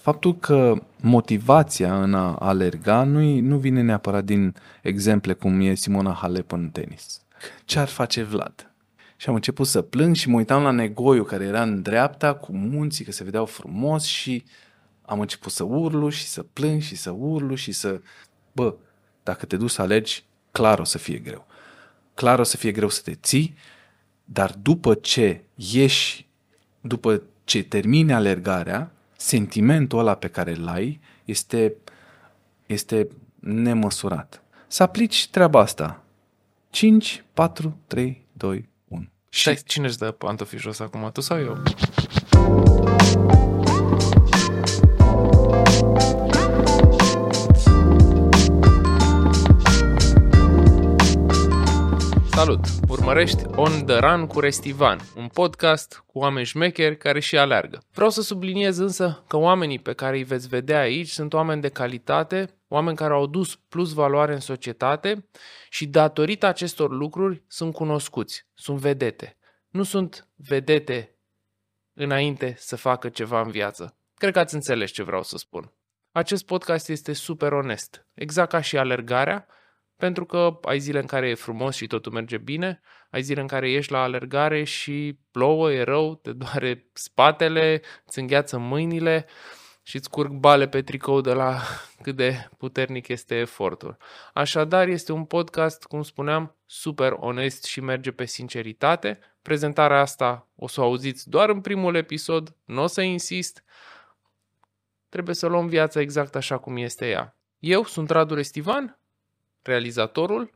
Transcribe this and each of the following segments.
Faptul că motivația în a alerga nu, nu vine neapărat din exemple cum e Simona Halep în tenis. Ce ar face Vlad? Și am început să plâng și mă uitam la negoiul care era în dreapta cu munții, că se vedeau frumos și am început să urlu și să plâng și să urlu și să... Bă, dacă te duci să alegi, clar o să fie greu. Clar o să fie greu să te ții, dar după ce ieși, după ce termini alergarea, sentimentul ăla pe care îl ai este, este nemăsurat. Să aplici treaba asta. 5, 4, 3, 2, 1. Și cine își dă pantofii jos acum, tu sau eu? Salut! Urmărești On The Run cu Restivan, un podcast cu oameni șmecheri care și aleargă. Vreau să subliniez însă că oamenii pe care îi veți vedea aici sunt oameni de calitate, oameni care au dus plus valoare în societate și datorită acestor lucruri sunt cunoscuți, sunt vedete. Nu sunt vedete înainte să facă ceva în viață. Cred că ați înțeles ce vreau să spun. Acest podcast este super onest, exact ca și alergarea, pentru că ai zile în care e frumos și totul merge bine, ai zile în care ești la alergare și plouă, e rău, te doare spatele, îți îngheață mâinile și îți curg bale pe tricou de la cât de puternic este efortul. Așadar, este un podcast, cum spuneam, super onest și merge pe sinceritate. Prezentarea asta o să o auziți doar în primul episod, nu o să insist. Trebuie să luăm viața exact așa cum este ea. Eu sunt Radu Restivan, realizatorul.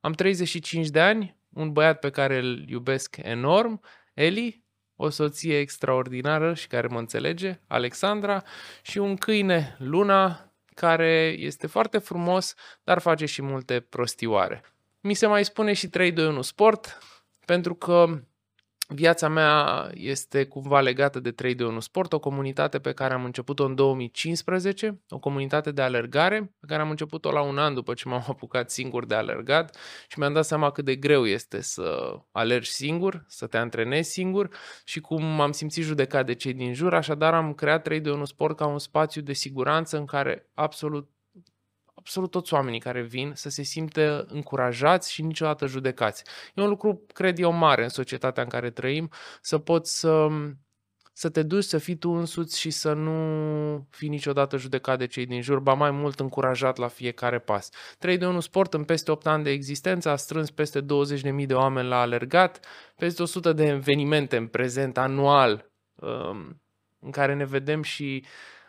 Am 35 de ani, un băiat pe care îl iubesc enorm, Eli, o soție extraordinară și care mă înțelege, Alexandra, și un câine, Luna, care este foarte frumos, dar face și multe prostioare. Mi se mai spune și 3-2-1 sport, pentru că Viața mea este cumva legată de 3 de 1 Sport, o comunitate pe care am început-o în 2015, o comunitate de alergare, pe care am început-o la un an după ce m-am apucat singur de alergat și mi-am dat seama cât de greu este să alergi singur, să te antrenezi singur și cum m-am simțit judecat de cei din jur, așadar am creat 3 de 1 Sport ca un spațiu de siguranță în care absolut absolut toți oamenii care vin să se simtă încurajați și niciodată judecați. E un lucru, cred eu, mare în societatea în care trăim, să poți să, să te duci să fii tu însuți și să nu fii niciodată judecat de cei din jur, ba mai mult încurajat la fiecare pas. 3 de 1 Sport în peste 8 ani de existență a strâns peste 20.000 de oameni la alergat, peste 100 de evenimente în prezent anual um, în care ne vedem și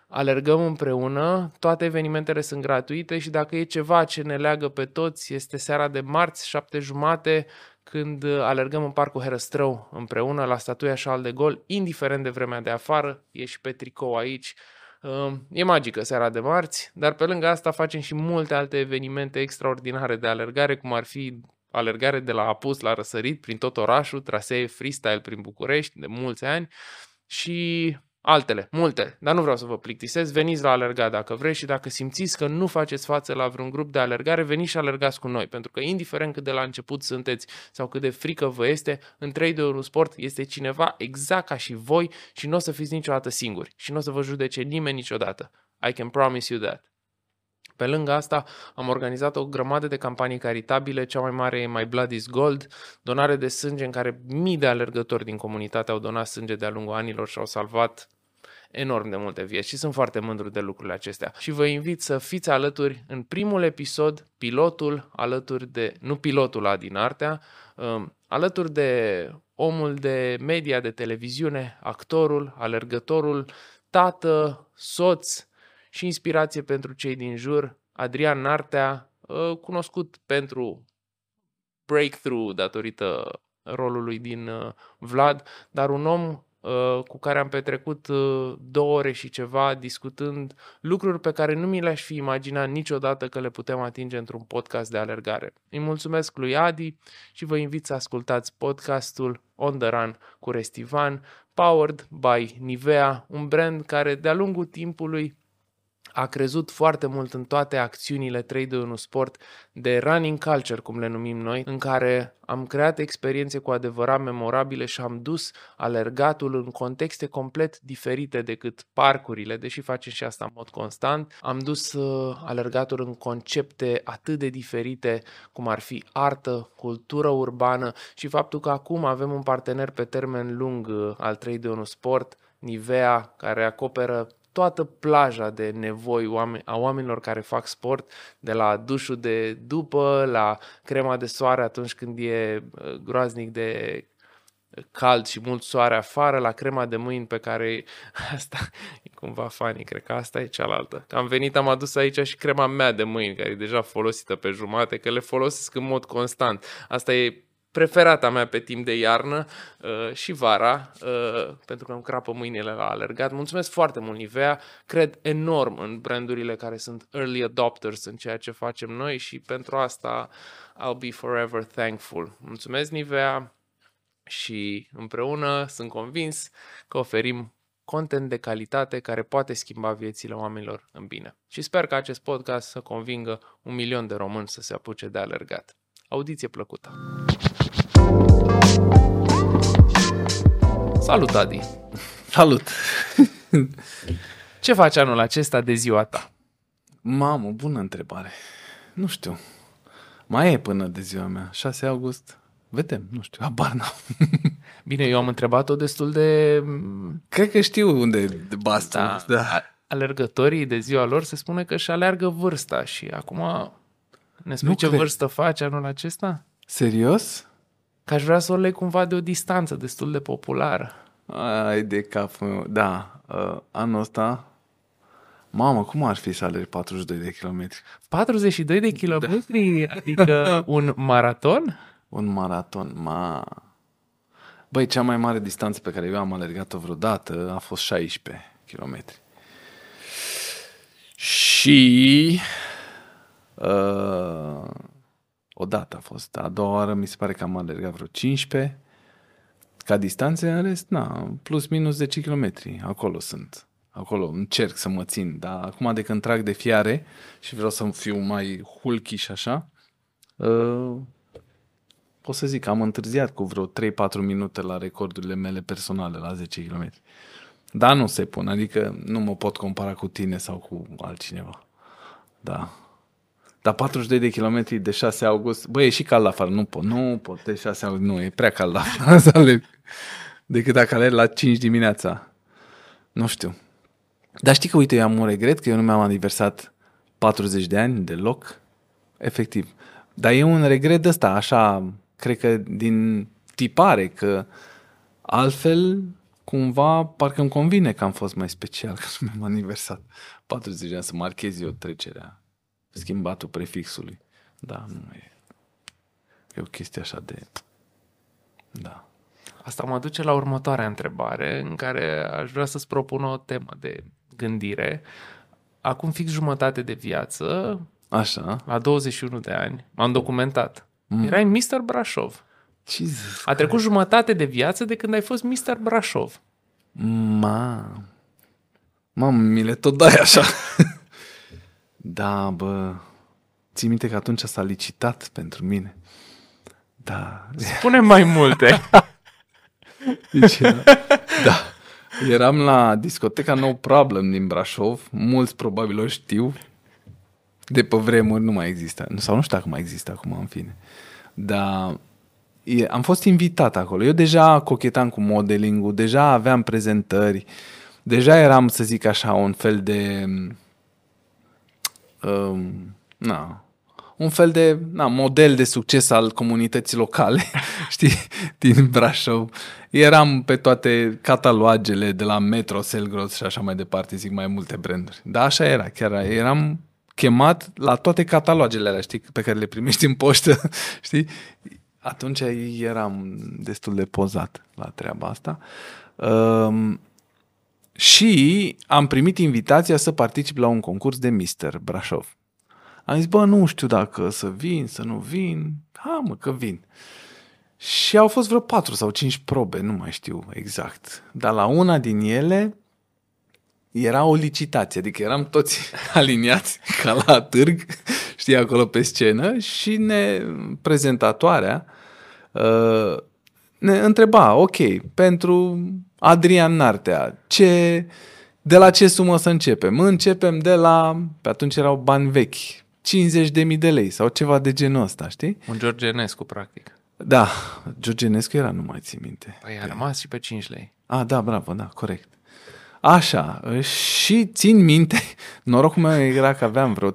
alergăm împreună, toate evenimentele sunt gratuite și dacă e ceva ce ne leagă pe toți, este seara de marți, șapte jumate, când alergăm în Parcul Herăstrău împreună la statuia Charles de Gol, indiferent de vremea de afară, e și pe tricou aici. Ehm, e magică seara de marți, dar pe lângă asta facem și multe alte evenimente extraordinare de alergare, cum ar fi alergare de la apus la răsărit prin tot orașul, trasee freestyle prin București de mulți ani și altele, multe, dar nu vreau să vă plictisesc, veniți la alergat dacă vreți și dacă simțiți că nu faceți față la vreun grup de alergare, veniți și alergați cu noi, pentru că indiferent cât de la început sunteți sau cât de frică vă este, în 3 de 1 sport este cineva exact ca și voi și nu o să fiți niciodată singuri și nu o să vă judece nimeni niciodată. I can promise you that. Pe lângă asta, am organizat o grămadă de campanii caritabile, cea mai mare e My Blood is Gold, donare de sânge în care mii de alergători din comunitate au donat sânge de-a lungul anilor și au salvat enorm de multe vieți și sunt foarte mândru de lucrurile acestea. Și vă invit să fiți alături în primul episod, pilotul alături de, nu pilotul la din Artea, um, alături de omul de media, de televiziune, actorul, alergătorul, tată, soț, și inspirație pentru cei din jur. Adrian Nartea, ă, cunoscut pentru breakthrough datorită rolului din ă, Vlad, dar un om ă, cu care am petrecut două ore și ceva discutând lucruri pe care nu mi le-aș fi imaginat niciodată că le putem atinge într-un podcast de alergare. Îi mulțumesc lui Adi și vă invit să ascultați podcastul On The Run cu Restivan, powered by Nivea, un brand care de-a lungul timpului a crezut foarte mult în toate acțiunile 3 de 1 sport de running culture, cum le numim noi, în care am creat experiențe cu adevărat memorabile și am dus alergatul în contexte complet diferite decât parcurile, deși facem și asta în mod constant. Am dus uh, alergatul în concepte atât de diferite cum ar fi artă, cultură urbană și faptul că acum avem un partener pe termen lung uh, al 3 de 1 sport, Nivea, care acoperă toată plaja de nevoi a oamenilor care fac sport, de la dușul de după, la crema de soare atunci când e uh, groaznic de cald și mult soare afară, la crema de mâini pe care asta e cumva funny, cred că asta e cealaltă. Am venit, am adus aici și crema mea de mâini, care e deja folosită pe jumate, că le folosesc în mod constant. Asta e preferata mea pe timp de iarnă uh, și vara, uh, pentru că îmi crapă mâinile la alergat. Mulțumesc foarte mult, Nivea. Cred enorm în brandurile care sunt early adopters în ceea ce facem noi și pentru asta I'll be forever thankful. Mulțumesc, Nivea, și împreună sunt convins că oferim content de calitate care poate schimba viețile oamenilor în bine. Și sper că acest podcast să convingă un milion de români să se apuce de alergat. Audiție plăcută! Salut, Adi! Salut! Ce faci anul acesta de ziua ta? Mamă, bună întrebare. Nu știu. Mai e până de ziua mea, 6 august. Vedem, nu știu, abar n Bine, eu am întrebat-o destul de... Cred că știu unde de basta. Da. da. Alergătorii de ziua lor se spune că și aleargă vârsta și acum ne spui nu ce cred. vârstă faci anul acesta? Serios? Că aș vrea să o leg cumva de o distanță destul de populară. Ai de capul meu. Da, uh, anul ăsta... Mamă, cum ar fi să alergi 42 de kilometri? 42 de kilometri? Da. Adică un maraton? Un maraton, ma... Băi, cea mai mare distanță pe care eu am alergat-o vreodată a fost 16 kilometri. Și uh, o dată a fost. A doua oară mi se pare că am alergat vreo 15. Ca distanțe, în rest, na, plus minus 10 km. Acolo sunt. Acolo încerc să mă țin. Dar acum de când trag de fiare și vreau să fiu mai hulky și așa, uh, pot să zic că am întârziat cu vreo 3-4 minute la recordurile mele personale la 10 km. Dar nu se pun, adică nu mă pot compara cu tine sau cu altcineva. Da. Dar 42 de kilometri de 6 august, băi, e și cald afară, nu pot, nu pot de 6 august, nu, e prea cald afară să alerg. Decât dacă alerg la 5 dimineața. Nu știu. Dar știi că, uite, eu am un regret că eu nu mi-am aniversat 40 de ani deloc. Efectiv. Dar e un regret ăsta, așa, cred că din tipare, că altfel cumva parcă îmi convine că am fost mai special că nu mi-am aniversat 40 de ani să marchez eu trecerea schimbatul prefixului. Da, nu e... E o chestie așa de... Da. Asta mă duce la următoarea întrebare, în care aș vrea să-ți propun o temă de gândire. Acum fix jumătate de viață, Așa. la 21 de ani, m-am documentat. Mm. Erai Mr. Brașov. Jesus A trecut jumătate de viață de când ai fost Mr. Brașov. Ma. Mamă, mi le tot dai așa. Da, bă, ții minte că atunci s-a licitat pentru mine. Da. Spune mai multe. Deci, da. Eram la discoteca No Problem din Brașov. Mulți probabil o știu. De pe vremuri nu mai există. Sau nu știu dacă mai există acum, în fine. Dar am fost invitat acolo. Eu deja cochetam cu modeling deja aveam prezentări, deja eram, să zic așa, un fel de um, na, un fel de na, model de succes al comunității locale, știi, din Brașov. Eram pe toate catalogele de la Metro, Selgros și așa mai departe, zic mai multe branduri. Da, așa era, chiar eram chemat la toate catalogele alea, știi, pe care le primești în poștă, știi? Atunci eram destul de pozat la treaba asta. Um, și am primit invitația să particip la un concurs de Mister Brașov. Am zis, bă, nu știu dacă să vin, să nu vin. Ha, mă, că vin. Și au fost vreo patru sau cinci probe, nu mai știu exact. Dar la una din ele era o licitație, adică eram toți aliniați ca la târg, știi, acolo pe scenă și ne, prezentatoarea uh, ne întreba, ok, pentru Adrian Nartea, ce, de la ce sumă să începem? Începem de la, pe atunci erau bani vechi, 50.000 de lei sau ceva de genul ăsta, știi? Un Georgenescu, practic. Da, Georgenescu era, nu mai țin minte. Păi a rămas și pe 5 lei. Ah, da, bravo, da, corect. Așa, și țin minte, norocul meu era că aveam vreo 3-4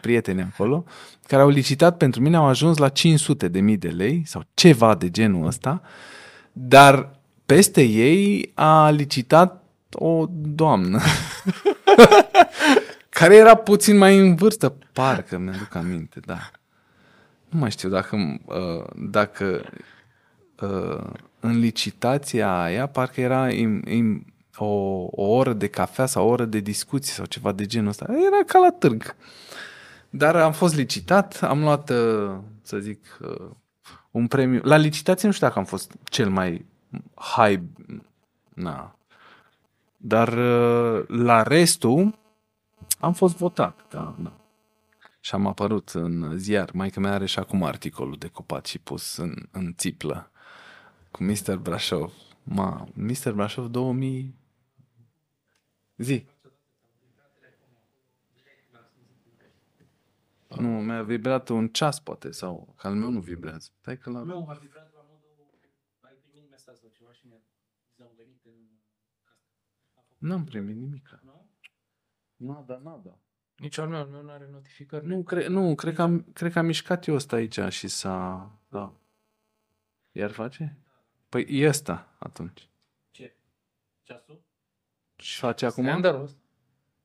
prieteni acolo, care au licitat pentru mine, au ajuns la 500 de mii de lei sau ceva de genul ăsta, dar peste ei a licitat o doamnă care era puțin mai în vârstă, parcă mi-aduc aminte, da. Nu mai știu dacă, uh, dacă uh, în licitația aia parcă era im, im, o, o oră de cafea sau o oră de discuții sau ceva de genul ăsta. Era ca la târg. Dar am fost licitat, am luat, uh, să zic, uh, un premiu. La licitație nu știu dacă am fost cel mai high, na. Dar uh, la restul am fost votat, da, da. Și am apărut în ziar. Maica mea are și acum articolul decupat și pus în, în țiplă cu Mr. Brașov. Ma, Mr. Brașov 2000... Zi. Nu, mi-a vibrat un ceas, poate, sau că al meu nu vibrează. Stai că la... Nu, a vibrat la modul, ai primit mesaj sau ceva și mi-a zăuvenit în N-am primit nimic. Nu? Nada, nada. Nici al meu, al meu nu are notificări. Nu, cre- nu cred, că am, cred că am mișcat eu ăsta aici și s-a... Da. Iar face? Păi e ăsta atunci. Ce? Ceasul? ce face acum? Standardul ăsta.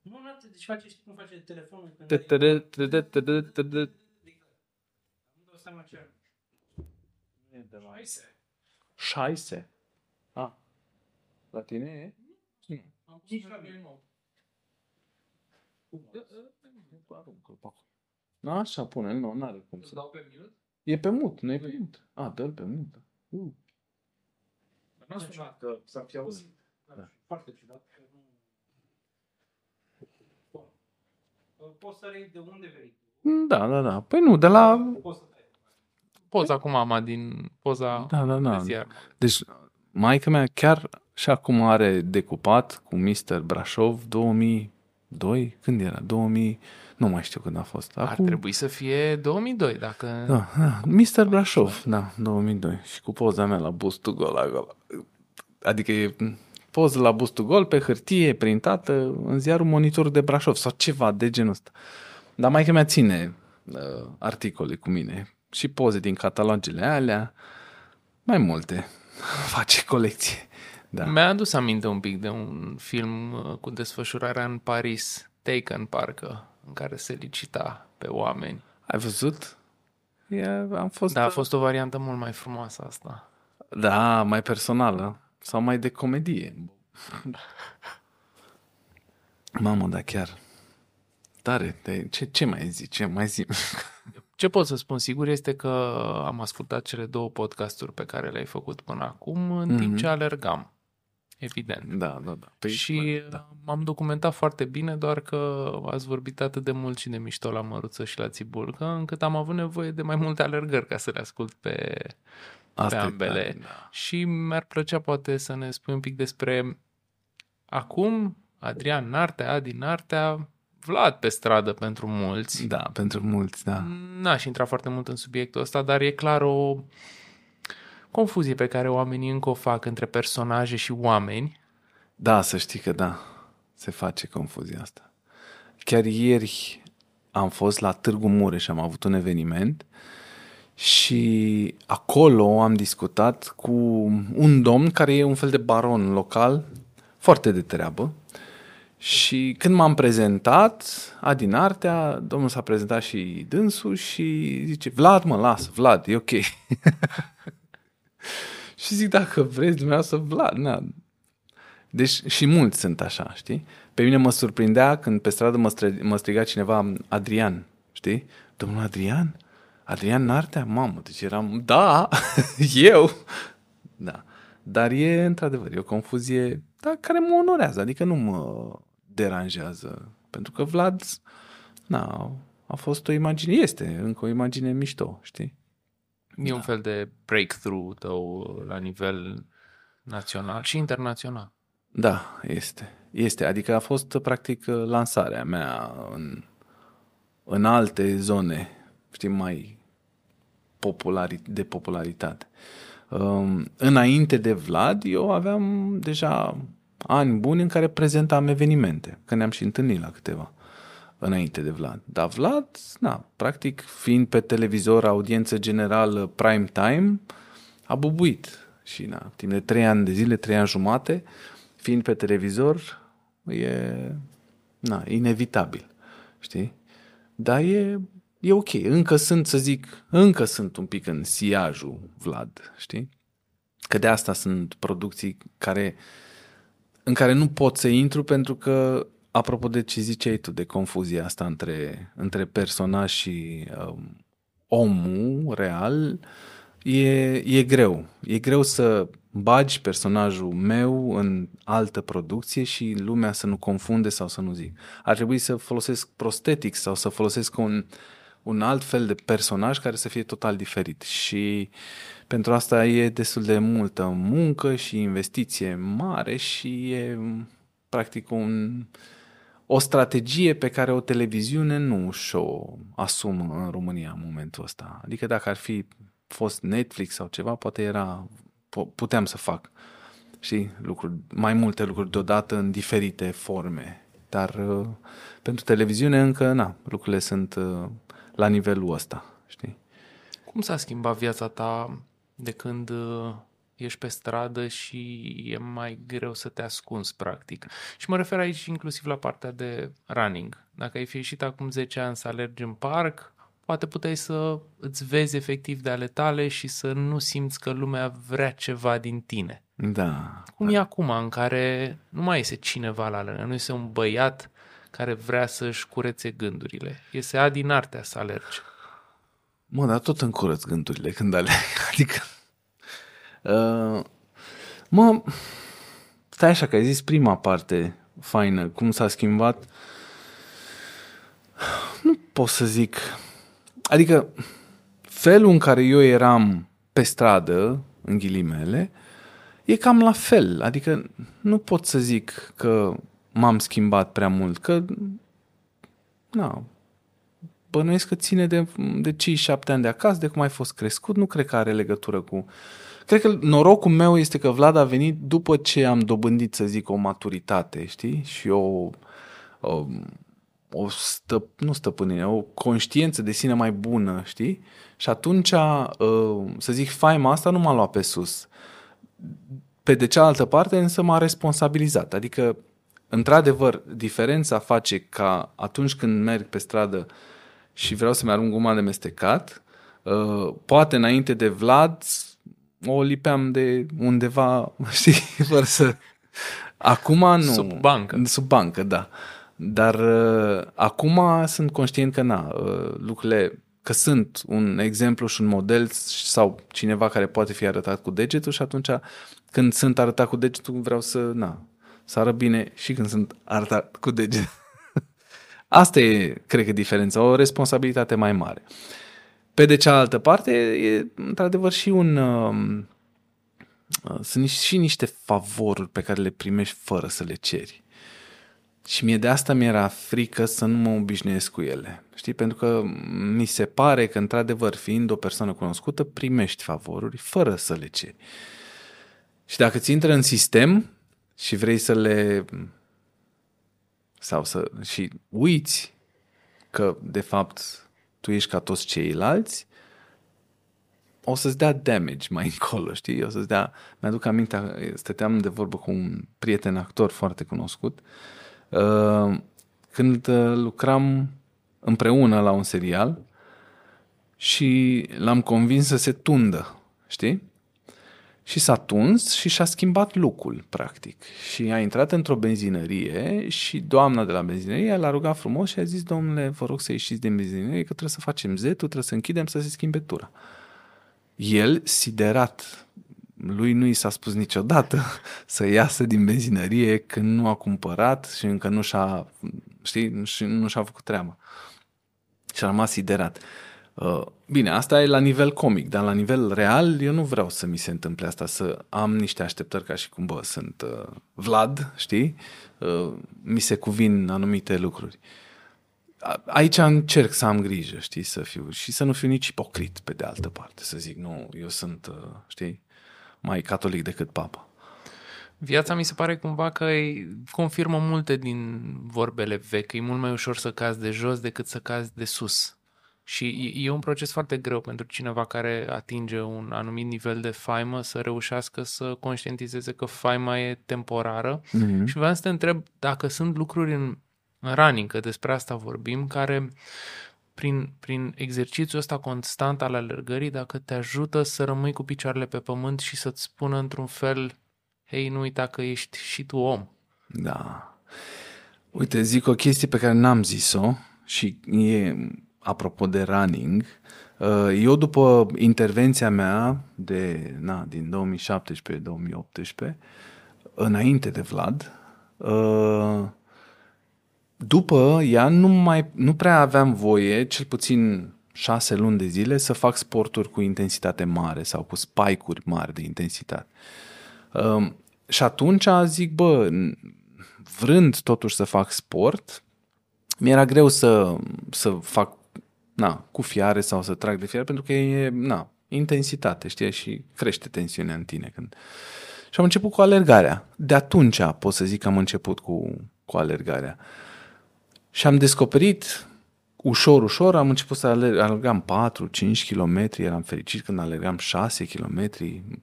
Nu, nu, deci face, știi cum face telefonul? Nu dau seama ce Șaise. Șaise. A. La tine e? Nu. Am pus la bine nou. Aruncă pe acolo. Așa pune, nu, n-are cum să... dau pe minut? E pe mut, nu e pe mut. A, dă-l pe mut. Uh. Nu am sunat că s-ar fi deci, auzit. Da, foarte ciudat. Poți să reiei de unde vrei. Da, da, da. Păi nu, de la... Poți să tai. Poza acum, mama, din poza Da, da, da. de ziar. Deci, maica mea chiar și acum are decupat cu Mr. Brașov 2002? Când era? 2000... Nu mai știu când a fost. Ar trebui să fie 2002, dacă... Da, da. Mr. Brașov, da, 2002. Și cu poza mea la bustul gol acolo. Adică e poză la bustul gol pe hârtie printată în ziarul Monitor de Brașov sau ceva de genul ăsta. Dar mai mea ține uh, articole cu mine și poze din catalogele alea, mai multe. Face colecție. Da. Mi-a adus aminte un pic de un film uh, cu desfășurarea în Paris, Taken parcă, în care se licita pe oameni. Ai văzut? E, am fost... Da, a fost o variantă mult mai frumoasă asta. Da, mai personală sau mai de comedie. Mamă, da chiar. Tare. Te, ce, ce mai zici? Ce mai zi? Ce pot să spun sigur este că am ascultat cele două podcasturi pe care le-ai făcut până acum în mm-hmm. timp Mhm. ce alergam. Evident. Da, da, da. Păi, și da. m-am documentat foarte bine, doar că ați vorbit atât de mult și de mișto la Măruță și la Țibulcă, încât am avut nevoie de mai multe alergări ca să le ascult pe, Asta pe e ambele. tare, da. Și mi-ar plăcea poate să ne spui un pic despre acum Adrian Nartea, Adi Nartea, Vlad pe stradă pentru mulți. Da, pentru mulți, da. N-aș intra foarte mult în subiectul ăsta, dar e clar o confuzie pe care oamenii încă o fac între personaje și oameni. Da, să știi că da, se face confuzia asta. Chiar ieri am fost la Târgu Mureș, am avut un eveniment și acolo am discutat cu un domn care e un fel de baron local, foarte de treabă. Și când m-am prezentat, Adin Artea, domnul s-a prezentat și dânsul și zice, Vlad, mă, lasă, Vlad, e ok. și zic, dacă vreți dumneavoastră, Vlad, na, deci și mulți sunt așa, știi? Pe mine mă surprindea când pe stradă mă, stră, mă striga cineva Adrian, știi? Domnul Adrian? Adrian Nartea? Mamă, deci eram, da, eu. Da. Dar e, într-adevăr, e o confuzie da, care mă onorează, adică nu mă deranjează. Pentru că Vlad, na, a fost o imagine, este încă o imagine mișto, știi? E un fel de breakthrough tău la nivel național și internațional. Da, este. Este. Adică a fost practic lansarea mea în, în alte zone, știi, mai populari, de popularitate. Um, înainte de Vlad, eu aveam deja ani buni în care prezentam evenimente, că ne-am și întâlnit la câteva înainte de Vlad. Dar Vlad, na, practic, fiind pe televizor audiență generală prime time, a bubuit. Și na, timp de trei ani de zile, trei ani jumate, fiind pe televizor, e na, inevitabil. Știi? Dar e, e ok. Încă sunt, să zic, încă sunt un pic în siajul Vlad, știi? Că de asta sunt producții care, în care nu pot să intru pentru că apropo de ce ziceai tu, de confuzia asta între, între personaj și um, omul real, e, e greu. E greu să bagi personajul meu în altă producție și lumea să nu confunde sau să nu zic. Ar trebui să folosesc prosthetic sau să folosesc un, un alt fel de personaj care să fie total diferit. Și pentru asta e destul de multă muncă și investiție mare și e practic un, o strategie pe care o televiziune nu și-o asumă în România în momentul ăsta. Adică dacă ar fi fost Netflix sau ceva, poate era, puteam să fac, și lucruri, mai multe lucruri deodată în diferite forme. Dar uh, pentru televiziune încă, na, lucrurile sunt uh, la nivelul ăsta, știi? Cum s-a schimbat viața ta de când uh, ești pe stradă și e mai greu să te ascunzi, practic. Și mă refer aici inclusiv la partea de running. Dacă ai fi ieșit acum 10 ani să alergi în parc, poate puteai să îți vezi efectiv de ale tale și să nu simți că lumea vrea ceva din tine. Da. Cum e acum, în care nu mai este cineva la lângă, nu este un băiat care vrea să-și curețe gândurile. Este a din artea să alergi. Mă, dar tot îmi curăț gândurile când alerg. Adică Uh, mă, stai așa că ai zis prima parte faină, cum s-a schimbat. Nu pot să zic. Adică felul în care eu eram pe stradă, în ghilimele, e cam la fel. Adică nu pot să zic că m-am schimbat prea mult, că na, bănuiesc că ține de, de cei șapte ani de acasă, de cum ai fost crescut, nu cred că are legătură cu Cred că norocul meu este că Vlad a venit după ce am dobândit, să zic, o maturitate, știi? Și o, o, o stă, nu stăpânire, o conștiință de sine mai bună, știi? Și atunci, uh, să zic, faima asta nu m-a luat pe sus. Pe de cealaltă parte, însă m-a responsabilizat. Adică, într-adevăr, diferența face ca atunci când merg pe stradă și vreau să-mi arunc guma de mestecat, uh, poate înainte de Vlad o lipeam de undeva, știi, fără să... Acum nu. Sub bancă. Sub bancă, da. Dar uh, acum sunt conștient că, na, uh, lucrurile, că sunt un exemplu și un model sau cineva care poate fi arătat cu degetul și atunci când sunt arătat cu degetul vreau să, na, să arăt bine și când sunt arătat cu degetul. Asta e, cred că, diferența, o responsabilitate mai mare. Uh, pe de cealaltă parte, e într-adevăr și un... Um, uh, sunt și niște favoruri pe care le primești fără să le ceri. Și mie de asta mi-era frică să nu mă obișnuiesc cu ele. Știi? Pentru că mi se pare că, într-adevăr, fiind o persoană cunoscută, primești favoruri fără să le ceri. Și dacă ți intră în sistem și vrei să le... sau să... și uiți că, de fapt, tu ești ca toți ceilalți, o să-ți dea damage mai încolo, știi? O să-ți dea... Mi-aduc aminte, stăteam de vorbă cu un prieten actor foarte cunoscut, uh, când uh, lucram împreună la un serial și l-am convins să se tundă, știi? Și s-a tuns și și-a schimbat lucrul, practic. Și a intrat într-o benzinărie și doamna de la benzinărie l-a rugat frumos și a zis, domnule, vă rog să ieșiți din benzinărie, că trebuie să facem zetul, trebuie să închidem, să se schimbe tura. El, siderat, lui nu i s-a spus niciodată să iasă din benzinărie când nu a cumpărat și încă nu și-a, știi, și nu și-a făcut treaba. Și a rămas siderat. Uh, Bine, asta e la nivel comic, dar la nivel real eu nu vreau să mi se întâmple asta, să am niște așteptări ca și cum, bă, sunt uh, Vlad, știi? Uh, mi se cuvin anumite lucruri. A- Aici încerc să am grijă, știi, să fiu și să nu fiu nici ipocrit pe de altă parte, să zic, nu, eu sunt, uh, știi, mai catolic decât papa. Viața mi se pare cumva că îi confirmă multe din vorbele vechi. E mult mai ușor să cazi de jos decât să cazi de sus. Și e- e un proces foarte greu pentru cineva care atinge un anumit nivel de faimă să reușească să conștientizeze că faima e temporară. Mm-hmm. Și vreau să te întreb dacă sunt lucruri în, în running, că despre asta vorbim, care prin, prin exercițiul ăsta constant al alergării, dacă te ajută să rămâi cu picioarele pe pământ și să-ți spună într-un fel, hei, nu uita că ești și tu om. Da. Uite, zic o chestie pe care n-am zis-o și e apropo de running. uh, Eu după intervenția mea de, na, din 2017-2018, înainte de Vlad, uh, după ea nu, mai, nu prea aveam voie, cel puțin șase luni de zile, să fac sporturi cu intensitate mare sau cu spike-uri mari de intensitate. Um, și atunci zic, bă, n- vrând totuși să fac sport, mi-era greu să, să fac na, cu fiare sau să trag de fiare pentru că e na, intensitate, știi, și crește tensiunea în tine. Când... Și am început cu alergarea. De atunci pot să zic că am început cu, cu alergarea. Și am descoperit ușor, ușor, am început să alerg, alergam 4-5 km, eram fericit când alergam 6 km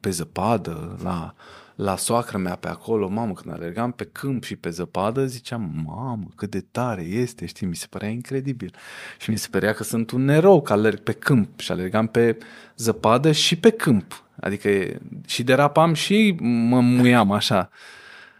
pe zăpadă, la, la soacră mea pe acolo, mamă, când alergam pe câmp și pe zăpadă, ziceam, mamă, cât de tare este, știi, mi se părea incredibil. Și mi se părea că sunt un erou că alerg pe câmp și alergam pe zăpadă și pe câmp. Adică și derapam și mă muiam așa.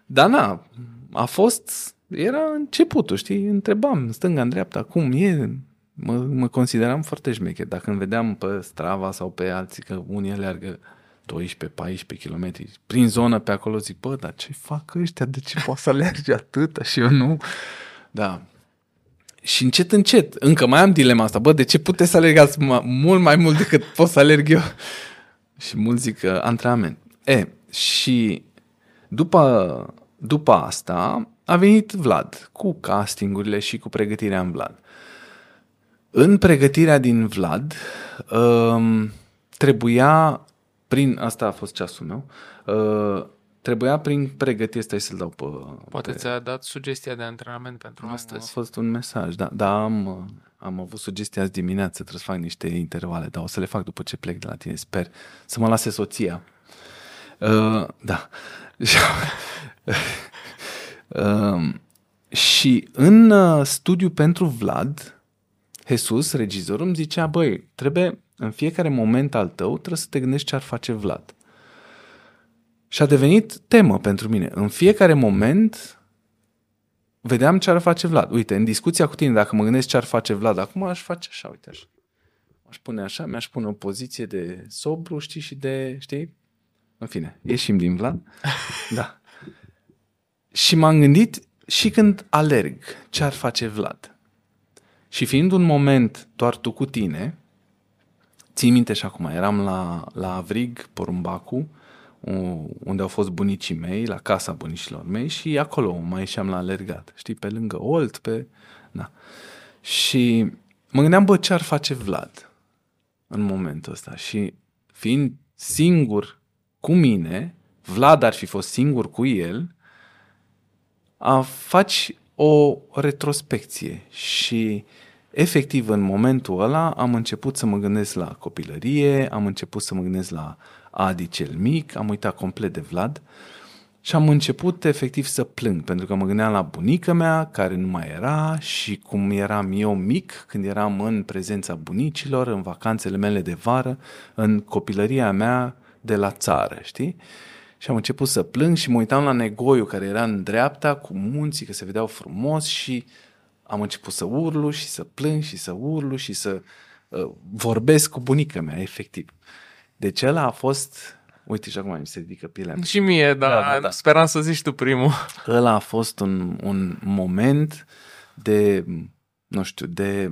Dar na, a fost, era începutul, știi, întrebam stânga, în dreapta, cum e, mă, mă consideram foarte șmecher. Dacă îmi vedeam pe Strava sau pe alții că unii alergă 12-14 km prin zonă pe acolo, zic, bă, dar ce fac ăștia? De ce poate să alerge atâta și eu nu? Da. Și încet, încet, încă mai am dilema asta, bă, de ce puteți să alergați ma- mult mai mult decât pot să alerg eu? Și mulți zic că antrenament. E, și după, după asta a venit Vlad cu castingurile și cu pregătirea în Vlad. În pregătirea din Vlad um, trebuia, prin, asta a fost ceasul meu, uh, trebuia prin pregătire, stai să-l dau pe... Poate pe, ți-a dat sugestia de antrenament pentru a astăzi. fost un mesaj, da, da am, am avut sugestia azi dimineață, trebuie să fac niște intervale, dar o să le fac după ce plec de la tine, sper să mă lase soția. Uh, da. uh, și în uh, studiu pentru Vlad, Jesus, regizorul, îmi zicea, băi, trebuie în fiecare moment al tău, trebuie să te gândești ce ar face Vlad. Și a devenit temă pentru mine. În fiecare moment vedeam ce ar face Vlad. Uite, în discuția cu tine, dacă mă gândesc ce ar face Vlad, acum aș face așa, uite așa. Aș pune așa, mi-aș pune o poziție de sobru, știi, și de, știi? În fine, ieșim din Vlad. Da. Și m-am gândit și când alerg, ce ar face Vlad. Și fiind un moment doar tu cu tine, ții minte și acum, eram la, la Avrig, Porumbacu, u- unde au fost bunicii mei, la casa bunicilor mei și acolo mai ieșeam la alergat, știi, pe lângă Olt, pe... Da. Și mă gândeam, bă, ce ar face Vlad în momentul ăsta și fiind singur cu mine, Vlad ar fi fost singur cu el, a faci o retrospecție și efectiv în momentul ăla am început să mă gândesc la copilărie, am început să mă gândesc la Adi cel mic, am uitat complet de Vlad și am început efectiv să plâng pentru că mă gândeam la bunica mea care nu mai era și cum eram eu mic când eram în prezența bunicilor, în vacanțele mele de vară, în copilăria mea de la țară, știi? Și am început să plâng și mă uitam la negoiul care era în dreapta cu munții, că se vedeau frumos și am început să urlu și să plâng și să urlu și să uh, vorbesc cu bunica mea, efectiv. Deci ăla a fost Uite și acum mi se ridică pielea. Și mie, dar Da, da, da, da. speram să zici tu primul. Ăla a fost un, un moment de, nu știu, de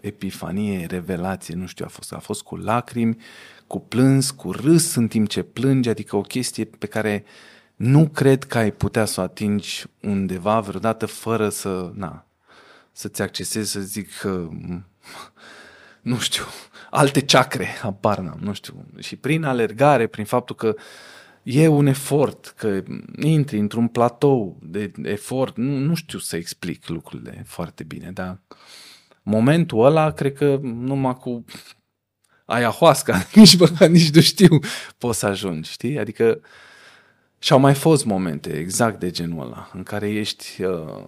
epifanie, revelație, nu știu, a fost, a fost cu lacrimi, cu plâns, cu râs în timp ce plângi, adică o chestie pe care nu cred că ai putea să o atingi undeva vreodată fără să, na, să-ți accesezi, să zic, că, nu știu, alte chakre, apar n-am, nu știu. Și prin alergare, prin faptul că e un efort, că intri într-un platou de efort, nu, nu știu să explic lucrurile foarte bine, dar momentul ăla, cred că numai cu ayahuasca, nici măcar nici nu știu, poți să ajungi, știi? Adică și-au mai fost momente exact de genul ăla, în care ești uh,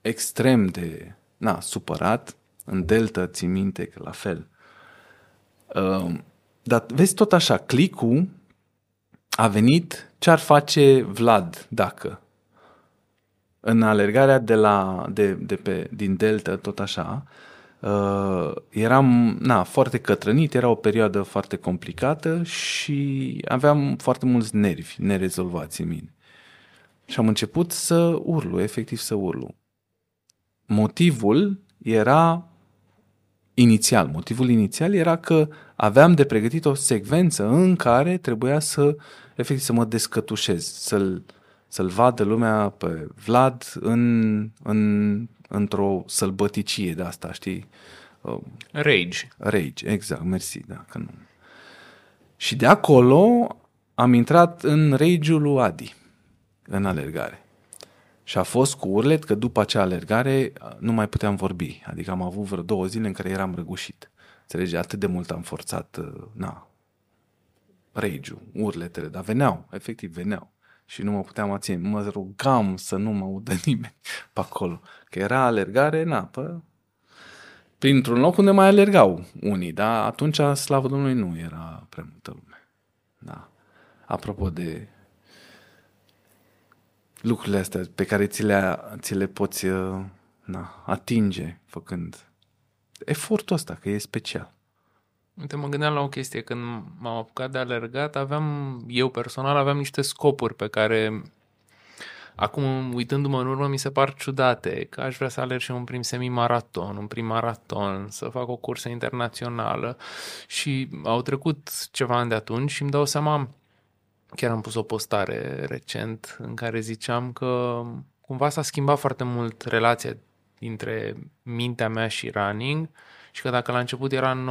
extrem de, na, supărat, în delta ții minte că la fel. Uh, dar vezi tot așa, clicul a venit ce ar face Vlad dacă în alergarea de la, de, de pe, din Delta, tot așa, uh, eram na, foarte cătrănit, era o perioadă foarte complicată și aveam foarte mulți nervi nerezolvați în mine. Și am început să urlu, efectiv să urlu. Motivul era inițial, motivul inițial era că aveam de pregătit o secvență în care trebuia să, efectiv, să mă descătușez, să-l, să-l vadă lumea pe Vlad în, în, într-o sălbăticie de asta, știi? Uh, Rage. Rage, exact, mersi, da, că nu. Și de acolo am intrat în rage-ul lui Adi, în alergare. Și a fost cu urlet că după acea alergare nu mai puteam vorbi. Adică am avut vreo două zile în care eram răgușit. Înțelegi? Atât de mult am forțat, uh, na, rage urletele, dar veneau, efectiv veneau. Și nu mă puteam aține. Mă rugam să nu mă audă nimeni pe acolo. Că era alergare, na, pe, printr-un loc unde mai alergau unii, dar atunci, slavă Domnului, nu era prea multă lume. Da. Apropo de lucrurile astea pe care ți le, ți le poți uh, na, atinge făcând efortul ăsta, că e special. Uite, mă gândeam la o chestie. Când m-am apucat de alergat, aveam, eu personal, aveam niște scopuri pe care acum, uitându-mă în urmă, mi se par ciudate. Că aș vrea să alerg și un prim semi-maraton, un prim maraton, să fac o cursă internațională. Și au trecut ceva ani de atunci și îmi dau seama, chiar am pus o postare recent în care ziceam că cumva s-a schimbat foarte mult relația dintre mintea mea și running și că dacă la început era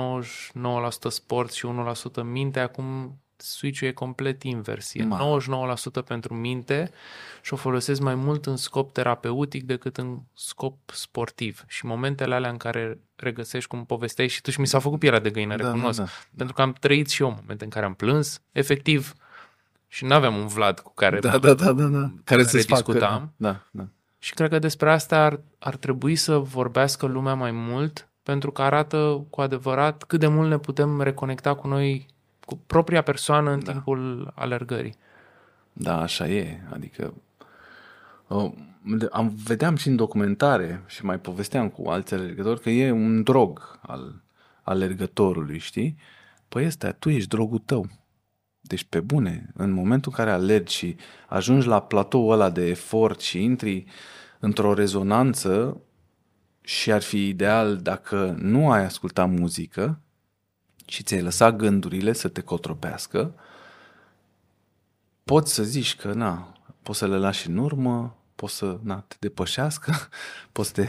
99% sport și 1% minte, acum switch-ul e complet invers. E Ma. 99% pentru minte și o folosesc mai mult în scop terapeutic decât în scop sportiv. Și momentele alea în care regăsești, cum povesteai și tu și mi s-a făcut pielea de găină, Da, recunosc. da, da. Pentru că am trăit și eu momente în care am plâns, efectiv, și nu aveam un Vlad cu care Da, da, da, da, da. Care să discutam. Da, da. și cred că despre asta ar, ar trebui să vorbească lumea mai mult, pentru că arată cu adevărat cât de mult ne putem reconecta cu noi, cu propria persoană în Da. timpul alergării. Da, așa e. Adică uh, am vedeam și în documentare și mai povesteam cu alți alergători că e un drog al alergătorului, știi? Păi ăsta, tu ești drogul tău. Deci pe bune, în momentul în care alergi și ajungi la platoul ăla de efort și intri într-o rezonanță și ar fi ideal dacă nu ai ascultat muzică și ți-ai lăsat gândurile să te cotropească, poți să zici că, na, poți să le lași în urmă, poți să na, te depășească, poți să te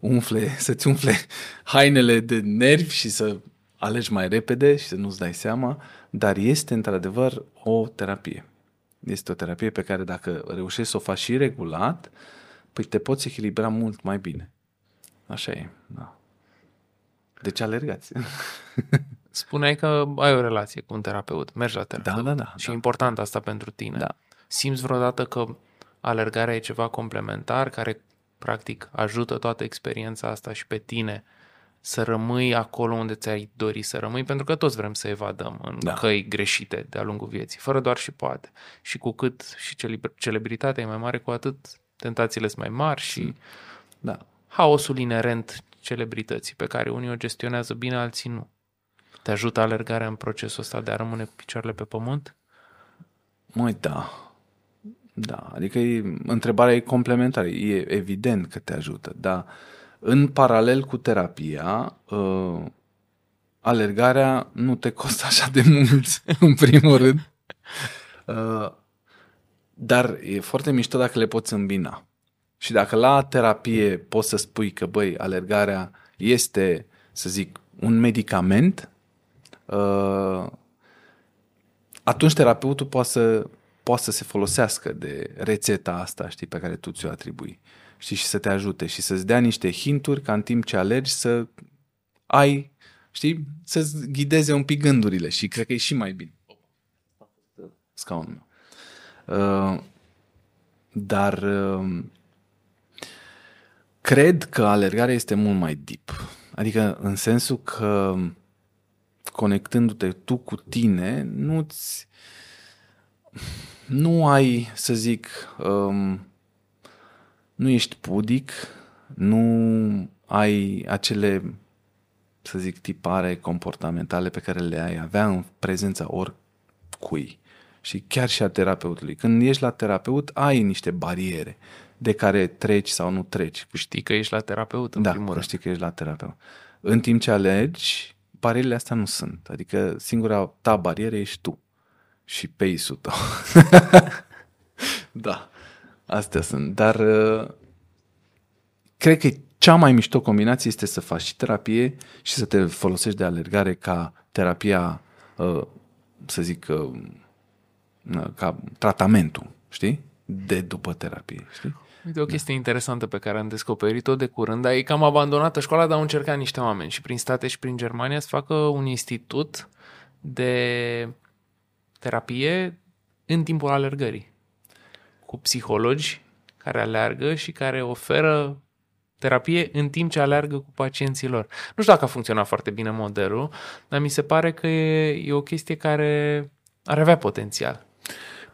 umfle, să-ți umfle hainele de nervi și să alegi mai repede și să nu-ți dai seama, dar este într-adevăr o terapie. Este o terapie pe care dacă reușești să o faci și regulat, păi te poți echilibra mult mai bine. Așa e, da. Deci alergați. Spuneai că ai o relație cu un terapeut, mergi la terapeut. Da, da, da, Și da. e important asta pentru tine. Da. Simți vreodată că alergarea e ceva complementar care practic ajută toată experiența asta și pe tine să rămâi acolo unde ți-ai dori să rămâi, pentru că toți vrem să evadăm în Da. căi greșite de-a lungul vieții, fără doar și poate. Și cu cât și celebr- celebritatea e mai mare, cu atât tentațiile sunt mai mari și Da. Haosul inerent celebrității, pe care unii o gestionează bine, alții nu. Te ajută alergarea în procesul ăsta de a rămâne cu picioarele pe pământ? Măi, da. Da, adică e, întrebarea e complementară. E evident că te ajută, dar în paralel cu terapia, uh, alergarea nu te costă așa de mult, în primul rând. Uh, dar e foarte mișto dacă le poți îmbina. Și dacă la terapie poți să spui că, băi, alergarea este, să zic, un medicament, uh, atunci terapeutul poate să, poate să se folosească de rețeta asta, știi, pe care tu ți-o atribui. Știi, și să te ajute și să-ți dea niște hinturi ca în timp ce alergi să ai, știi, să-ți ghideze un pic gândurile și cred că e și mai bine. Scaunul meu. Uh, dar uh, cred că alergarea este mult mai deep. Adică în sensul că conectându-te tu cu tine, nu-ți nu ai, să zic, um, nu ești pudic, nu ai acele, să zic, tipare comportamentale pe care le ai avea în prezența oricui și chiar și a terapeutului. Când ești la terapeut, ai niște bariere de care treci sau nu treci. Știi că ești la terapeut, în da, primul rând. știi că ești la terapeut. În timp ce alegi, barierele astea nu sunt. Adică singura ta barieră ești tu și pace-ul tău. da, astea sunt. Dar uh, cred că cea mai mișto combinație este să faci și terapie și să te folosești de alergare ca terapia, uh, să zic, uh, ca tratamentul, știi? De după terapie, știi? Uite, o chestie interesantă pe care am descoperit-o de curând, dar e cam abandonată școala, dar au încercat niște oameni și prin state și prin Germania să facă un institut de terapie în timpul alergării cu psihologi care alergă și care oferă terapie în timp ce alergă cu pacienții lor. Nu știu dacă a funcționat foarte bine modelul, dar mi se pare că e, e o chestie care ar avea potențial.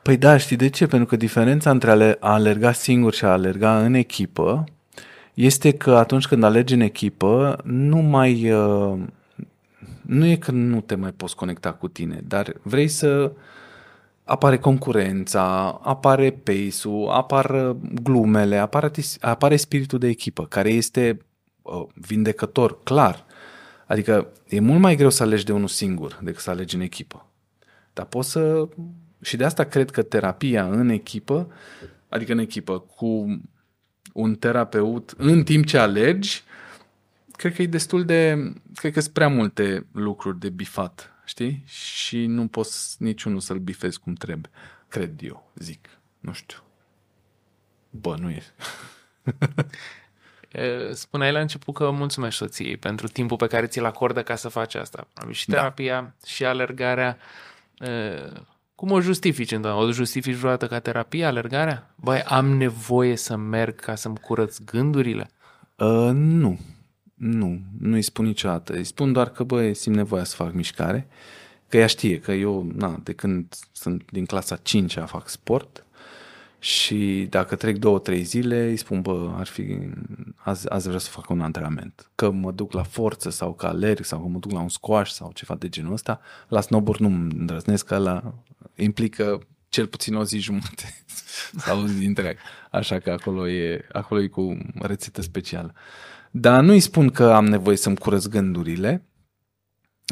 Păi da, știi de ce? Pentru că diferența între a alerga singur și a alerga în echipă este că atunci când alergi în echipă, nu mai... Uh, nu e că nu te mai poți conecta cu tine, dar vrei să apare concurența, apare pace-ul, apar glumele, apare, apare spiritul de echipă, care este uh, vindecător, clar. Adică e mult mai greu să alegi de unul singur decât să alegi în echipă. Dar poți să și de asta cred că terapia în echipă, adică în echipă cu un terapeut în timp ce alergi, cred că e destul de, cred că sunt prea multe lucruri de bifat, știi? Și nu poți niciunul să-l bifezi cum trebuie. Cred eu, zic. Nu știu. Bă, nu e. Spuneai la început că mulțumesc soției pentru timpul pe care ți-l acordă ca să faci asta. Și da. terapia da. și alergarea cum o justifici întotdeauna? O justifici vreodată ca terapie, alergarea? Băi, am nevoie să merg ca să-mi curăț gândurile? Uh, nu. Nu. Nu-i spun niciodată. Îi spun doar că, băi, simt nevoia să fac mișcare. Că ea știe că eu, na, de când sunt din clasa 5 fac sport și dacă trec două, trei zile, îi spun, bă, ar fi, azi, azi vreau să fac un antrenament. Că mă duc la forță sau că alerg sau că mă duc la un squash sau ceva de genul ăsta. La snowboard nu îndrăznesc, că la implică cel puțin o zi jumătate sau o zi întreagă. Așa că acolo e, acolo e cu rețetă specială. Dar nu îi spun că am nevoie să-mi curăț gândurile,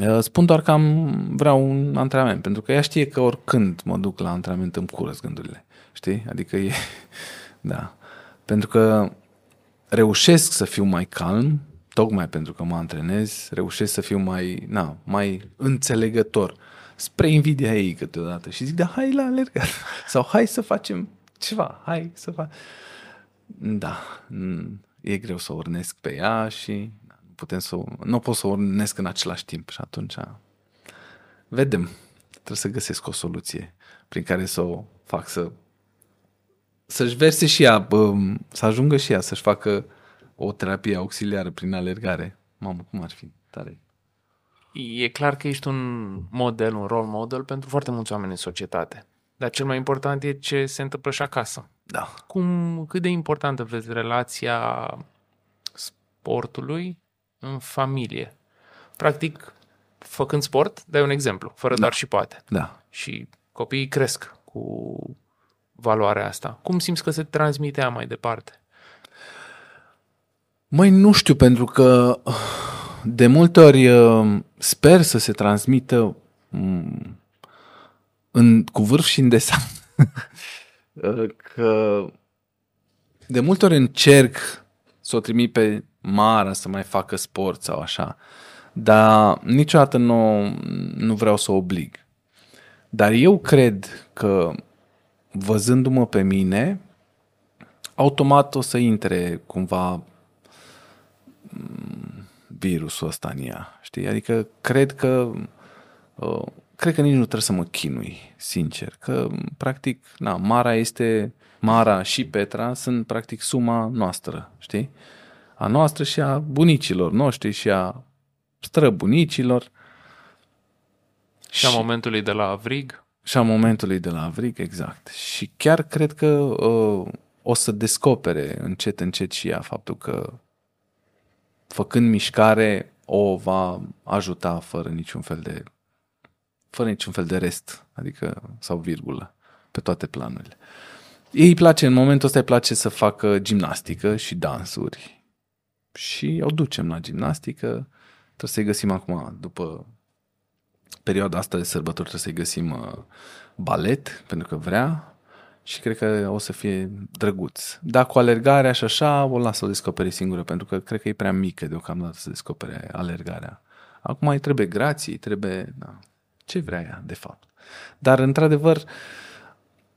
uh, spun doar că am, vreau un antrenament, pentru că ea știe că oricând mă duc la antrenament îmi curăț gândurile. Știi? Adică e... Da. Pentru că reușesc să fiu mai calm, tocmai pentru că mă antrenez, reușesc să fiu mai, na, mai înțelegător spre invidia ei câteodată și zic, da, hai la alergat. Sau hai să facem ceva, hai să fac. Da, e greu să urnesc pe ea și putem să, nu pot să urnesc în același timp și atunci vedem. Trebuie să găsesc o soluție prin care să o fac să să-și verse și ea, să ajungă și ea să-și facă o terapie auxiliară prin alergare. Mamă, cum ar fi? Tare e clar că ești un model, un role model pentru foarte mulți oameni în societate. Dar cel mai important e ce se întâmplă și acasă. Da. Cum, cât de importantă vezi relația sportului în familie? Practic, făcând sport, dai un exemplu, fără Da. doar și poate. Da. Și copiii cresc cu valoarea asta. Cum simți că se transmite ea mai departe? Măi, nu știu, pentru că uh, de multe ori uh, sper să se transmită mm, în, cu vârf și în desen. Uh, că de multe ori încerc să o trimit pe Mara să mai facă sport sau așa, dar niciodată nu, nu vreau să o oblig. Dar eu cred că văzându-mă pe mine, automat o să intre cumva virusul ăsta în ea, știi? Adică cred că uh, cred că nici nu trebuie să mă chinui, sincer, că practic, na, Mara este Mara și Petra sunt practic suma noastră, știi? A noastră și a bunicilor noștri și a străbunicilor Și a momentului de la Avrig? Și a momentului de la Avrig, exact. Și chiar cred că uh, o să descopere încet, încet și ea faptul că făcând mișcare o va ajuta fără niciun fel de fără niciun fel de rest, adică sau virgulă, pe toate planurile. Ei îi place, în momentul ăsta îi place să facă gimnastică și dansuri. Și o ducem la gimnastică. Trebuie să-i găsim acum, după perioada asta de sărbători, trebuie să-i găsim uh, balet, pentru că vrea și cred că o să fie drăguț. Dar cu alergarea și așa, o las să o descopere singură, pentru că cred că e prea mică deocamdată să descopere alergarea. Acum îi trebuie grații, îi trebuie... Da, ce vrea ea, de fapt. Dar, într-adevăr,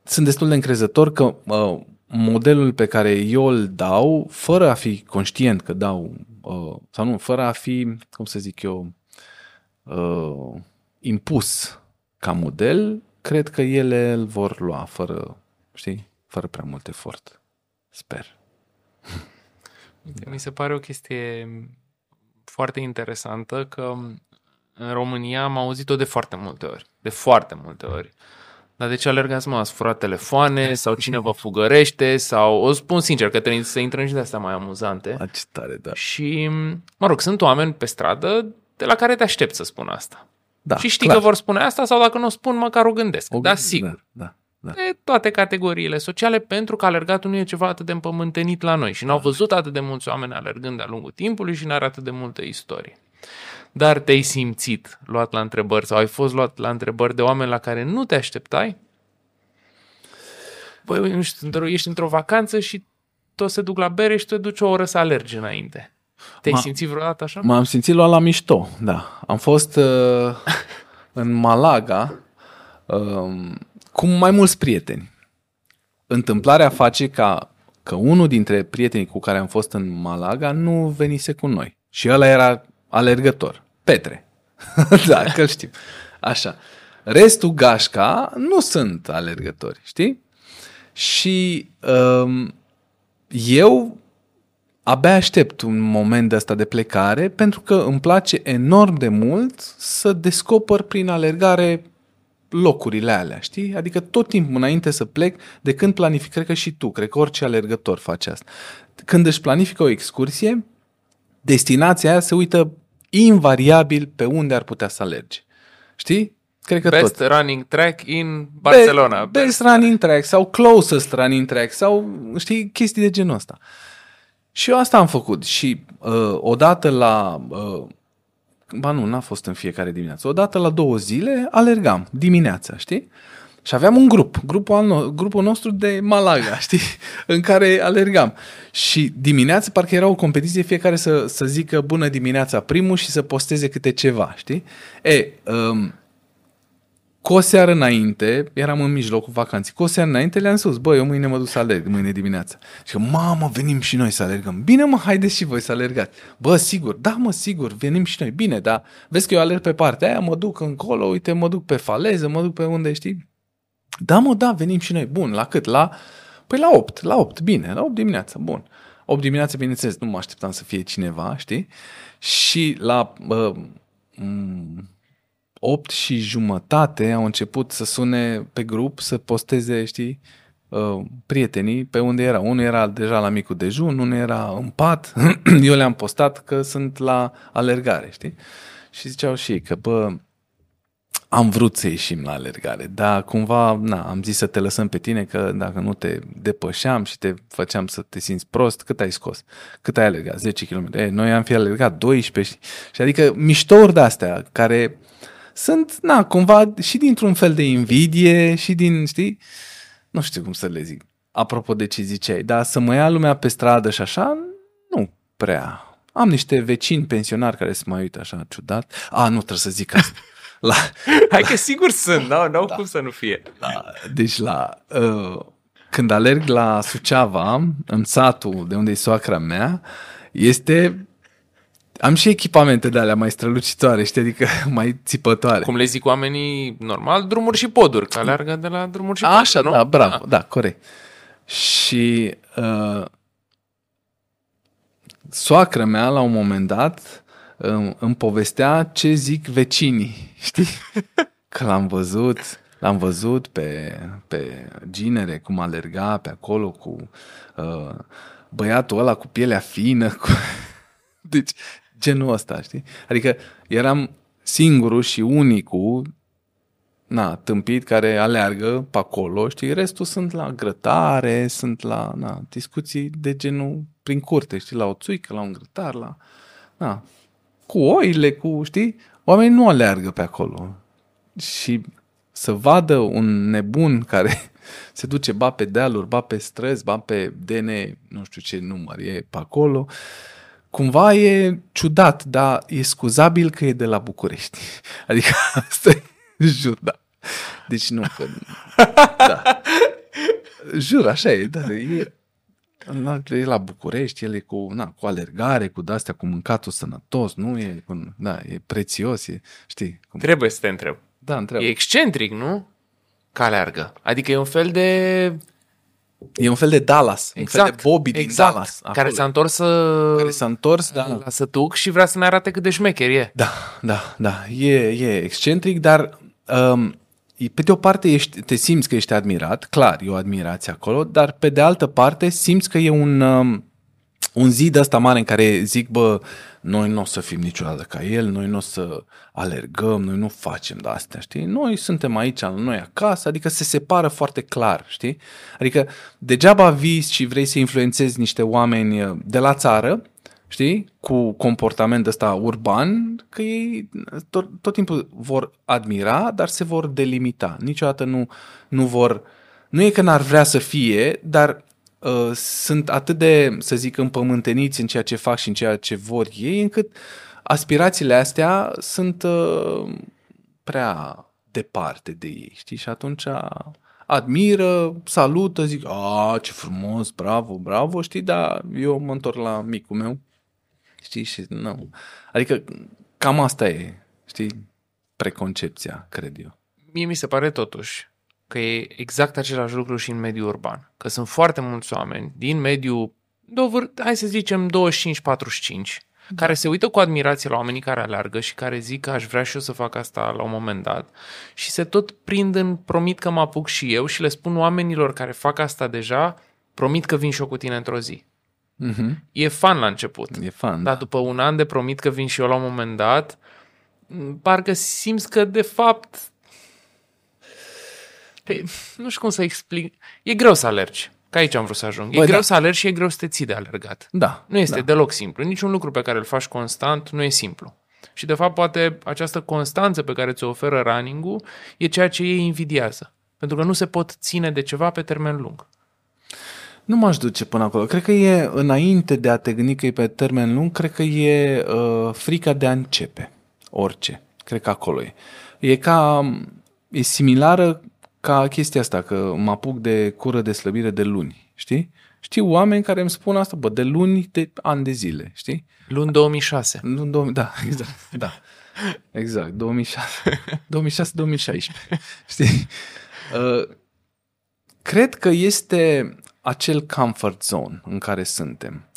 sunt destul de încrezător că uh, modelul pe care eu îl dau, fără a fi conștient că dau, uh, sau nu, fără a fi, cum să zic eu, uh, impus ca model, cred că ele îl vor lua fără, știi, fără prea mult efort. Sper. Mi se pare o chestie foarte interesantă că în România am auzit-o de foarte multe ori. De foarte multe ori. Dar de ce alergați, mă? Ați furat telefoane sau cine vă fugărește sau... O spun sincer că trebuie să intrăm și de astea mai amuzante. A, ce tare, da. Și, mă rog, sunt oameni pe stradă de la care te aștept să spun asta. Da și știi clar. că vor spune asta sau dacă nu o spun, măcar o gândesc. O- da, sigur. Da, da, da. De toate categoriile sociale, pentru că alergatul nu e ceva atât de împământenit la noi și n-au văzut atât de mulți oameni alergând de-a lungul timpului și n-are atât de multă istorie. Dar te-ai simțit luat la întrebări sau ai fost luat la întrebări de oameni la care nu te așteptai? Băi, nu știu, într- ești într-o vacanță și toți se duc la bere și tu te duci o oră să alergi înainte. Te-ai Ma- simțit vreodată așa? M-am simțit luat la mișto, da. Am fost uh, în Malaga uh, cu mai mulți prieteni. Întâmplarea face ca că unul dintre prietenii cu care am fost în Malaga nu venise cu noi. Și ăla era alergător. Petre. da, că știm. Așa. Restul gașca nu sunt alergători, știi? Și um, eu abia aștept un moment de asta de plecare pentru că îmi place enorm de mult să descoper prin alergare locurile alea, știi? Adică tot timpul înainte să plec, de când planific, cred că și tu, cred că orice alergător face asta. Când își planifică o excursie, destinația aia se uită invariabil pe unde ar putea să alerge. Știi? Cred că Best tot. running track in Barcelona. Be- Best running track sau closest running track sau, știi, chestii de genul ăsta. Și eu asta am făcut și uh, odată la... Uh, ba nu, n-a fost în fiecare dimineață. Odată la două zile alergam dimineața, știi? Și aveam un grup, grupul, al no- grupul nostru de Malaga, știi? În care alergam. Și dimineața parcă era o competiție, fiecare să, să zică bună dimineața primul și să posteze câte ceva, știi? E, um, cu o seară înainte, eram în mijlocul vacanței, cu o seară înainte le-am spus, băi, eu mâine mă duc să alerg, mâine dimineața. Și că, mamă, venim și noi să alergăm. Bine, mă, haideți și voi să alergați. Bă, sigur, da, mă, sigur, venim și noi. Bine, dar vezi că eu alerg pe partea aia, mă duc încolo, uite, mă duc pe faleză, mă duc pe unde, știi? Da, mă, da, venim și noi. Bun, la cât? La... Păi la 8, la 8, bine, la 8 dimineața, bun. 8 dimineața, bineînțeles, nu mă așteptam să fie cineva, știi? Și la uh, m- 8 și jumătate au început să sune pe grup, să posteze, știi, uh, prietenii pe unde era. Unul era deja la micul dejun, unul era în pat. Eu le-am postat că sunt la alergare, știi? Și ziceau și ei că, bă, am vrut să ieșim la alergare, dar cumva, na, am zis să te lăsăm pe tine că dacă nu te depășeam și te făceam să te simți prost, cât ai scos? Cât ai alergat? 10 km. E, noi am fi alergat 12 și, și adică miștouri de-astea care sunt, na, cumva și dintr-un fel de invidie și din, știi, nu știu cum să le zic, apropo de ce ziceai, dar să mă ia lumea pe stradă și așa, nu prea. Am niște vecini pensionari care se mai uită așa ciudat. A, nu trebuie să zic asta. La, Hai că sigur sunt, n-au, n-au da. cum să nu fie. la, deci la, uh, când alerg la Suceava, în satul de unde e soacra mea, este am și echipamente de alea mai strălucitoare, știi, adică mai țipătoare. Cum le zic oamenii, normal, drumuri și poduri, că alergă de la drumuri și poduri, Așa, nu? da, bravo, da, corect. Și uh, soacră mea, la un moment dat, îmi, îmi povestea ce zic vecinii, știi? Că l-am văzut, l-am văzut pe, pe ginere, cum alerga pe acolo cu uh, băiatul ăla cu pielea fină. Cu... Deci, genul ăsta, știi? Adică eram singurul și unicul na, tâmpit care aleargă pe acolo, știi, restul sunt la grătare, sunt la na, discuții de genul prin curte, știi, la o țuică, la un grătar, la, na, cu oile, cu, știi, oamenii nu aleargă pe acolo. Și să vadă un nebun care se duce ba pe dealuri, ba pe străzi, ba pe DN, nu știu ce număr e pe acolo, cumva e ciudat, dar e scuzabil că e de la București. Adică asta e, jur, da. Deci nu, că, da. Jur, așa e, da, e, e la București, el e cu, na, cu alergare, cu de-astea, cu mâncatul sănătos, nu e, cu, da, e prețios, e, știi? Cum, Trebuie să te întreb. da, întreb. E excentric, nu? Că alergă. Adică e un fel de... E un fel de Dallas, un fel de Bobby din exact, Dallas. Care acolo. s-a întors să... care s-a întors, da. la sătuc și vrea să ne arate cât de șmecher e. Da, da, da. E, e excentric, dar um, e- pe de o parte ești, te simți că ești admirat, clar, e o admirație acolo, dar pe de altă parte simți că e un, um, un zid ăsta mare în care zic, bă, noi nu o să fim niciodată ca el, noi nu o să alergăm, noi nu facem de astea, știi? Noi suntem aici, la noi acasă, adică se separă foarte clar, știi? Adică degeaba vii și vrei să influențezi niște oameni uh, de la țară, știi, cu comportament ăsta urban, că ei tot, tot timpul vor admira, dar se vor delimita. Niciodată nu, nu vor... Nu e că n-ar vrea să fie, dar uh, sunt atât de, să zic, împământeniți în ceea ce fac și în ceea ce vor ei, încât aspirațiile astea sunt uh, prea departe de ei, știi? Și atunci admiră, salută, zic, a, ce frumos, bravo, bravo, știi, dar eu mă întorc la micul meu, știi, și nu. Adică cam asta e, știi, preconcepția, cred eu. Mie mi se pare totuși că e exact același lucru și în mediul urban. Că sunt foarte mulți oameni din mediul, dovâr, hai să zicem 25-45, care se uită cu admirație la oamenii care alergă și care zic că aș vrea și eu să fac asta la un moment dat și se tot prind în promit că mă apuc și eu și le spun oamenilor care fac asta deja, promit că vin și eu cu tine într-o zi. Mm-hmm. E fan la început. E fan, Dar după un an de promit că vin și eu la un moment dat, m, parcă simți că de fapt pe, nu știu cum să explic. E greu să alergi. Că aici am vrut să ajung. E Băi, greu da. să alergi și e greu să te ții de alergat. Da. Nu este da. deloc simplu. Niciun lucru pe care îl faci constant nu e simplu. Și de fapt poate această constanță pe care ți-o oferă running-ul e ceea ce ei invidiază. Pentru că nu se pot ține de ceva pe termen lung. Nu m-aș duce până acolo. Cred că e, înainte de a te gândi că e pe termen lung, cred că e uh, frica de a începe. Orice. Cred că acolo e. E ca, e similară ca chestia asta, că mă apuc de cură de slăbire de luni, știi? Știu oameni care îmi spun asta, bă, de luni, de ani de zile, știi? Luni 2006. Nu, două- da, exact, da. Exact, 2006. 2006-2016. Știi? Uh, cred că este acel comfort zone în care suntem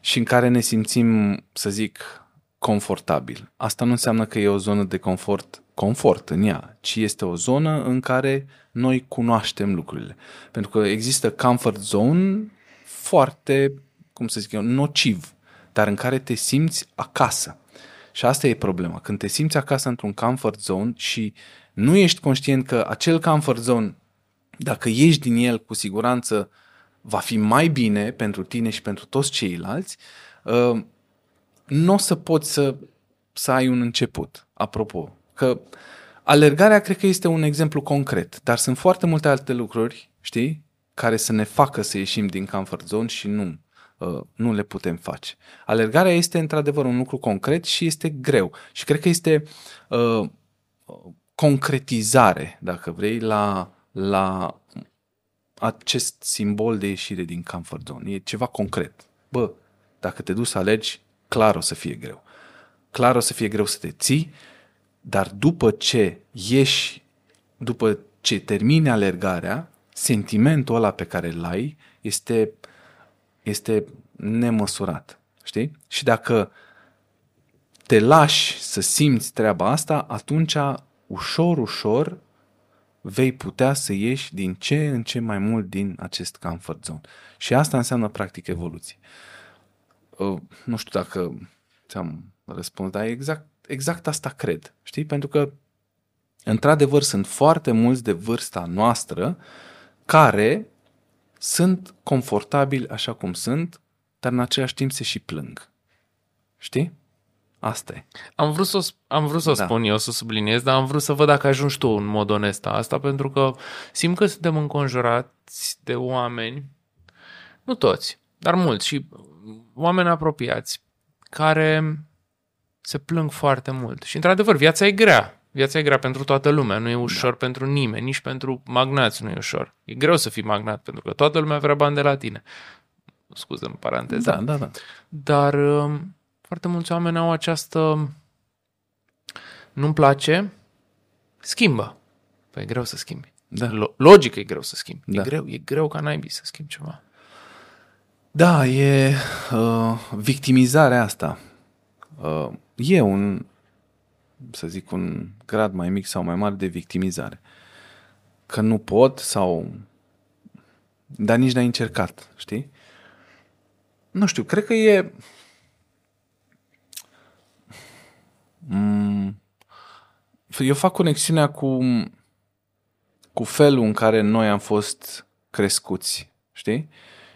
și în care ne simțim, să zic, confortabil. Asta nu înseamnă că e o zonă de confort, confort în ea, ci este o zonă în care noi cunoaștem lucrurile. Pentru că există comfort zone foarte, cum să zic eu, nociv, dar în care te simți acasă. Și asta e problema. Când te simți acasă într-un comfort zone și nu ești conștient că acel comfort zone, dacă ieși din el, cu siguranță va fi mai bine pentru tine și pentru toți ceilalți, uh, nu o să poți să, să ai un început. Apropo, că alergarea cred că este un exemplu concret, dar sunt foarte multe alte lucruri, știi, care să ne facă să ieșim din comfort zone și nu, uh, nu le putem face. Alergarea este într-adevăr un lucru concret și este greu. Și cred că este uh, concretizare, dacă vrei, la, la acest simbol de ieșire din comfort zone. E ceva concret. Bă, dacă te duci să alegi, clar o să fie greu. Clar o să fie greu să te ții, dar după ce ieși, după ce termini alergarea, sentimentul ăla pe care îl ai este, este nemăsurat. Știi? Și dacă te lași să simți treaba asta, atunci ușor, ușor vei putea să ieși din ce în ce mai mult din acest comfort zone. Și asta înseamnă practic evoluție. Uh, nu știu dacă ți-am răspuns, dar exact, exact asta cred. Știi? Pentru că într-adevăr sunt foarte mulți de vârsta noastră care sunt confortabili așa cum sunt, dar în același timp se și plâng. Știi? Asta e. Am vrut să, am vrut să da. spun eu, să subliniez, dar am vrut să văd dacă ajungi tu în mod onest asta, pentru că simt că suntem înconjurați de oameni, nu toți, dar mulți și oameni apropiați, care se plâng foarte mult. Și într-adevăr, viața e grea. Viața e grea pentru toată lumea, nu e ușor da. pentru nimeni, nici pentru magnați nu e ușor. E greu să fii magnat, pentru că toată lumea vrea bani de la tine. Scuză în paranteză. Da, da, da. Dar um, foarte mulți oameni au această nu-mi place, schimbă. Păi e greu să schimbi. Da. Logic e greu să schimbi. Da. E greu, e greu ca naibii să schimbi ceva. Da, e uh, victimizarea asta. Uh, e un, să zic, un grad mai mic sau mai mare de victimizare. Că nu pot sau... Dar nici n-ai încercat, știi? Nu știu, cred că e... Mm, eu fac conexiunea cu, cu felul în care noi am fost crescuți, știi?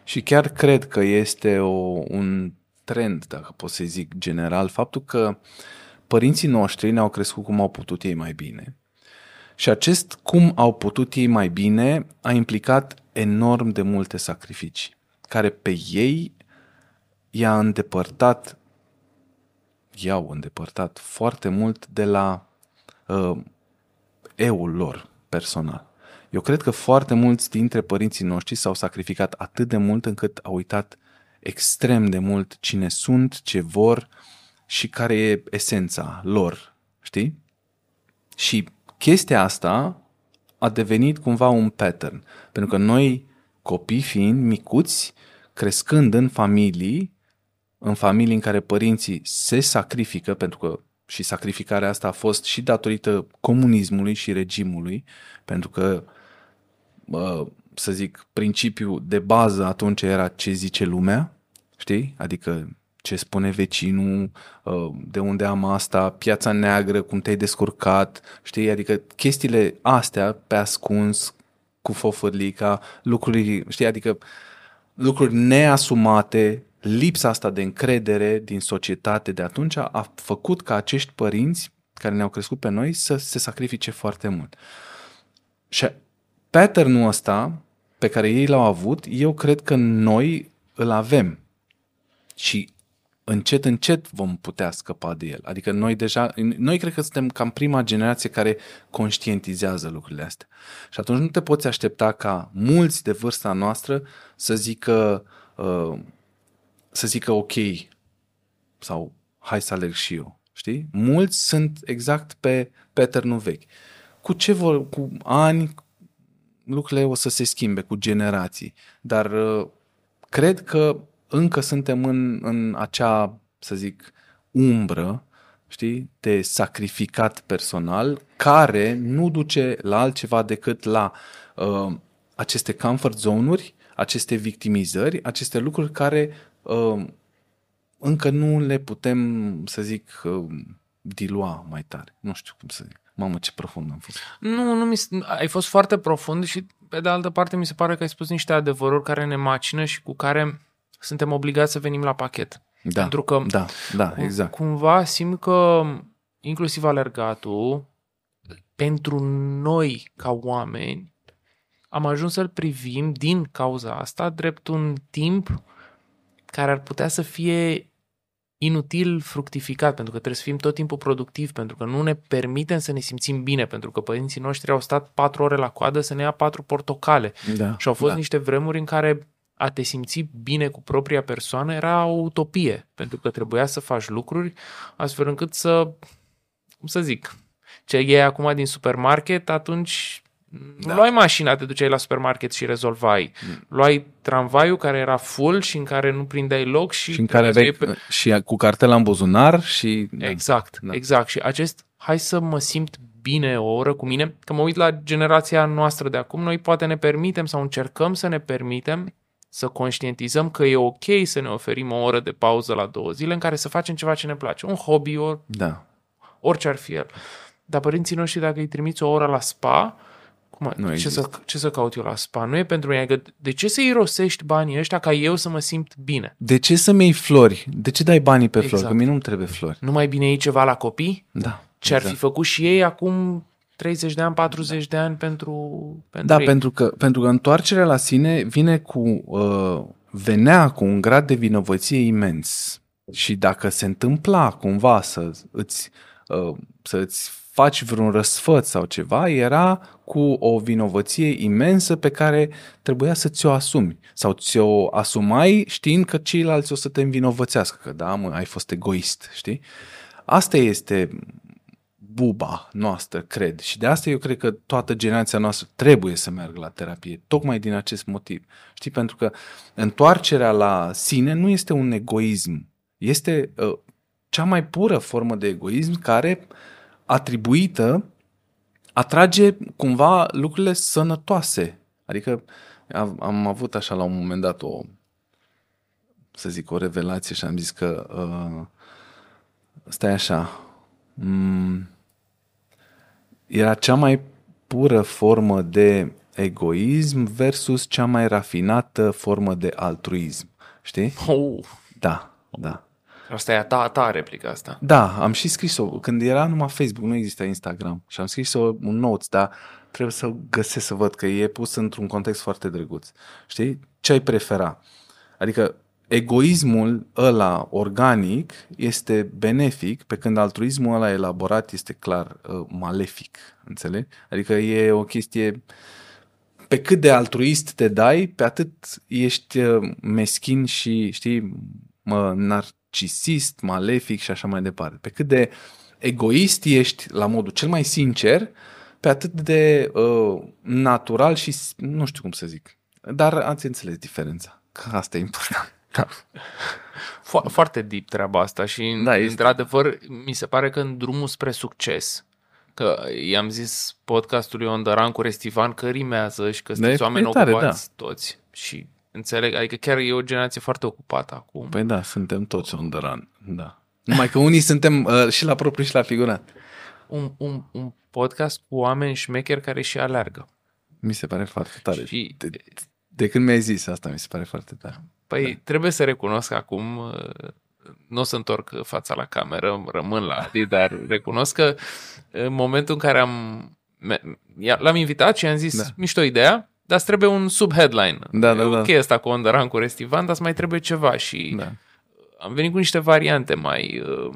Și chiar cred că este o, un trend, dacă pot să zic general, faptul că părinții noștri ne-au crescut cum au putut ei mai bine. Și acest cum au putut ei mai bine a implicat enorm de multe sacrificii, care pe ei i-a îndepărtat, i-au îndepărtat foarte mult de la uh, eul lor personal. Eu cred că foarte mulți dintre părinții noștri s-au sacrificat atât de mult încât au uitat extrem de mult cine sunt, ce vor și care e esența lor, știi? Și chestia asta a devenit cumva un pattern, pentru că noi, copii fiind micuți, crescând în familii, în familii în care părinții se sacrifică, pentru că și sacrificarea asta a fost și datorită comunismului și regimului, pentru că, să zic, principiul de bază atunci era ce zice lumea, știi? Adică ce spune vecinul, ă, de unde am asta, piața neagră, cum te-ai descurcat, știi? Adică chestiile astea pe ascuns, cu fofărlica, lucruri, știi? Adică lucruri neasumate, lipsa asta de încredere din societate de atunci a făcut ca acești părinți care ne-au crescut pe noi să se sacrifice foarte mult. Și pattern-ul ăsta pe care ei l-au avut, eu cred că noi îl avem. Și încet, încet vom putea scăpa de el. Adică noi deja, noi cred că suntem cam prima generație care conștientizează lucrurile astea. Și atunci nu te poți aștepta ca mulți de vârsta noastră să zică, uh, să zică ok sau hai să alerg și eu. Știi? Mulți sunt exact pe pattern vechi. Cu ce vor, cu ani, lucrurile o să se schimbe, cu generații. Dar uh, cred că încă suntem în, în acea, să zic, umbră, știi, de sacrificat personal, care nu duce la altceva decât la uh, aceste comfort zone-uri, aceste victimizări, aceste lucruri care uh, încă nu le putem, să zic, uh, dilua mai tare. Nu știu cum să zic. Mamă, ce profund am fost. Nu, nu mi s- ai fost foarte profund și pe de altă parte mi se pare că ai spus niște adevăruri care ne macină și cu care suntem obligați să venim la pachet. Da, Pentru că da, da, Cum- exact. Cumva simt că inclusiv alergatul, pentru noi ca oameni, am ajuns să-l privim din cauza asta drept un timp care ar putea să fie inutil fructificat, pentru că trebuie să fim tot timpul productiv, pentru că nu ne permitem să ne simțim bine, pentru că părinții noștri au stat patru ore la coadă să ne ia patru portocale. Da, Și au fost da. niște vremuri în care a te simți bine cu propria persoană era o utopie, pentru că trebuia să faci lucruri astfel încât să, cum să zic, ce iei acum din supermarket, atunci Da. nu luai mașina, te duceai la supermarket și rezolvai. Mm. Luai tramvaiul care era full și în care nu prindeai loc și, Și în care trebuia aveai, să iei și cu cartela în buzunar și... pe... Exact, Da. exact. Și acest, hai să mă simt bine o oră cu mine, că mă uit la generația noastră de acum, noi poate ne permitem sau încercăm să ne permitem să conștientizăm că e ok să ne oferim o oră de pauză la două zile în care să facem ceva ce ne place, un hobby, or, Da. orice ar fi el. Dar părinții noștri, dacă îi trimiți o oră la spa, cum, Nu ce, există. să, ce să caut eu la spa? Nu e pentru mine. Adică, de ce să irosești banii ăștia ca eu să mă simt bine? De ce să-mi iei flori? De ce dai banii pe flori? Exact. Că mie nu-mi trebuie flori. Nu mai bine iei ceva la copii? Da. Ce ar exact. fi făcut și ei acum 30 de ani, 40 de ani pentru, pentru Da, ei. pentru că, pentru că întoarcerea la sine vine cu, uh, venea cu un grad de vinovăție imens. Și dacă se întâmpla cumva să îți, uh, să îți faci vreun răsfăț sau ceva, era cu o vinovăție imensă pe care trebuia să ți-o asumi. Sau ți-o asumai știind că ceilalți o să te învinovățească, că da, mă, ai fost egoist, știi? Asta este buba noastră, cred. Și de asta eu cred că toată generația noastră trebuie să meargă la terapie, tocmai din acest motiv. Știi, pentru că întoarcerea la sine nu este un egoism, este uh, cea mai pură formă de egoism care, atribuită, atrage cumva lucrurile sănătoase. Adică am, am avut așa la un moment dat o, să zic, o revelație și am zis că uh, stai așa, mm, era cea mai pură formă de egoism versus cea mai rafinată formă de altruism. Știi? Oh, Da, da. Asta e a ta, a ta replica asta. Da, am și scris-o. Când era numai Facebook, nu exista Instagram. Și am scris-o un notes, dar trebuie să găsesc să văd că e pus într-un context foarte drăguț. Știi? Ce ai prefera? Adică egoismul ăla organic este benefic, pe când altruismul ăla elaborat este clar uh, malefic. Înțelegi? Adică e o chestie pe cât de altruist te dai, pe atât ești uh, meschin și, știi, mă, narcisist, malefic și așa mai departe. Pe cât de egoist ești la modul cel mai sincer, pe atât de uh, natural și nu știu cum să zic. Dar ați înțeles diferența. Că asta e important. Ca... Fo- foarte deep treaba asta și, Da, da, este. într-adevăr, mi se pare că în drumul spre succes, că i-am zis podcastului On The Run cu Restivan că rimează și că sunteți e- oameni e tare, ocupați toți și înțeleg, adică chiar e o generație foarte ocupată acum. Păi da, suntem toți on the run. Da. Numai că unii suntem uh, și la propriu și la figurat. Un, un, un podcast cu oameni șmecheri care și aleargă. Mi se pare foarte tare. Și- De, de când mi-ai zis asta, mi se pare foarte tare. Păi Da. trebuie să recunosc acum, uh, nu o să întorc fața la cameră, rămân la Adi, dar recunosc că în momentul în care am me- i- l-am invitat și am zis, Da. da. mișto ideea, dar îți trebuie un subheadline. Da, da, E da. Ok, asta cu Ondaran, cu Restivan, dar îți mai trebuie ceva și Da. am venit cu niște variante mai uh,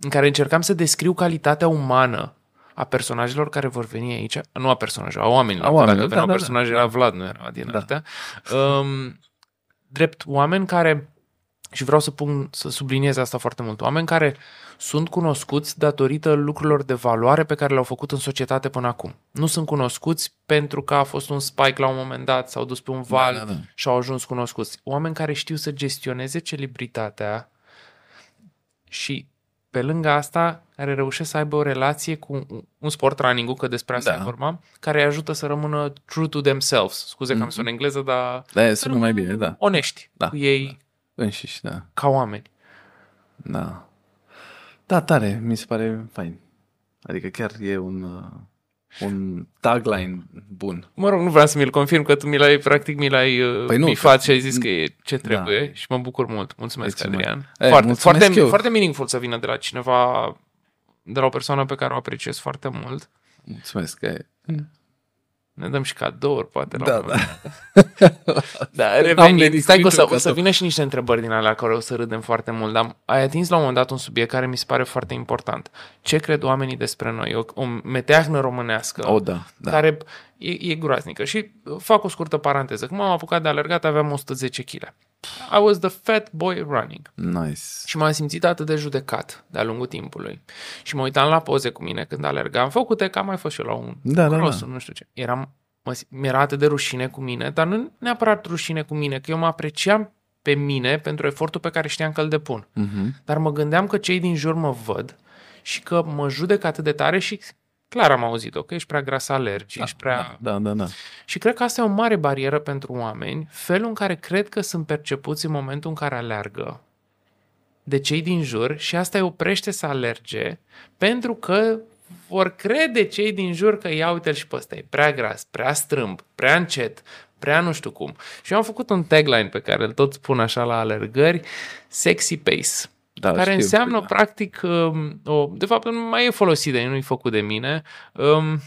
în care încercam să descriu calitatea umană a personajelor care vor veni aici, nu a personajelor, a oamenilor. A că oamenilor, Dacă veneau da, da, personaje, era Vlad, nu era din Da. astea. Um, drept oameni care, și vreau să pun, să subliniez asta foarte mult, oameni care sunt cunoscuți datorită lucrurilor de valoare pe care le-au făcut în societate până acum. Nu sunt cunoscuți pentru că a fost un spike la un moment dat, s-au dus pe un val da, da. și au ajuns cunoscuți. Oameni care știu să gestioneze celebritatea și pe lângă asta care reușesc să aibă o relație cu un- un sport running că despre asta Da. da. vorba, care îi ajută să rămână true to themselves. Scuze că am sunat în engleză, dar Da, sună mai bine, da. onești Da. cu ei Înșiși, da. ca oameni. Da. Da, tare, mi se pare fain. Adică chiar e un, uh, un tagline bun. Mă rog, nu vreau să mi-l confirm, că tu mi l-ai, practic, mi l-ai Păi păi nu, bifat că- și ai zis că e ce Da. trebuie și mă bucur mult. Mulțumesc, Mulțumesc. Adrian. E, foarte, mulțumesc foarte, eu. foarte meaningful să vină de la cineva, de la o persoană pe care o apreciez foarte mult. Mulțumesc că e. Ne dăm și cadouri, poate. La Da, un da. moment. Da, Am revenind, venit stai cu că o să, niciun o să cadou. vină și niște întrebări din alea care o să râdem foarte mult, dar ai atins la un moment dat un subiect care mi se pare foarte important. Ce cred oamenii despre noi? O, o meteahnă românească O, da, da. care e, e groaznică. Și fac o scurtă paranteză. Când m-am apucat de alergat, aveam 110 kg. I was the fat boy running. Nice. Și m-am simțit atât de judecat de-a lungul timpului. Și mă uitam la poze cu mine când alergam, făcute că am mai fost și eu la un Da, da, cross, da. nu știu ce. Eram, mă, sim- mi-era atât de rușine cu mine, dar nu neapărat rușine cu mine, că eu mă apreciam pe mine pentru efortul pe care știam că îl depun. Mhm. Dar mă gândeam că cei din jur mă văd și că mă judec atât de tare și clar am auzit-o, că ești prea gras să alergi, ești prea... Da, da, da. Și cred că asta e o mare barieră pentru oameni, felul în care cred că sunt percepuți în momentul în care alergă de cei din jur și asta îi oprește să alerge pentru că vor crede cei din jur că ia uite și pe ăsta, e prea gras, prea strâmb, prea încet, prea nu știu cum. Și eu am făcut un tagline pe care îl tot spun așa la alergări, sexy pace. Da, care știu. înseamnă Da. practic, um, o, de fapt nu mai e folosit de nu-i făcut de mine, um,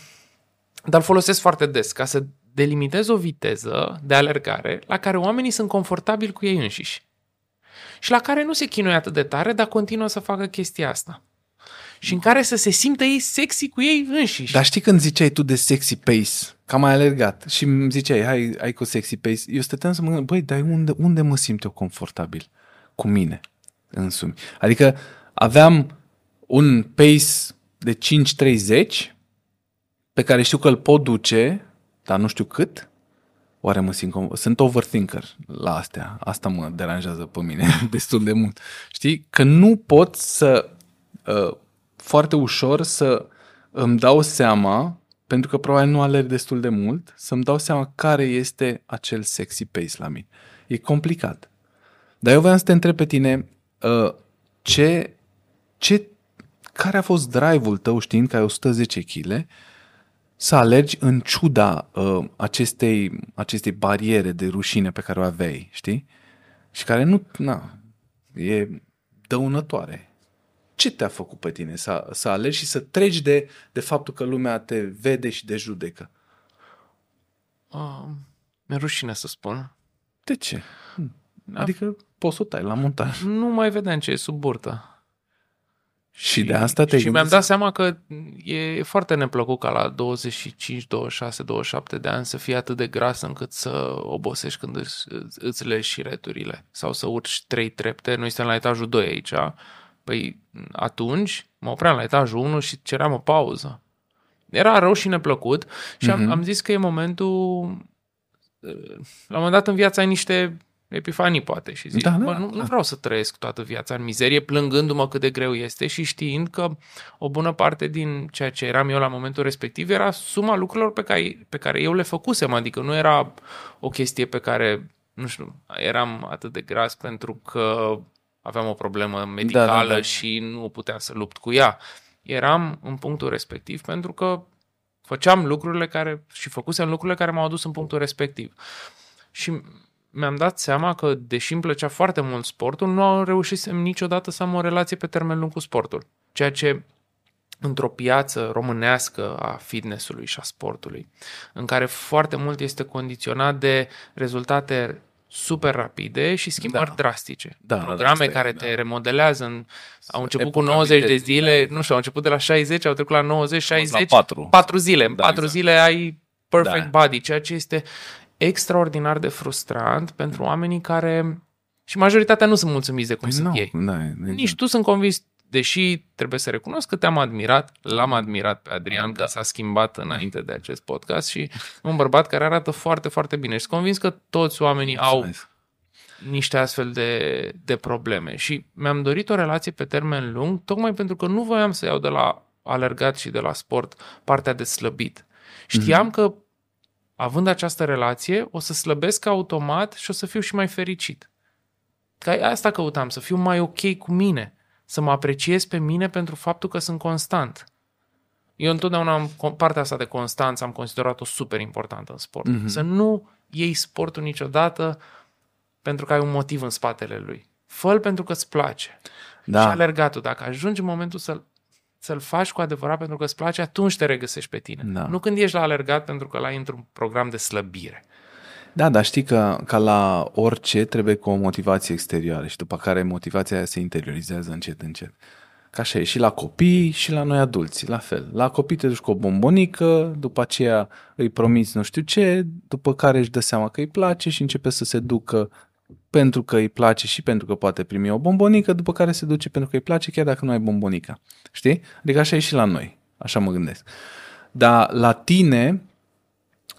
dar îl folosesc foarte des ca să delimitez o viteză de alergare la care oamenii sunt confortabili cu ei înșiși și la care nu se chinuie atât de tare, dar continuă să facă chestia asta. Și în care să se simtă ei sexy cu ei înșiși. Dar știi când ziceai tu de sexy pace, că am mai alergat și îmi ziceai, hai, hai cu sexy pace, eu stăteam să mă gândesc, băi, dar unde, unde mă simt eu confortabil? Cu mine însumi. Adică aveam un pace de 5.30 pe care știu că îl pot duce, dar nu știu cât. Oare mă simt com- Sunt overthinker la astea. Asta mă deranjează pe mine destul de mult. Știi? Că nu pot să uh, foarte ușor să îmi dau seama, pentru că probabil nu alerg destul de mult, să-mi dau seama care este acel sexy pace la mine. E complicat. Dar eu voiam să te întreb pe tine uh, ce, ce, care a fost drive-ul tău știind că ai 110 kg să alergi în ciuda uh, acestei, acestei bariere de rușine pe care o aveai, știi? Și care nu, na, e dăunătoare. Ce te-a făcut pe tine să, să alergi și să treci de, de faptul că lumea te vede și de judecă? Uh, mi-e rușine să spun. De ce? Da. Adică poți să o tai la montaj. Nu mai vedeam ce e sub burtă. Și de asta te Și mi-am dat seama că e foarte neplăcut ca la 25, 26, 27 de ani să fii atât de gras încât să obosești când îți, îți legi și returile. Sau să urci trei trepte. Noi suntem la etajul 2 aici. Păi atunci mă opream la etajul 1 și ceream o pauză. Era rău și neplăcut și am, Mhm. am zis că e momentul... La un moment dat în viață ai niște epifanii, poate, și zici, Da, da, da, bă, nu, da. nu vreau să trăiesc toată viața în mizerie, plângându-mă cât de greu este și știind că o bună parte din ceea ce eram eu la momentul respectiv era suma lucrurilor pe care, pe care eu le făcusem, adică nu era o chestie pe care, nu știu, eram atât de gras pentru că aveam o problemă medicală Da, da, da. și nu puteam să lupt cu ea. Eram în punctul respectiv pentru că făceam lucrurile care și făcusem lucrurile care m-au adus în punctul respectiv. Și mi-am dat seama că, deși îmi plăcea foarte mult sportul, nu am reușit niciodată să am o relație pe termen lung cu sportul. Ceea ce într-o piață românească a fitnessului și a sportului, în care foarte mult este condiționat de rezultate super rapide și schimbări Da. drastice. Da, da, da, Programe asta e, care da. te remodelează. În, au început cu Epoca 90 de vitezei, zile, nu știu, au început de la 60, au trecut la 90, 60, la patru. 4 zile. În Da, 4 exact. zile ai perfect Da. body, ceea ce este extraordinar de frustrant pentru oamenii care... Și majoritatea nu sunt mulțumiți de cum Păi sunt nu, ei. da, exact. Nici tu sunt convins, deși trebuie să recunosc că te-am admirat, l-am admirat pe Adrian, da. că s-a schimbat înainte de acest podcast și un bărbat care arată foarte, foarte bine. Și sunt convins că toți oamenii au Mulțumesc. niște astfel de, de probleme. Și mi-am dorit o relație pe termen lung, tocmai pentru că nu voiam să iau de la alergat și de la sport partea de slăbit. Știam că având această relație, o să slăbesc automat și o să fiu și mai fericit. Că asta căutam, să fiu mai ok cu mine. să mă apreciez pe mine pentru faptul că sunt constant. Eu întotdeauna am, partea asta de constanță am considerat-o super importantă în sport. Mhm. Să nu iei sportul niciodată pentru că ai un motiv în spatele lui. fă pentru că îți place. Da. Și alergatul, dacă ajungi în momentul să-l, să-l faci cu adevărat pentru că îți place, atunci te regăsești pe tine. Da. Nu când ești la alergat pentru că l-ai într-un program de slăbire. Da, dar știi că ca la orice trebuie cu o motivație exterioară și după care motivația aia se interiorizează încet, încet. Ca așa e și la copii și la noi adulți, la fel. La copii te duci cu o bombonică, după aceea îi promiți nu știu ce, după care își dă seama că îi place și începe să se ducă pentru că îi place și pentru că poate primi o bombonică, după care se duce pentru că îi place chiar dacă nu ai bombonica. Știi? Adică așa e și la noi. Așa mă gândesc. Dar la tine,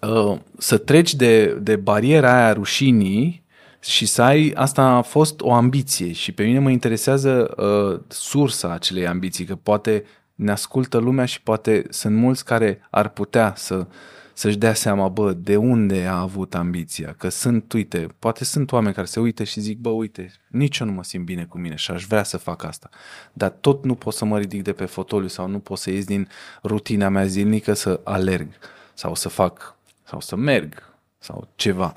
uh, să treci de, de bariera aia a rușinii și să ai, asta a fost o ambiție și pe mine mă interesează uh, sursa acelei ambiții, că poate ne ascultă lumea și poate sunt mulți care ar putea să să-și dea seama, bă, de unde a avut ambiția, că sunt, uite, poate sunt oameni care se uită și zic, bă, uite, nici eu nu mă simt bine cu mine și aș vrea să fac asta, dar tot nu pot să mă ridic de pe fotoliu sau nu pot să ies din rutina mea zilnică să alerg sau să fac, sau să merg sau ceva.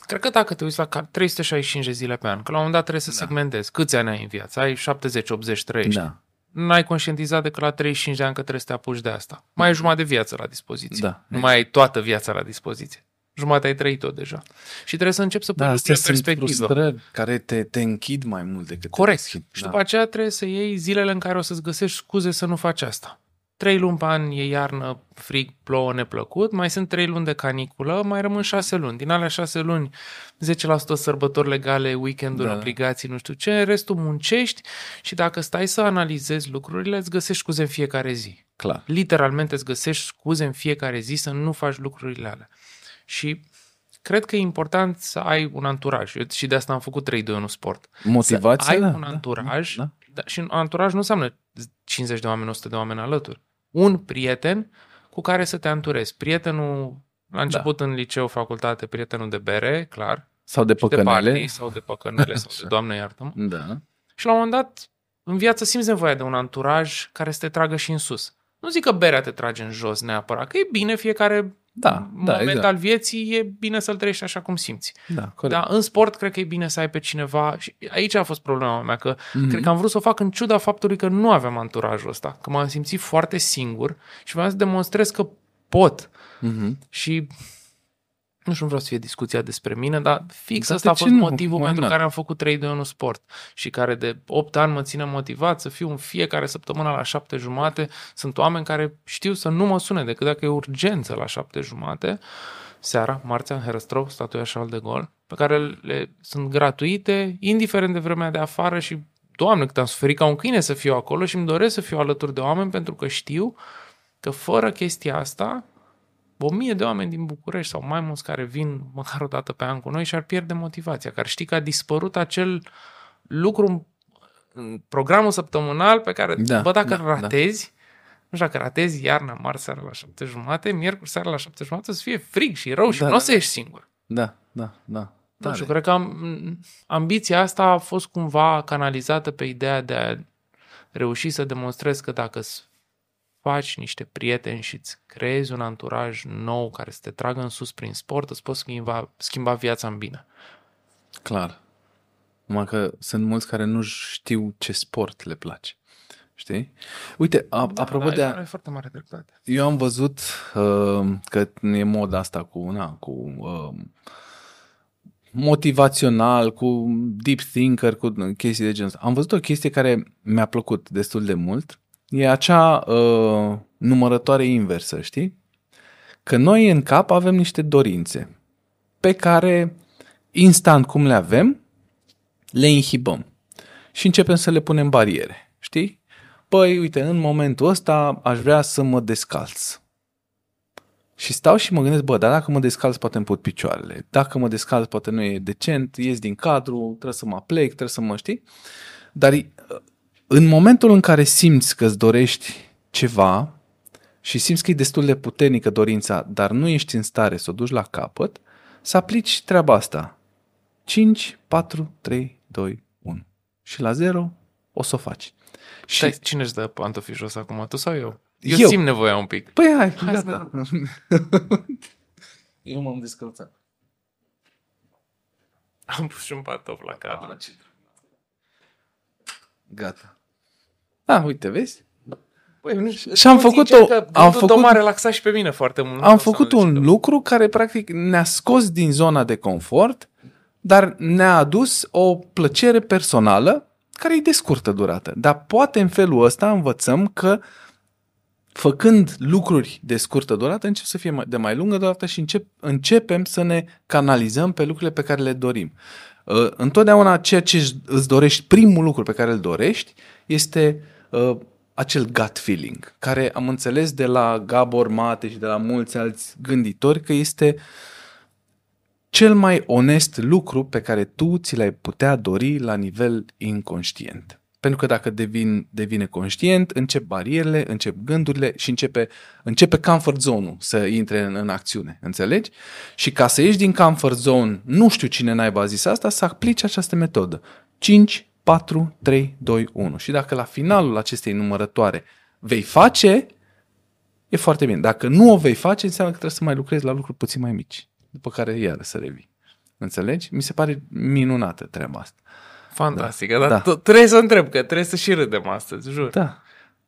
Cred că dacă te uiți la ca- 365 de zile pe an, că la un moment dat trebuie să da. segmentezi câți ani ai în viață, ai 70, 80, 30. Da, N-ai conștientizat decât la 35 de ani că trebuie să te apuci de asta. Mai ai jumătate de viață la dispoziție. Da, Nu mai ai toată viața la dispoziție. Jumătate ai trăit-o deja. Și trebuie să începi să pui da lucrurile astea în sunt perspectivă. frustrări care te, te închid mai mult decât Corect. te deschid. Și Da. după aceea trebuie să iei zilele în care o să-ți găsești scuze să nu faci asta. Trei luni pe an e iarnă, frig, plouă, neplăcut, mai sunt trei luni de caniculă, mai rămân șase luni. Din alea șase luni, 10% sărbători legale, weekenduri, Da. da. obligații, nu știu ce, restul muncești și dacă stai să analizezi lucrurile, îți găsești scuze în fiecare zi. Clar. Literalmente îți găsești scuze în fiecare zi să nu faci lucrurile alea. Și cred că e important să ai un anturaj. Eu și de asta am făcut 3 2 1 sport. Motivația, Să ai da, un da, anturaj, da. da. și un anturaj nu înseamnă 50 de oameni, 100 de oameni alături. Un prieten cu care să te anturezi. Prietenul, la început da. în liceu, facultate, prietenul de bere, clar, Sau de și de păcănele. party, sau de păcănele, sau de Așa. doamne iartă Da. Și la un moment dat, în viață simți nevoia de un anturaj care să te tragă și în sus. Nu zic că berea te trage în jos neapărat, că e bine fiecare Da, da, moment exact. al vieții, e bine să-l trăiești așa cum simți. Da, corect. Da, în sport cred că e bine să ai pe cineva și aici a fost problema mea, că Mhm. mm-hmm. cred că am vrut să o fac în ciuda faptului că nu aveam anturajul ăsta, că m-am simțit foarte singur și vreau să demonstrez că pot. Mhm. Și nu știu, nu vreau să fie discuția despre mine, dar fix Dar asta de a ce fost nu? motivul Why pentru not? care am făcut 3 de 1 sport și care de 8 ani mă ține motivat să fiu în fiecare săptămână la 7 jumate. Sunt oameni care știu să nu mă sune decât dacă e urgență la 7 jumate seara, marțea, în Herăstrău, statuia Charles de Gaulle, pe care le sunt gratuite, indiferent de vremea de afară și, doamne, cât am suferit ca un câine să fiu acolo și îmi doresc să fiu alături de oameni pentru că știu că fără chestia asta, o mie de oameni din București sau mai mulți care vin măcar o dată pe an cu noi și-ar pierde motivația, care știi că a dispărut acel lucru în- în programul săptămânal pe care, Da, bă, dacă da, da, ratezi, nu știu, dacă ratezi iarna, marți seara la șapte jumate, miercuri seara la șapte jumate, o să fie frig și rău și Da, nu o da, să ieși singur. Da, da, da. Nu Tare. știu, cred că am, ambiția asta a fost cumva canalizată pe ideea de a reuși să demonstrezi că dacă îți faci niște prieteni și îți creezi un anturaj nou care să te tragă în sus prin sport, îți poți schimba, schimba viața în bine. Clar. Numai că sunt mulți care nu știu ce sport le place. Știi? Uite, a, da, apropo da, de... e, A, e foarte mare dreptate. eu am văzut uh, că e moda asta cu, na, cu uh, motivațional, cu deep thinker, cu chestii de genul ăsta. Am văzut o chestie care mi-a plăcut destul de mult. E acea uh, numărătoare inversă, știi? Că noi în cap avem niște dorințe pe care instant cum le avem, le inhibăm și începem să le punem bariere, știi? Păi, uite, în momentul ăsta aș vrea să mă descalț. Și stau și mă gândesc, bă, dar dacă mă descalț poate îmi pot picioarele. Dacă mă descalț poate nu e decent, ies din cadru, trebuie să mă aplec, trebuie să mă știi. Dar uh, în momentul în care simți că îți dorești ceva și simți că e destul de puternică dorința, dar nu ești în stare să o duci la capăt, să aplici treaba asta. 5, 4, 3, 2, 1. Și la 0 o să o faci. Și, Stai, cine își dă pantofii jos acum, tu sau eu? Eu, Eu. simt nevoia un pic. păi hai, Hai să gata. Eu m-am descălțat. Am pus și un pantof la cadru. Gata. Da, uite, vezi? Păi, nu, Și am făcut-o- Că am am făcut- m-a relaxat și pe mine foarte mult. Am Nu o să făcut am un zis lucru care practic ne-a scos din zona de confort, dar ne-a adus o plăcere personală care e de scurtă durată. Dar poate în felul ăsta învățăm că făcând lucruri de scurtă durată, încep să fie mai- de mai lungă durată și încep, începem să ne canalizăm pe lucrurile pe care le dorim. Uh, Întotdeauna ceea ce își- îți dorești, primul lucru pe care îl dorești, este uh, acel gut feeling, care am înțeles de la Gabor Mate și de la mulți alți gânditori că este cel mai onest lucru pe care tu ți l-ai putea dori la nivel inconștient. Pentru că dacă devin, devine conștient, încep barierele, încep gândurile și începe, începe comfort zone-ul să intre în, în acțiune. Înțelegi? Și ca să ieși din comfort zone, nu știu cine naiba a zis asta, să aplici această metodă. 5, 4, 3, 2, 1. Și dacă la finalul acestei numărătoare vei face, e foarte bine. Dacă nu o vei face, înseamnă că trebuie să mai lucrezi la lucruri puțin mai mici, după care iară să revii. Înțelegi? Mi se pare minunată treaba asta. Fantastică, dar Da. tot- trebuie să întreb, că trebuie să și râdem astăzi, jur. Da.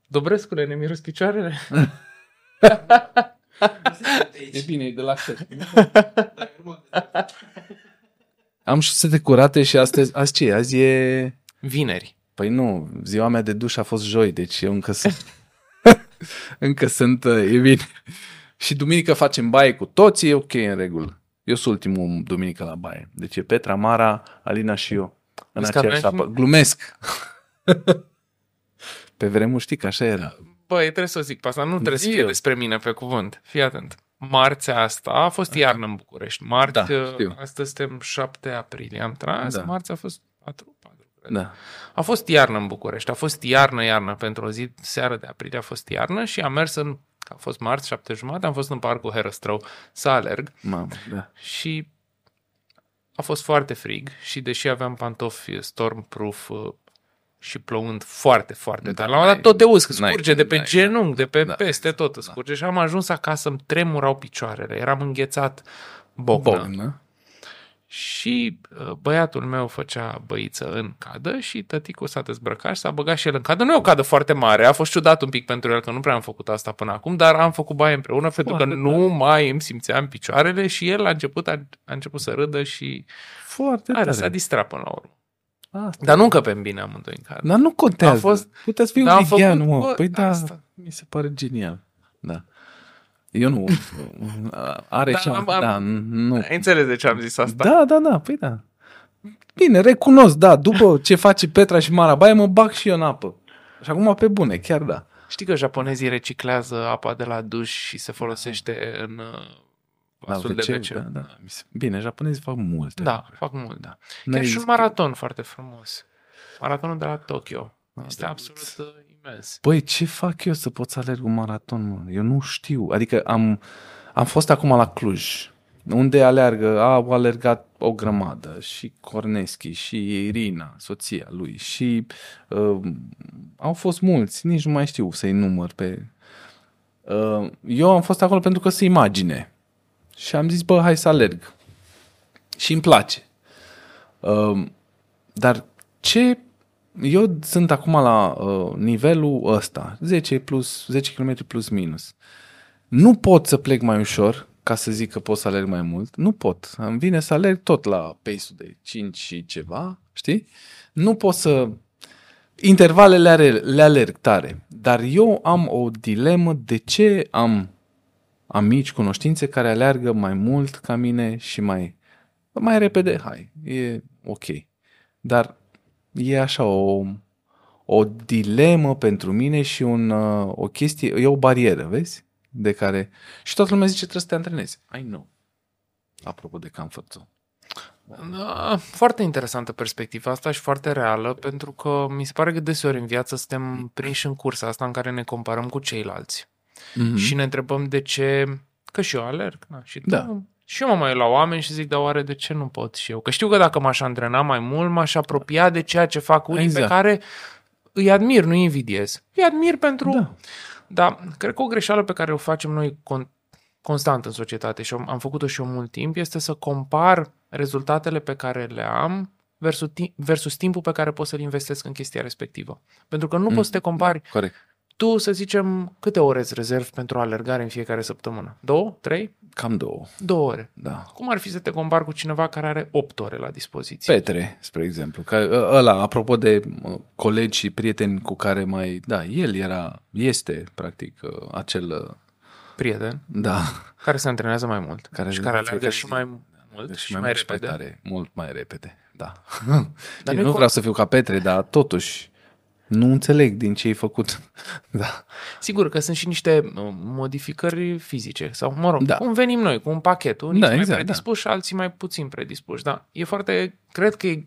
Dobrescule, ne miros picioarele? E bine, e de la fel. Am și sete curate și astăzi, azi ce? e? Azi e... Vineri. Păi nu, ziua mea de duș a fost joi, deci eu încă sunt... încă sunt, uh, e bine. Și duminică facem baie cu toții, e ok în regulă. Eu sunt ultimul duminică la baie. Deci e Petra, Mara, Alina și eu. În Vezi că aceeași aveam și- apă. Glumesc. Pe vremuri știi că așa era. Băi, trebuie să o zic pe asta, nu trebuie să Zi fie eu. despre mine pe cuvânt. Fii atent. Marțea asta a fost iarnă în București. Marți, Da, uh, știu. astăzi suntem 7 aprilie. Am tras, Da. marți a fost 4, 4 cred. Da. A fost iarnă în București, a fost iarnă, iarnă pentru o zi, seară de aprilie a fost iarnă și am mers în, a fost marți, șapte jumate, am fost în parcul Herăstrău să alerg Mamă, da. și a fost foarte frig și deși aveam pantofi stormproof uh, și plouând foarte, foarte Da, tare. La un moment dat n-ai- tot te usc, n-ai scurge de pe cum, n-ai genunchi, de pe Da, peste tot, îți scurge. Și am ajuns acasă, îmi tremurau picioarele, eram înghețat bocnă. Bognă. Și uh, băiatul meu făcea băiță în cadă și tăticul s-a dezbrăcat și s-a băgat și el în cadă. Nu e o cadă foarte mare, a fost ciudat un pic pentru el că nu prea am făcut asta până acum, dar am făcut baie împreună pentru că Foarte nu mai îmi simțeam picioarele și el a început, a, a început să râdă și Foarte are, tare. s-a distrat până la urmă. Asta. Dar nu încăpem bine amândoi în cadă. Dar nu contează. A fost- Puteți fi Dar am un vegan, făcut- mă. bă, Păi da, asta. mi se pare genial. Da. Eu nu. Are Da, și am- da, nu. Ai înțeles de ce am zis asta? Da, da, da, păi da. Bine, recunosc, da, după ce face Petra și Mara Baie, mă bag și eu în apă. Și acum pe bune, chiar da. Știi că japonezii reciclează apa de la duș și se folosește în uh, La vasul de WC, WC. da, da. Mi se- Bine, japonezii fac multe. Da, lucruri. fac mult. Da. Chiar Noi și un zic- maraton foarte frumos. Maratonul de la Tokyo. Este da. absolut uh, imens. Păi, ce fac eu să pot să alerg un maraton, mă? Eu nu știu. Adică am, am fost acum la Cluj, unde aleargă, au alergat o grămadă, și Corneschi, și Irina, soția lui, și uh, au fost mulți, nici nu mai știu să-i număr pe... Uh, eu am fost acolo pentru că se imagine. Și am zis, bă, hai să alerg. Și îmi place. Uh, dar ce eu sunt acum la uh, nivelul ăsta, 10 plus 10 km plus minus. Nu pot să plec mai ușor ca să zic că pot să alerg mai mult. Nu pot. Îmi vine să alerg tot la pace-ul de 5 și ceva, știi? Nu pot să... Intervalele are, le alerg tare. Dar eu am o dilemă de ce am amici, cunoștințe care aleargă mai mult ca mine și mai, mai repede. Hai, e ok. Dar e așa o, o dilemă pentru mine și un, uh, o chestie, e o barieră, vezi? De care... Și toată lumea zice trebuie să te antrenezi. I know. Apropo de comfort zone. Da, foarte interesantă perspectiva asta și foarte reală, pentru că mi se pare că deseori în viață suntem prinși în cursa asta în care ne comparăm cu ceilalți. Mm-hmm. Și ne întrebăm de ce, că și eu alerg, da, și tu. Da. Și eu mă mai uit la oameni și zic, dar oare de ce nu pot și eu? Că știu că dacă m-aș antrena mai mult, m-aș apropia de ceea ce fac unii Exact. pe care îi admir, nu îi invidiez. Îi admir pentru... Da. Da, cred că o greșeală pe care o facem noi con- constant în societate și am am făcut-o și eu mult timp este să compar rezultatele pe care le am versus, ti- versus timpul pe care pot să-l investesc în chestia respectivă. Pentru că nu Mm, poți să te compari. Corect. Tu, să zicem, câte ore îți rezervi pentru alergare în fiecare săptămână? Două? Trei? Cam două. Două ore. Da. Cum ar fi să te compari cu cineva care are 8 ore la dispoziție? Petre, spre exemplu. Că, ă, ăla, apropo de mă, colegi și prieteni cu care mai... Da, el era, este, practic, ă, acel... ă, Prieten Da, care se antrenează mai mult Care și de care fiecare alergă și zi. mai mult și, mai, mult repede. Tare, mult mai repede, da. Dar Dar nu-i nu co- vreau să fiu ca Petre, dar totuși nu înțeleg din ce ai făcut. da. Sigur că sunt și niște uh, modificări fizice sau, mă rog, Da. cum venim noi, cu un pachet. Unii Da, sunt mai exact, predispuși și alții mai puțin predispuși. Da, e foarte, cred că e,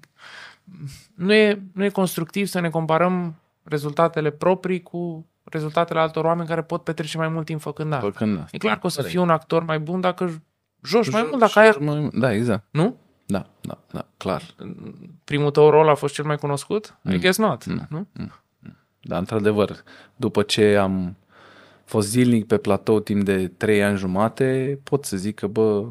nu, e, nu e constructiv să ne comparăm rezultatele proprii cu rezultatele altor oameni care pot petrece mai mult timp făcând asta. Făcând asta. E clar că o să Corect. fii un actor mai bun dacă joci mai mult, dacă ai... Mai- Da, exact. Nu? Da, da, da, clar. Primul tău rol a fost cel mai cunoscut? I Mm. guess not. Mm. Nu? Dar, într-adevăr, după ce am fost zilnic pe platou timp de trei ani jumate, pot să zic că, bă,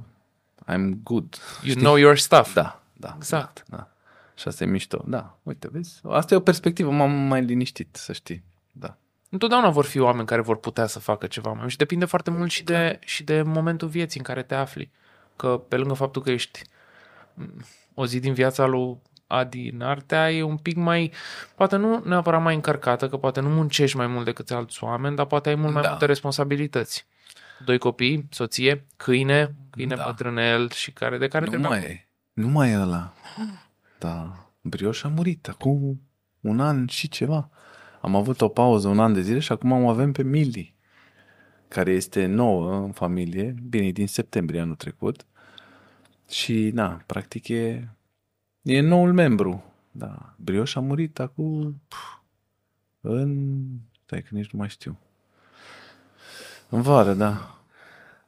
I'm good. You know your stuff. Da, da. Exact. Da. Și asta e mișto. Da, uite, vezi? Asta e o perspectivă, m-am mai liniștit, să știi. Da. Întotdeauna vor fi oameni care vor putea să facă ceva mai mult și depinde foarte mult și de, și de momentul vieții în care te afli. Că pe lângă faptul că ești mm, o zi din viața lui Adi în artea e un pic mai, poate nu neapărat mai încărcată, că poate nu muncești mai mult decât alți oameni, dar poate ai mult mai Da. multe responsabilități. Doi copii, soție, câine, câine Da. bătrânel și care de care Nu trebuie... mai e. Nu mai e ăla. Da. Brioș a murit acum un an și ceva. Am avut o pauză un an de zile și acum o avem pe Mili, care este nouă în familie, bine, e din septembrie anul trecut. Și, na, practic e, e noul membru. Da, Brioș a murit acum pf, în... Stai că nici nu mai știu. În vară, da.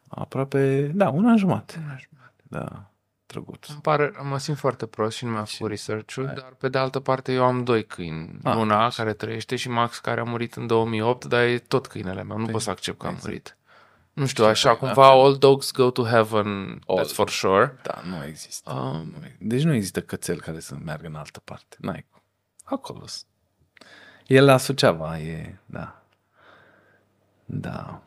Aproape, da, un an jumate. Da, drăguț. Îmi pare, mă simt foarte prost și nu mi-am făcut research-ul, dar pe de altă parte eu am doi câini. Ah. Luna, care trăiește, și Max, care a murit în 2008, dar e tot câinele meu, nu Păi, pot să accept că a exact. murit. Nu știu, așa, cumva all dogs go to heaven, All. that's for sure. Da, nu există. Um, Nu e- Deci nu există cățel care să meargă în altă parte. N-ai cum. Acolo sunt. El la Suceava e, da. Da.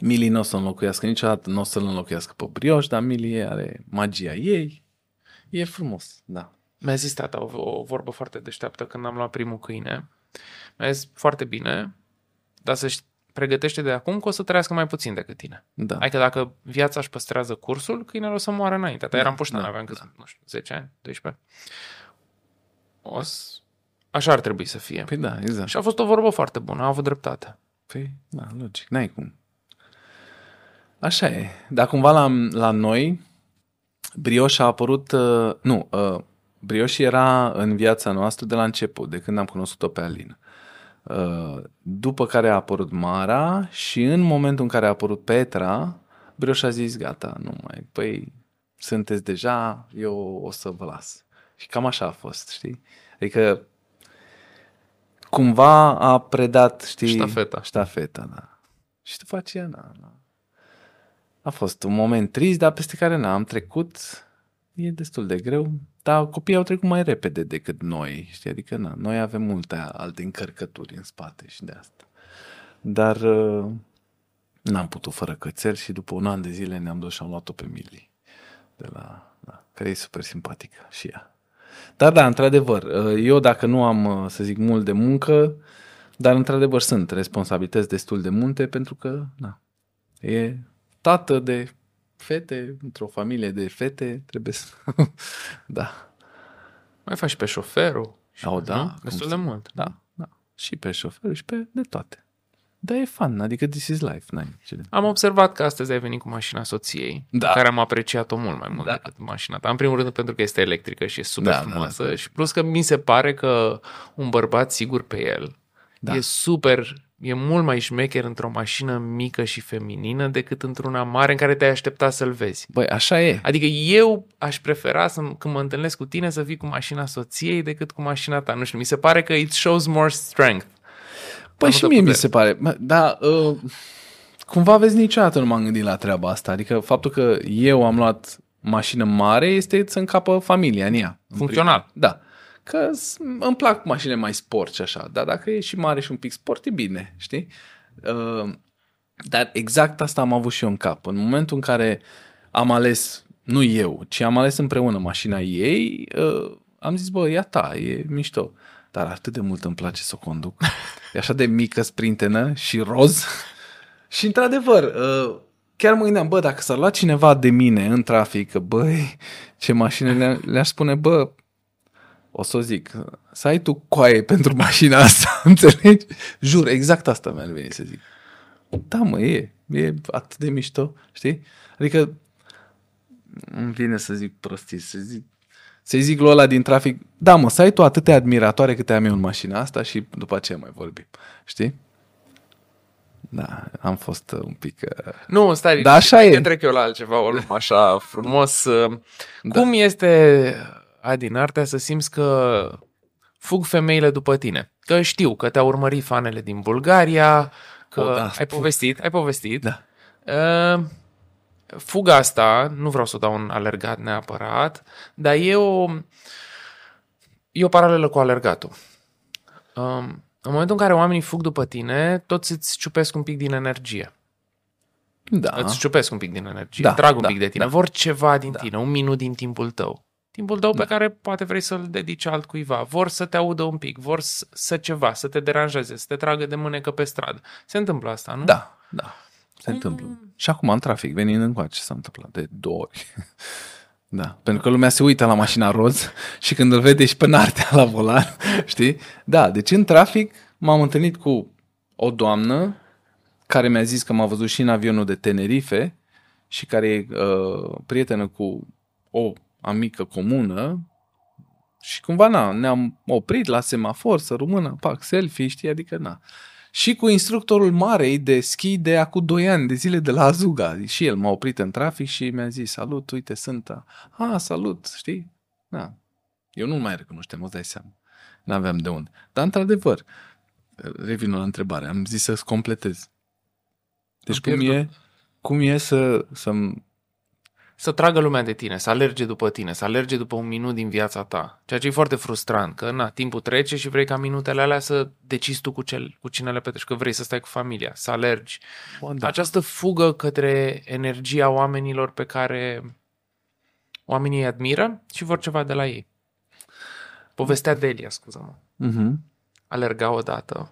Mili nu o să înlocuiască niciodată, nu o să-l înlocuiască pe Brioș, dar Mili are magia ei. E frumos, da. mi-a zis tata o, o vorbă foarte deșteaptă când am luat primul câine. Mi-a zis foarte bine, dar să știi, pregătește de acum că o să trăiască mai puțin decât tine. Da. Adică dacă viața își păstrează cursul, câinele o să moară înainte. Dar eram puștan, da, aveam cât, nu știu, 10 ani, 12. O să... Așa ar trebui să fie. Păi da, exact. Și a fost o vorbă foarte bună, a avut dreptate. Păi, da, logic, n-ai cum. Așa e. Dar cumva la, la noi, Brioș a apărut, uh, nu, uh, Brioș era în viața noastră de la început, de când am cunoscut-o pe Alina. Uh, după care a apărut Mara și în momentul în care a apărut Petra, Brioș a zis, gata, nu mai, păi, sunteți deja, eu o să vă las. Și cam așa a fost, știi? Adică cumva a predat, știi? Ștafeta. Ștafeta, da. Și după aceea, na, na. A fost un moment trist, dar peste care n-am trecut. E destul de greu, dar copiii au trecut mai repede decât noi, știi? Adică, na, noi avem multe alte încărcături în spate și de asta. Dar uh, n-am putut fără cățel și după un an de zile ne-am dus și am luat-o pe Mili, de la, da, care e super simpatică și ea. Dar da, într-adevăr, uh, eu dacă nu am, uh, să zic, mult de muncă, dar într-adevăr sunt responsabilități destul de multe pentru că, na, e tată de fete, într-o familie de fete, trebuie să... da, Mai faci și pe șoferul. Și, Au, da, nu? cum Destul să- de mult. da, da. Și pe șofer și pe de toate. Dar e fun, adică this is life, n-ai ce de... Am observat că astăzi ai venit cu mașina soției, Da. pe care am apreciat-o mult mai mult Da. decât mașina ta. În primul rând pentru că este electrică și e super Da, da, frumoasă da. și plus că mi se pare că un bărbat sigur pe el Da. e super e mult mai șmecher într-o mașină mică și feminină decât într-una mare în care te-ai aștepta să-l vezi. Băi, așa e. Adică eu aș prefera să, când mă întâlnesc cu tine să fii cu mașina soției decât cu mașina ta. Nu știu, mi se pare că it shows more strength. Păi Mai și multă mie mi putere. se pare. Mă, Da, uh, cumva vezi, niciodată nu m-am gândit la treaba asta. Adică faptul că eu am luat mașină mare este să încapă familia în ea. În Funcțional. prim- Da. Că s- îmi plac mașinile mai sport și așa. Dar dacă e și mare și un pic sport, e bine, știi? Uh, dar exact asta am avut și eu în cap. În momentul în care am ales, nu eu, ci am ales împreună mașina ei, uh, am zis, bă, e a ta, e mișto. Dar atât de mult îmi place să o conduc. E așa de mică, sprintenă și roz. și într-adevăr, uh, chiar mă gândeam, bă, dacă s-ar lua cineva de mine în trafic, că, băi, ce mașină le- le-aș spune, bă, o să o zic, să ai tu coaie pentru mașina asta, înțelegi? Jur, exact asta mi-ar veni să zic. Da, mă, e, e atât de mișto, știi? Adică îmi vine să zic prostii, să zic să-i zic lui ăla din trafic, da mă, să ai tu atâtea admiratoare câte am eu în mașina asta și după aceea mai vorbim, știi? Da, am fost uh, un pic... Uh... Nu, stai, Da, așa e. că trec eu la altceva, o luăm așa frumos. Da. Cum este, Adi, în artea să simți că fug femeile după tine? Că știu că te-au urmărit fanele din Bulgaria, că O, da. ai povestit, ai povestit. Da. Uh, fuga asta, nu vreau să o dau un alergat neapărat, dar e o, e o paralelă cu alergatul. Um, în momentul în care oamenii fug după tine, toți îți ciupesc un pic din energie. Da. Îți ciupesc un pic din energie, Da, trag un da, pic de tine, da. vor ceva din Da. tine, un minut din timpul tău. Timpul tău Da. pe care poate vrei să-l dedici altcuiva. Vor să te audă un pic, vor să, să ceva, să te deranjeze, să te tragă de mânecă pe stradă. Se întâmplă asta, nu? Da, da. Se întâmplă. Și acum în trafic, venind încoace, s-a întâmplat de două ori. Da, pentru că lumea se uită la mașina roz și când îl vede și pe nartea la volan, știi? Da, deci în trafic m-am întâlnit cu o doamnă care mi-a zis că m-a văzut și în avionul de Tenerife și care e uh, prietenă cu o amică comună și cumva na, ne-am oprit la semafor să rămână, pac, selfie, știi, adică na. Și cu instructorul marei de schi de acum 2 ani, de zile de la Azuga. Și el m-a oprit în trafic și mi-a zis, salut, uite, sunt a... Ah, salut, știi? Da. Eu nu mai recunoșteam, îți dai seama. N-aveam de unde. Dar, într-adevăr, revin la întrebare. Am zis să-ți completez. Deci Am cum pierdut. e, cum e să, să Să tragă lumea de tine, să alerge după tine, să alerge după un minut din viața ta. Ceea ce e foarte frustrant, că na, timpul trece și vrei ca minutele alea să decizi tu cu, cel, cu cine le petreci, că vrei să stai cu familia, să alergi. da. Această fugă către energia oamenilor pe care oamenii îi admiră și vor ceva de la ei. Povestea Delia, scuză-mă. Mhm. Alerga odată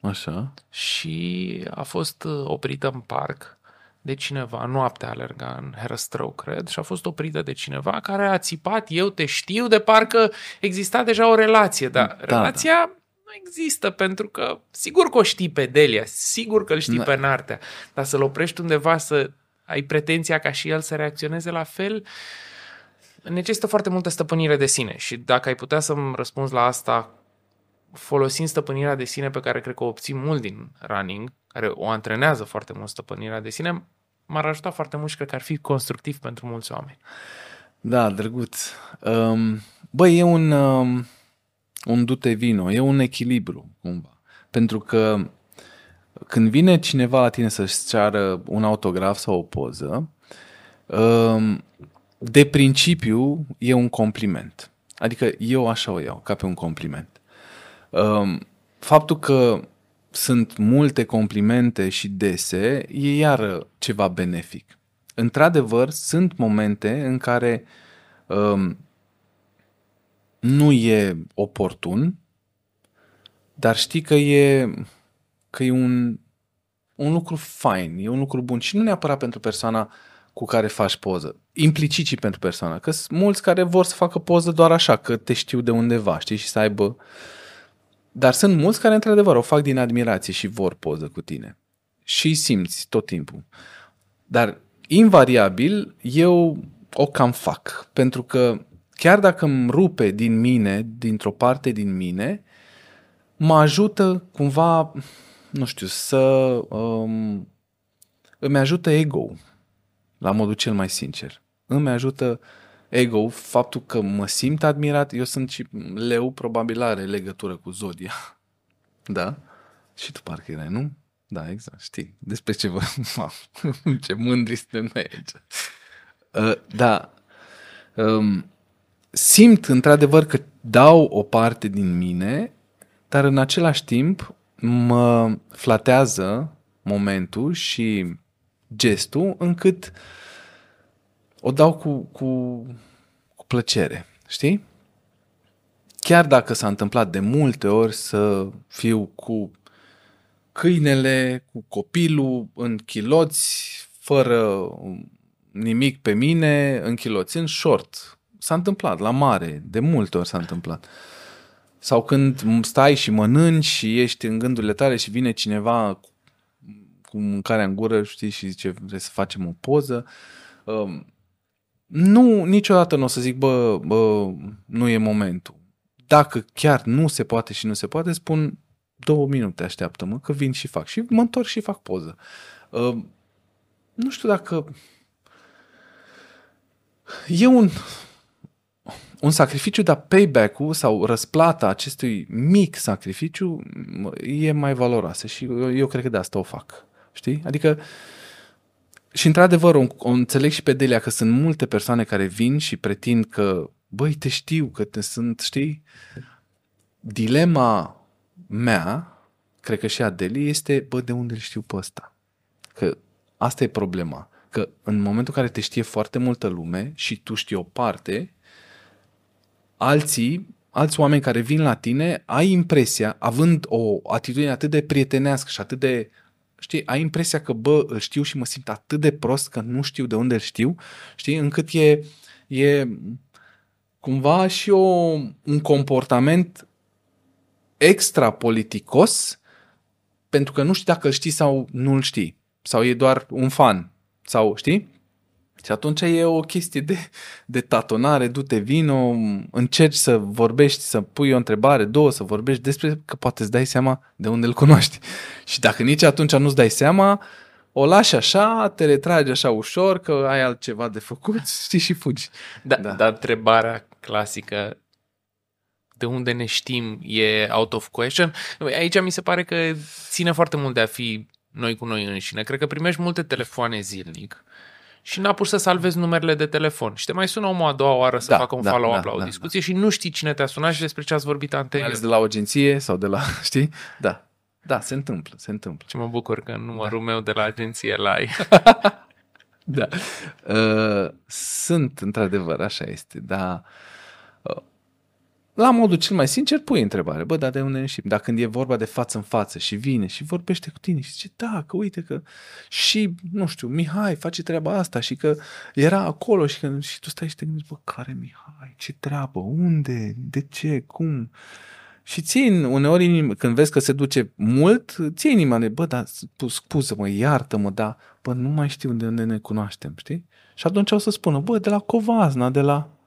Așa. și a fost uh, oprită în parc de cineva, noaptea alerga în Herăstrău, cred, și a fost oprită de cineva care a țipat, eu te știu, de parcă exista deja o relație, dar Da, relația nu există, pentru că sigur că o știi pe Delia, sigur că îl știi Da. pe Nartea, dar să-l oprești undeva să ai pretenția ca și el să reacționeze la fel, necesită foarte multă stăpânire de sine și dacă ai putea să-mi răspunzi la asta folosind stăpânirea de sine pe care cred că o obții mult din running, care o antrenează foarte mult stăpânirea de sine, m-ar ajuta foarte mult și cred că ar fi constructiv pentru mulți oameni. Da, drăguț. Um, băi, e un, um, un dute vino, e un echilibru, cumva. Pentru că când vine cineva la tine să-și ceară un autograf sau o poză, um, de principiu e un compliment. Adică eu așa o iau, ca pe un compliment. Um, faptul că sunt multe complimente și dese e iară ceva benefic. Într-adevăr, sunt momente în care um, nu e oportun, dar știi că e, că e un, un lucru fain, e un lucru bun și nu neapărat pentru persoana cu care faci poză, implicit și pentru persoana, că sunt mulți care vor să facă poză doar așa, că te știu de undeva, știi, și să aibă... Dar sunt mulți care, într-adevăr, o fac din admirație și vor poză cu tine. Și îi simți tot timpul. Dar, invariabil, eu o cam fac. Pentru că, chiar dacă îmi rupe din mine, dintr-o parte din mine, mă ajută cumva nu știu, să um, îmi ajută ego la modul cel mai sincer. Îmi ajută ego faptul că mă simt admirat. Eu sunt și leu, probabil are legătură cu Zodia. Da? Și tu parcă erai, nu? Da, exact, știi. Despre ce vă... ce mândri suntem noi aici. Uh, da. Um, simt într-adevăr că dau o parte din mine, dar în același timp mă flatează momentul și gestul încât o dau cu, cu, cu plăcere, știi? Chiar dacă s-a întâmplat de multe ori să fiu cu câinele, cu copilul în chiloți, fără nimic pe mine, în chiloți, în short. S-a întâmplat, la mare, de multe ori s-a întâmplat. Sau când stai și mănânci și ești în gândurile tale și vine cineva cu mâncarea în gură, știi, și zice, vrei să facem o poză. Um, nu, niciodată nu o să zic, bă, bă, nu e momentul. Dacă chiar nu se poate și nu se poate, spun două minute așteaptă-mă, că vin și fac. Și mă întorc și fac poză. Uh, nu știu dacă... E un, un sacrificiu, dar payback-ul sau răsplata acestui mic sacrificiu e mai valoroasă și eu, eu cred că de asta o fac. Știi? Adică și într-adevăr o, o înțeleg și pe Delia că sunt multe persoane care vin și pretind că băi, te știu, că te sunt, știi? Dilema mea, cred că și a Deli, este, bă, de unde îl știu pe ăsta? Că asta e problema. Că în momentul în care te știe foarte multă lume și tu știi o parte, alții, alți oameni care vin la tine, ai impresia, având o atitudine atât de prietenească și atât de știi, ai impresia că, bă, îl știu și mă simt atât de prost că nu știu de unde îl știu, știi, încât e, e cumva și o, un comportament extra politicos pentru că nu știi dacă îl știi sau nu îl știi. Sau e doar un fan. Sau, știi? Și atunci e o chestie de, de tatonare, du-te vino, încerci să vorbești, să pui o întrebare, două, să vorbești despre că poate îți dai seama de unde îl cunoști. Și dacă nici atunci nu-ți dai seama, o lași așa, te retragi așa ușor, că ai altceva de făcut, știi, și fugi. Da, da. dar întrebarea clasică, de unde ne știm, e out of question. Aici mi se pare că ține foarte mult de a fi noi cu noi înșine. Cred că primești multe telefoane zilnic și n-a pus să salvezi numerele de telefon. Și te mai sună omul a doua oară să Da, facă un da, follow-up da, la o da, discuție și nu știi cine te-a sunat și despre ce ați vorbit Mai anterior. ales de la o agenție sau de la, știi? Da. Da, se întâmplă, se întâmplă. Ce mă bucur că numărul meu de la agenție la ai. Da. Uh, sunt, într-adevăr, așa este, dar uh, la modul cel mai sincer pui întrebare. Bă, dar de unde ne știm? Dar când e vorba de față în față și vine și vorbește cu tine și zice, da, că uite că și, nu știu, Mihai face treaba asta și că era acolo și, că, și tu stai și te gândești, bă, care Mihai? Ce treabă? Unde? De ce? Cum? Și țin uneori, inima, când vezi că se duce mult, ții inima de, bă, dar scuză-mă, iartă-mă, dar, bă, nu mai știu de unde ne cunoaștem, știi? Și atunci o să spună, bă, de la Covazna, de la...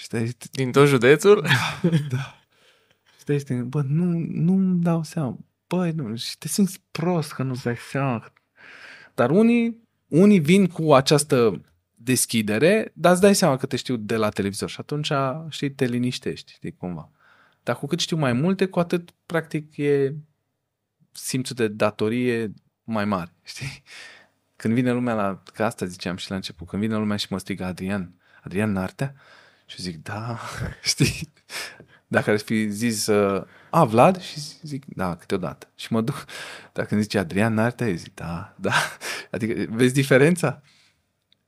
Și stai, Din tot județul? stai, stai, bă, nu, nu-mi dau seama. Băi, nu, și te simți prost că nu-ți dai seama. Dar unii, unii vin cu această deschidere, dar îți dai seama că te știu de la televizor și atunci, știi, te liniștești, știi, cumva. Dar cu cât știu mai multe, cu atât, practic, e simțul de datorie mai mare, știi? Când vine lumea la, că asta ziceam și la început, când vine lumea și mă strigă Adrian, Adrian Nartea, și zic, da, știi? Dacă ar fi zis, uh, a, Vlad, și zic, da, câteodată. Și mă duc, dacă îmi zice Adrian Nartea, eu zic, da, da. Adică, vezi diferența?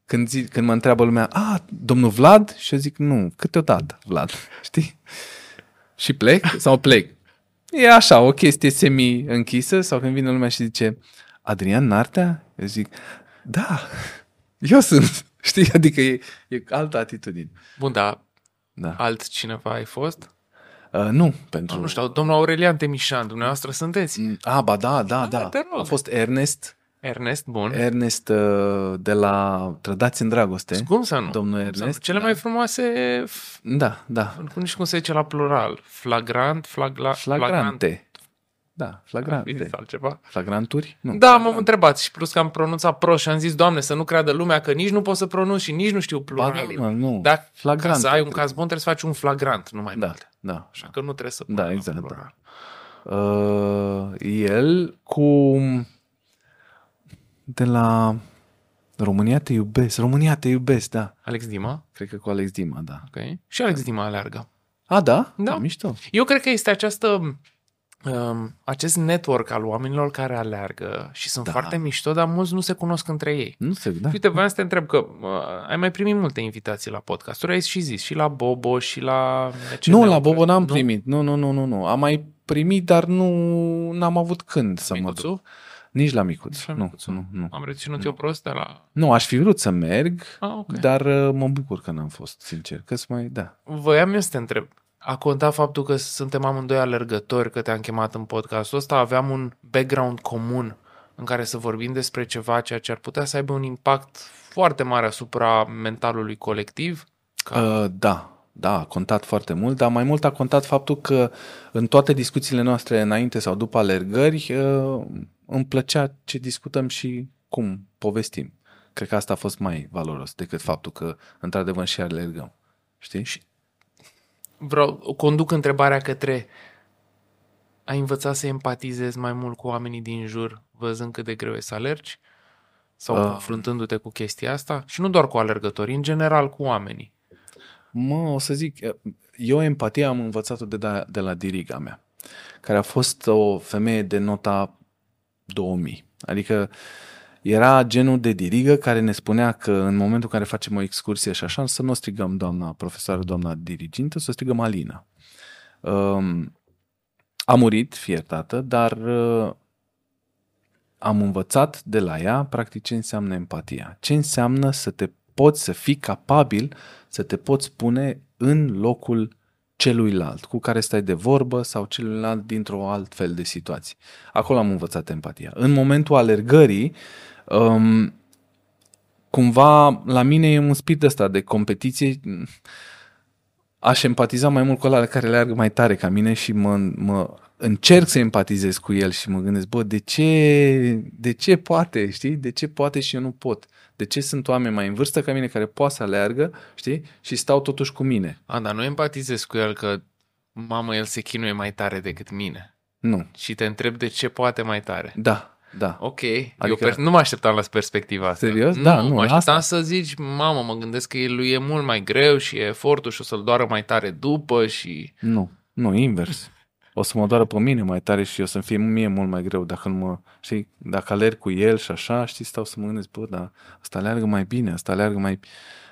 Când, zi, când mă întreabă lumea, a, domnul Vlad? Și eu zic, nu, câteodată, Vlad, știi? Și plec sau plec? E așa, o chestie semi-închisă sau când vine lumea și zice, Adrian Nartea? Eu zic, da, eu sunt, știi? Adică e, e altă atitudine. Bun, dar Da. altcineva ai fost? Uh, nu, pentru... Nu știu, domnul Aurelian Temișan, dumneavoastră sunteți? A, ba da, da, da. te rog. A fost Ernest, Ernest, bun. Ernest uh, de la Trădați în Dragoste. Cum să nu? Domnul Cum să nu? Ernest. Cele da. mai frumoase, f- Da, da. nu știu cum se zice la plural, flagrant, flagla, flagrant, Flagrante. Da, flagrante. Zis altceva. Flagranturi? Nu. Da, m-am întrebat și plus că am pronunțat prost și am zis, Doamne, să nu creadă lumea că nici nu pot să pronunț și nici nu știu Ba, pluralii. da, nu. Dar ca Flagrant. să ai un caz bun trebuie să faci un flagrant, nu mai Da, mult. da. Așa că nu trebuie să Da, punem exact, plural. Uh, el cu de la România te iubesc, România te iubesc, da. Alex Dima, Cred că cu Alex Dima, da. ok. Și Alex Dima aleargă. A, da? Da. Mișto. Eu cred că este această um, acest network al oamenilor care aleargă și sunt Da. foarte mișto, dar mulți nu se cunosc între ei. Nu se, da. Uite, voiam să te întreb că uh, ai mai primit multe invitații la podcasturi, ai și zis, și la Bobo, și la... ce Nu, ne-au la Bobo n-am nu? primit. Nu, nu, nu, nu, nu. Am mai primit, dar nu n-am avut când să mă Micuțu? duc. Nici la Micuț. Nici la Nu, Micuțu. nu, nu. Am reținut eu prost de la... Nu, aș fi vrut să merg, Ah, ok. dar uh, mă bucur că n-am fost, sincer. Că mai, da. Voiam eu să te întreb. A contat faptul că suntem amândoi alergători, că te-am chemat în podcastul ăsta, aveam un background comun în care să vorbim despre ceva ceea ce ar putea să aibă un impact foarte mare asupra mentalului colectiv. Ca... Uh, da, da, a contat foarte mult, dar mai mult a contat faptul că în toate discuțiile noastre înainte sau după alergări uh, îmi plăcea ce discutăm și cum povestim. Cred că asta a fost mai valoros decât faptul că într-adevăr și alergăm. Știi? Și Vreau, conduc întrebarea către ai învățat să empatizezi mai mult cu oamenii din jur, văzând cât de greu e să alergi? Sau Ah. confruntându-te cu chestia asta? Și nu doar cu alergătorii, în general cu oamenii. Mă, o să zic, eu empatia am învățat-o de, da, de la diriga mea, care a fost o femeie de nota 2000. Adică era genul de dirigă care ne spunea că în momentul în care facem o excursie și așa, să nu o strigăm doamna profesoară, doamna dirigintă, să o strigăm Alina. Um, a murit, fie iertată, dar uh, am învățat de la ea, practic, ce înseamnă empatia. Ce înseamnă să te poți, să fii capabil să te poți pune în locul celuilalt cu care stai de vorbă sau celuilalt dintr-o alt fel de situație. Acolo am învățat empatia. În momentul alergării, um, cumva la mine e un spirit ăsta de competiție. Aș empatiza mai mult cu ăla care leargă mai tare ca mine și mă, mă încerc să empatizez cu el și mă gândesc, bă, de ce, de ce poate, știi? De ce poate și eu nu pot? De ce sunt oameni mai în vârstă ca mine care poate să aleargă, știi? Și stau totuși cu mine. A, dar nu empatizezi cu el că, mamă, el se chinuie mai tare decât mine. Nu. Și te întreb de ce poate mai tare. Da, da. Ok, Adică- eu per- nu mă așteptam la perspectiva asta. Serios? Da, nu, mă așteptam asta- să zici, mamă, mă gândesc că lui e mult mai greu și e efortul și o să-l doară mai tare după și... Nu, nu, invers. O să mă doară pe mine mai tare și o să-mi fie mie mult mai greu dacă nu mă, știi, dacă alerg cu el și așa, știi, stau să mă gândesc, bă, dar ăsta aleargă mai bine, ăsta aleargă mai,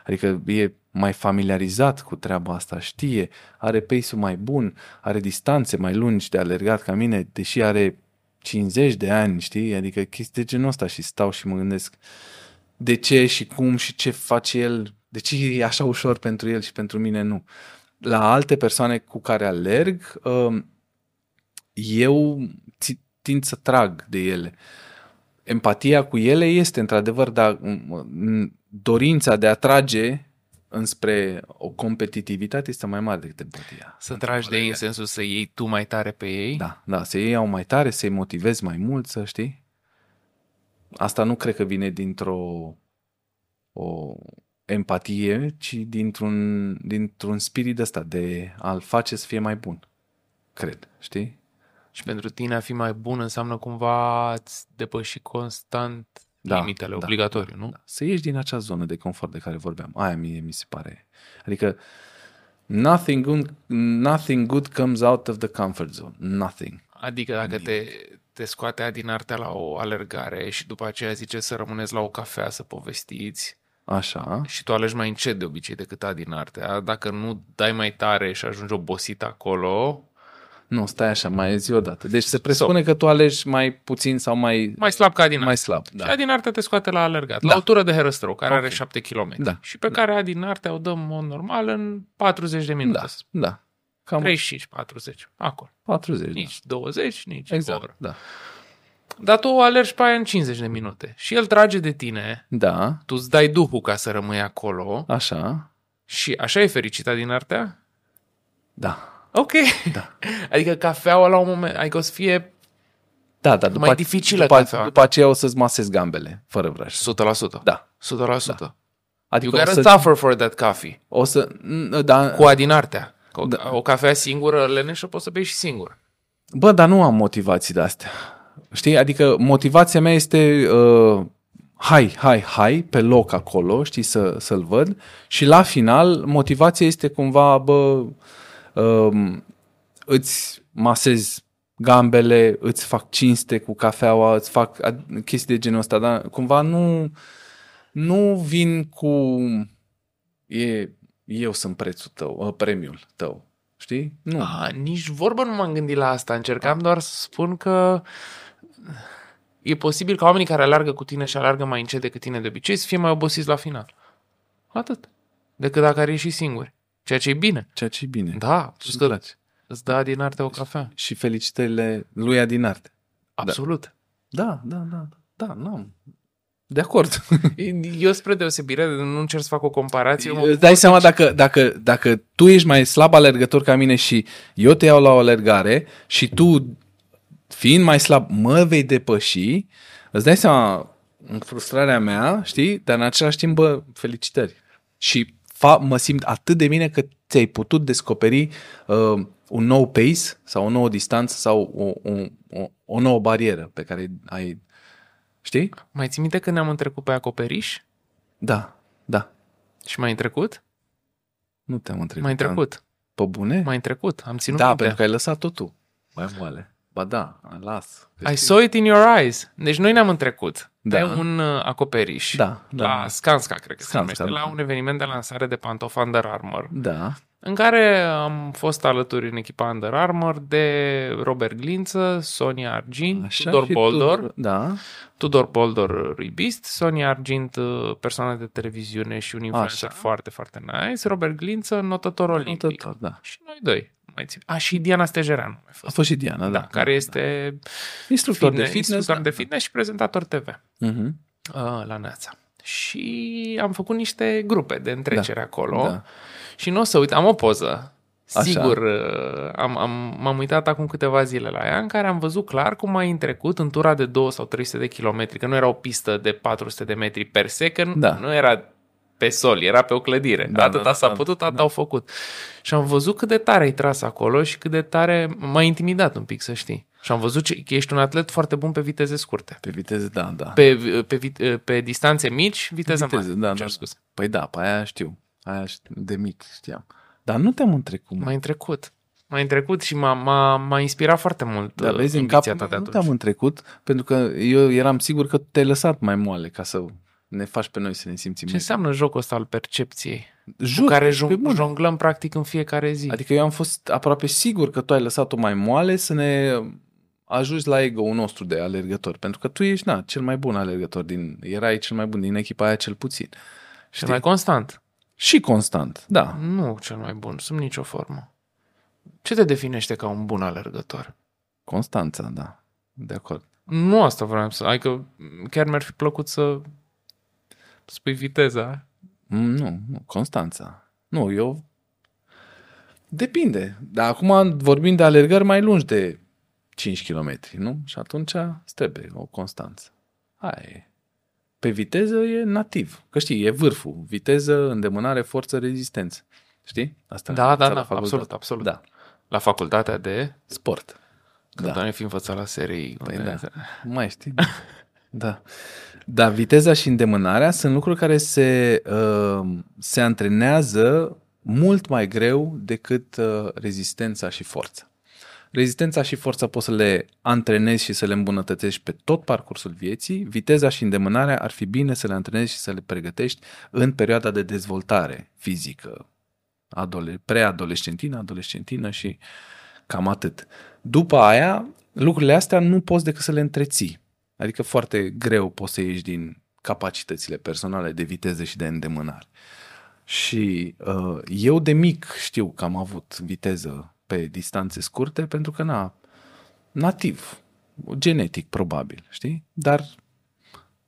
adică e mai familiarizat cu treaba asta, știe, are pace mai bun, are distanțe mai lungi de alergat ca mine, deși are 50 de ani, știi, adică chestii de genul ăsta și stau și mă gândesc de ce și cum și ce face el, de ce e așa ușor pentru el și pentru mine nu. La alte persoane cu care alerg, um, eu ți- tind să trag de ele. Empatia cu ele este, într-adevăr, dar um, dorința de a trage înspre o competitivitate este mai mare decât empatia. Să tragi de ei în sensul să iei tu mai tare pe ei. Da, da, să iei au mai tare, să-i motivezi mai mult, să știi. Asta nu cred că vine dintr-o o empatie, ci dintr-un, dintr-un spirit ăsta de a-l face să fie mai bun. Cred, știi? Și pentru tine a fi mai bun înseamnă cumva ați depăși constant Da, limitele, da, obligatoriu, nu? Da. Să ieși din acea zonă de confort de care vorbeam. Aia mie mi se pare. Adică nothing good, nothing good comes out of the comfort zone. Nothing. Adică dacă te, te scoate din artea la o alergare și după aceea zice să rămâneți la o cafea să povestiți Așa. și tu alegi mai încet de obicei decât a din artea, dacă nu dai mai tare și ajungi obosit acolo, Nu, stai așa, mai zi o dată. Deci se presupune că tu alegi mai puțin sau mai, mai slab ca din mai slab. Da. Da. Și din artea te scoate la alergat, Da. la o tură de Herăstrău, care Ok. are 7 km. Da. Și pe care a din artea o dăm în mod normal în 40 de minute. Da, da. Cam 35, 40, acolo. 40. Nici 20, nici da. o Exact, oră. da. Dar tu o alergi pe aia în 50 de minute. Și el trage de tine, Da, tu îți dai duhul ca să rămâi acolo așa. și așa e fericită din artea? Da. Ok. Da. Adică cafeaua la un moment, adică o să fie Da, da, după, Mai dificilă după, cafeaua. după aceea o să-ți masezi gambele, fără vraj. 100%. Da. 100%. Da. You Adică o gotta să, suffer for that coffee. o să, n- da, Cu adinartea. Că O, Da. o cafea singură leneșă poți să bei și singur. Bă, dar nu am motivații de astea. Știi? Adică motivația mea este uh, hai, hai, hai, pe loc acolo, știi, să, să-l văd. Și la final, motivația este cumva, bă, um, îți masezi gambele, îți fac cinste cu cafeaua, îți fac ad- chestii de genul ăsta, dar cumva nu, nu vin cu e, eu sunt prețul tău, uh, premiul tău. Știi? Nu. A, nici vorbă nu m-am gândit la asta. Încercam doar să spun că e posibil ca oamenii care alergă cu tine și alergă mai încet decât tine de obicei să fie mai obosiți la final. Atât. Decât dacă ar ieși singuri. Ceea ce e bine. Ceea ce e bine. Da, Ce-ți că place. îți dă din arte o cafea. și felicitările lui Adinarte. Absolut. Da, da, da, da, da n-am. De acord. Eu spre deosebire, nu încerc să fac o comparație. mă- Îți dai seama dacă, dacă, dacă tu ești mai slab alergător ca mine și eu te iau la o alergare și tu, fiind mai slab, mă vei depăși, îți dai seama în frustrarea mea, știi? Dar în același timp, bă, felicitări. Și fa- mă simt atât de bine că ți-ai putut descoperi uh, un nou pace sau o nouă distanță sau o, o, o, o nouă barieră pe care ai... Știi? Mai ții minte când ne-am întrecut pe acoperiș? Da, da. Și mai întrecut? Nu te-am întrebat. Mai întrecut. Pe bune? Mai întrecut. Am ținut da, minte. pentru că ai lăsat totul. Mai moale. Ba da, las. I saw it in your eyes. Deci noi ne-am întrecut Da. pe un uh, acoperiș. Da, da. La Skanska, cred că se Skanska, numește, da. la un eveniment de lansare de pantofi Under Armour, Da, în care am fost alături în echipa Under Armour de Robert Glință, Sonia Argint, așa. Tudor și Boldor, Tu, da, Tudor Boldor Ribist, Sonia Argint, uh, persoană de televiziune și un influencer Așa. foarte, foarte nice, Robert Glință, notător olimpic. Notător, da. Și noi doi. Mai țin. A, și Diana Stejereanu. a A fost. fost și Diana, da. Da, care este Instructor fitness, de fitness. instructor da. de fitness și prezentator TV Uh-huh. uh, la Neața. Și am făcut niște grupe de întrecere Da, acolo da. și nu o să uit, am o poză. Așa. Sigur, uh, am, am, m-am uitat acum câteva zile la ea, în care am văzut clar cum ai întrecut în tura de 2 sau 300 de kilometri, că nu era o pistă de 400 de metri per second, Da. nu era pe sol, era pe o clădire. Da, Da, Atâta da, s-a da, putut, atât au făcut. Și am văzut cât de tare ai tras acolo și cât de tare m-a intimidat un pic, să știi. Și am văzut ce- că ești un atlet foarte bun pe viteze scurte. Pe viteză, da, da. Pe, pe, pe, pe distanțe mici, viteză viteză, mare. da, Cer da. scuze. Păi da, pe aia știu. Aia ș- de mic știam. Dar nu te-am întrecut. mă. Mai întrecut. Mai întrecut și m-a, m-a, m-a inspirat foarte mult Dar uh, vezi, în ambiția capul ta de meu nu atunci. te-am întrecut, pentru că eu eram sigur că te-ai lăsat mai moale ca să ne faci pe noi să ne simțim Ce mai înseamnă jocul ăsta al percepției? Jur, cu care pe jong- bune. jonglăm practic în fiecare zi. Adică eu am fost aproape sigur că tu ai lăsat-o mai moale să ne ajungi la ego-ul nostru de alergător. Pentru că tu ești, na, cel mai bun alergător din... Erai cel mai bun din echipa aia cel puțin. Cel Știi? mai constant. Și constant, da. Nu cel mai bun, sub nicio formă. Ce te definește ca un bun alergător? Constanța, da. De acord. Nu asta vreau să... Adică chiar mi-ar fi plăcut să spui viteza. Mm, Nu, nu, Constanța. Nu, eu... Depinde. Dar acum vorbim de alergări mai lungi de 5 km, nu? Și atunci îți trebuie o constanță. Aia e. Pe viteză e nativ. Că știi, e vârful. Viteză, îndemânare, forță, rezistență. Știi? Asta Da, da, învățat da, la facultate. absolut, absolut. Da. La facultatea de... Sport. Când Da. da. noi fi învățat la serii. Păi unde- da. Mai știi? da. Dar viteza și îndemânarea sunt lucruri care se, uh, se antrenează mult mai greu decât uh, rezistența și forța. Rezistența și forța poți să le antrenezi și să le îmbunătățești pe tot parcursul vieții. Viteza și îndemânarea ar fi bine să le antrenezi și să le pregătești în perioada de dezvoltare fizică, adole- preadolescentină, adolescentină și cam atât. După aia, lucrurile astea nu poți decât să le întreții. Adică foarte greu poți să ieși din capacitățile personale de viteză și de îndemânare. Și uh, eu de mic știu că am avut viteză pe distanțe scurte pentru că na, nativ, genetic probabil, știi? Dar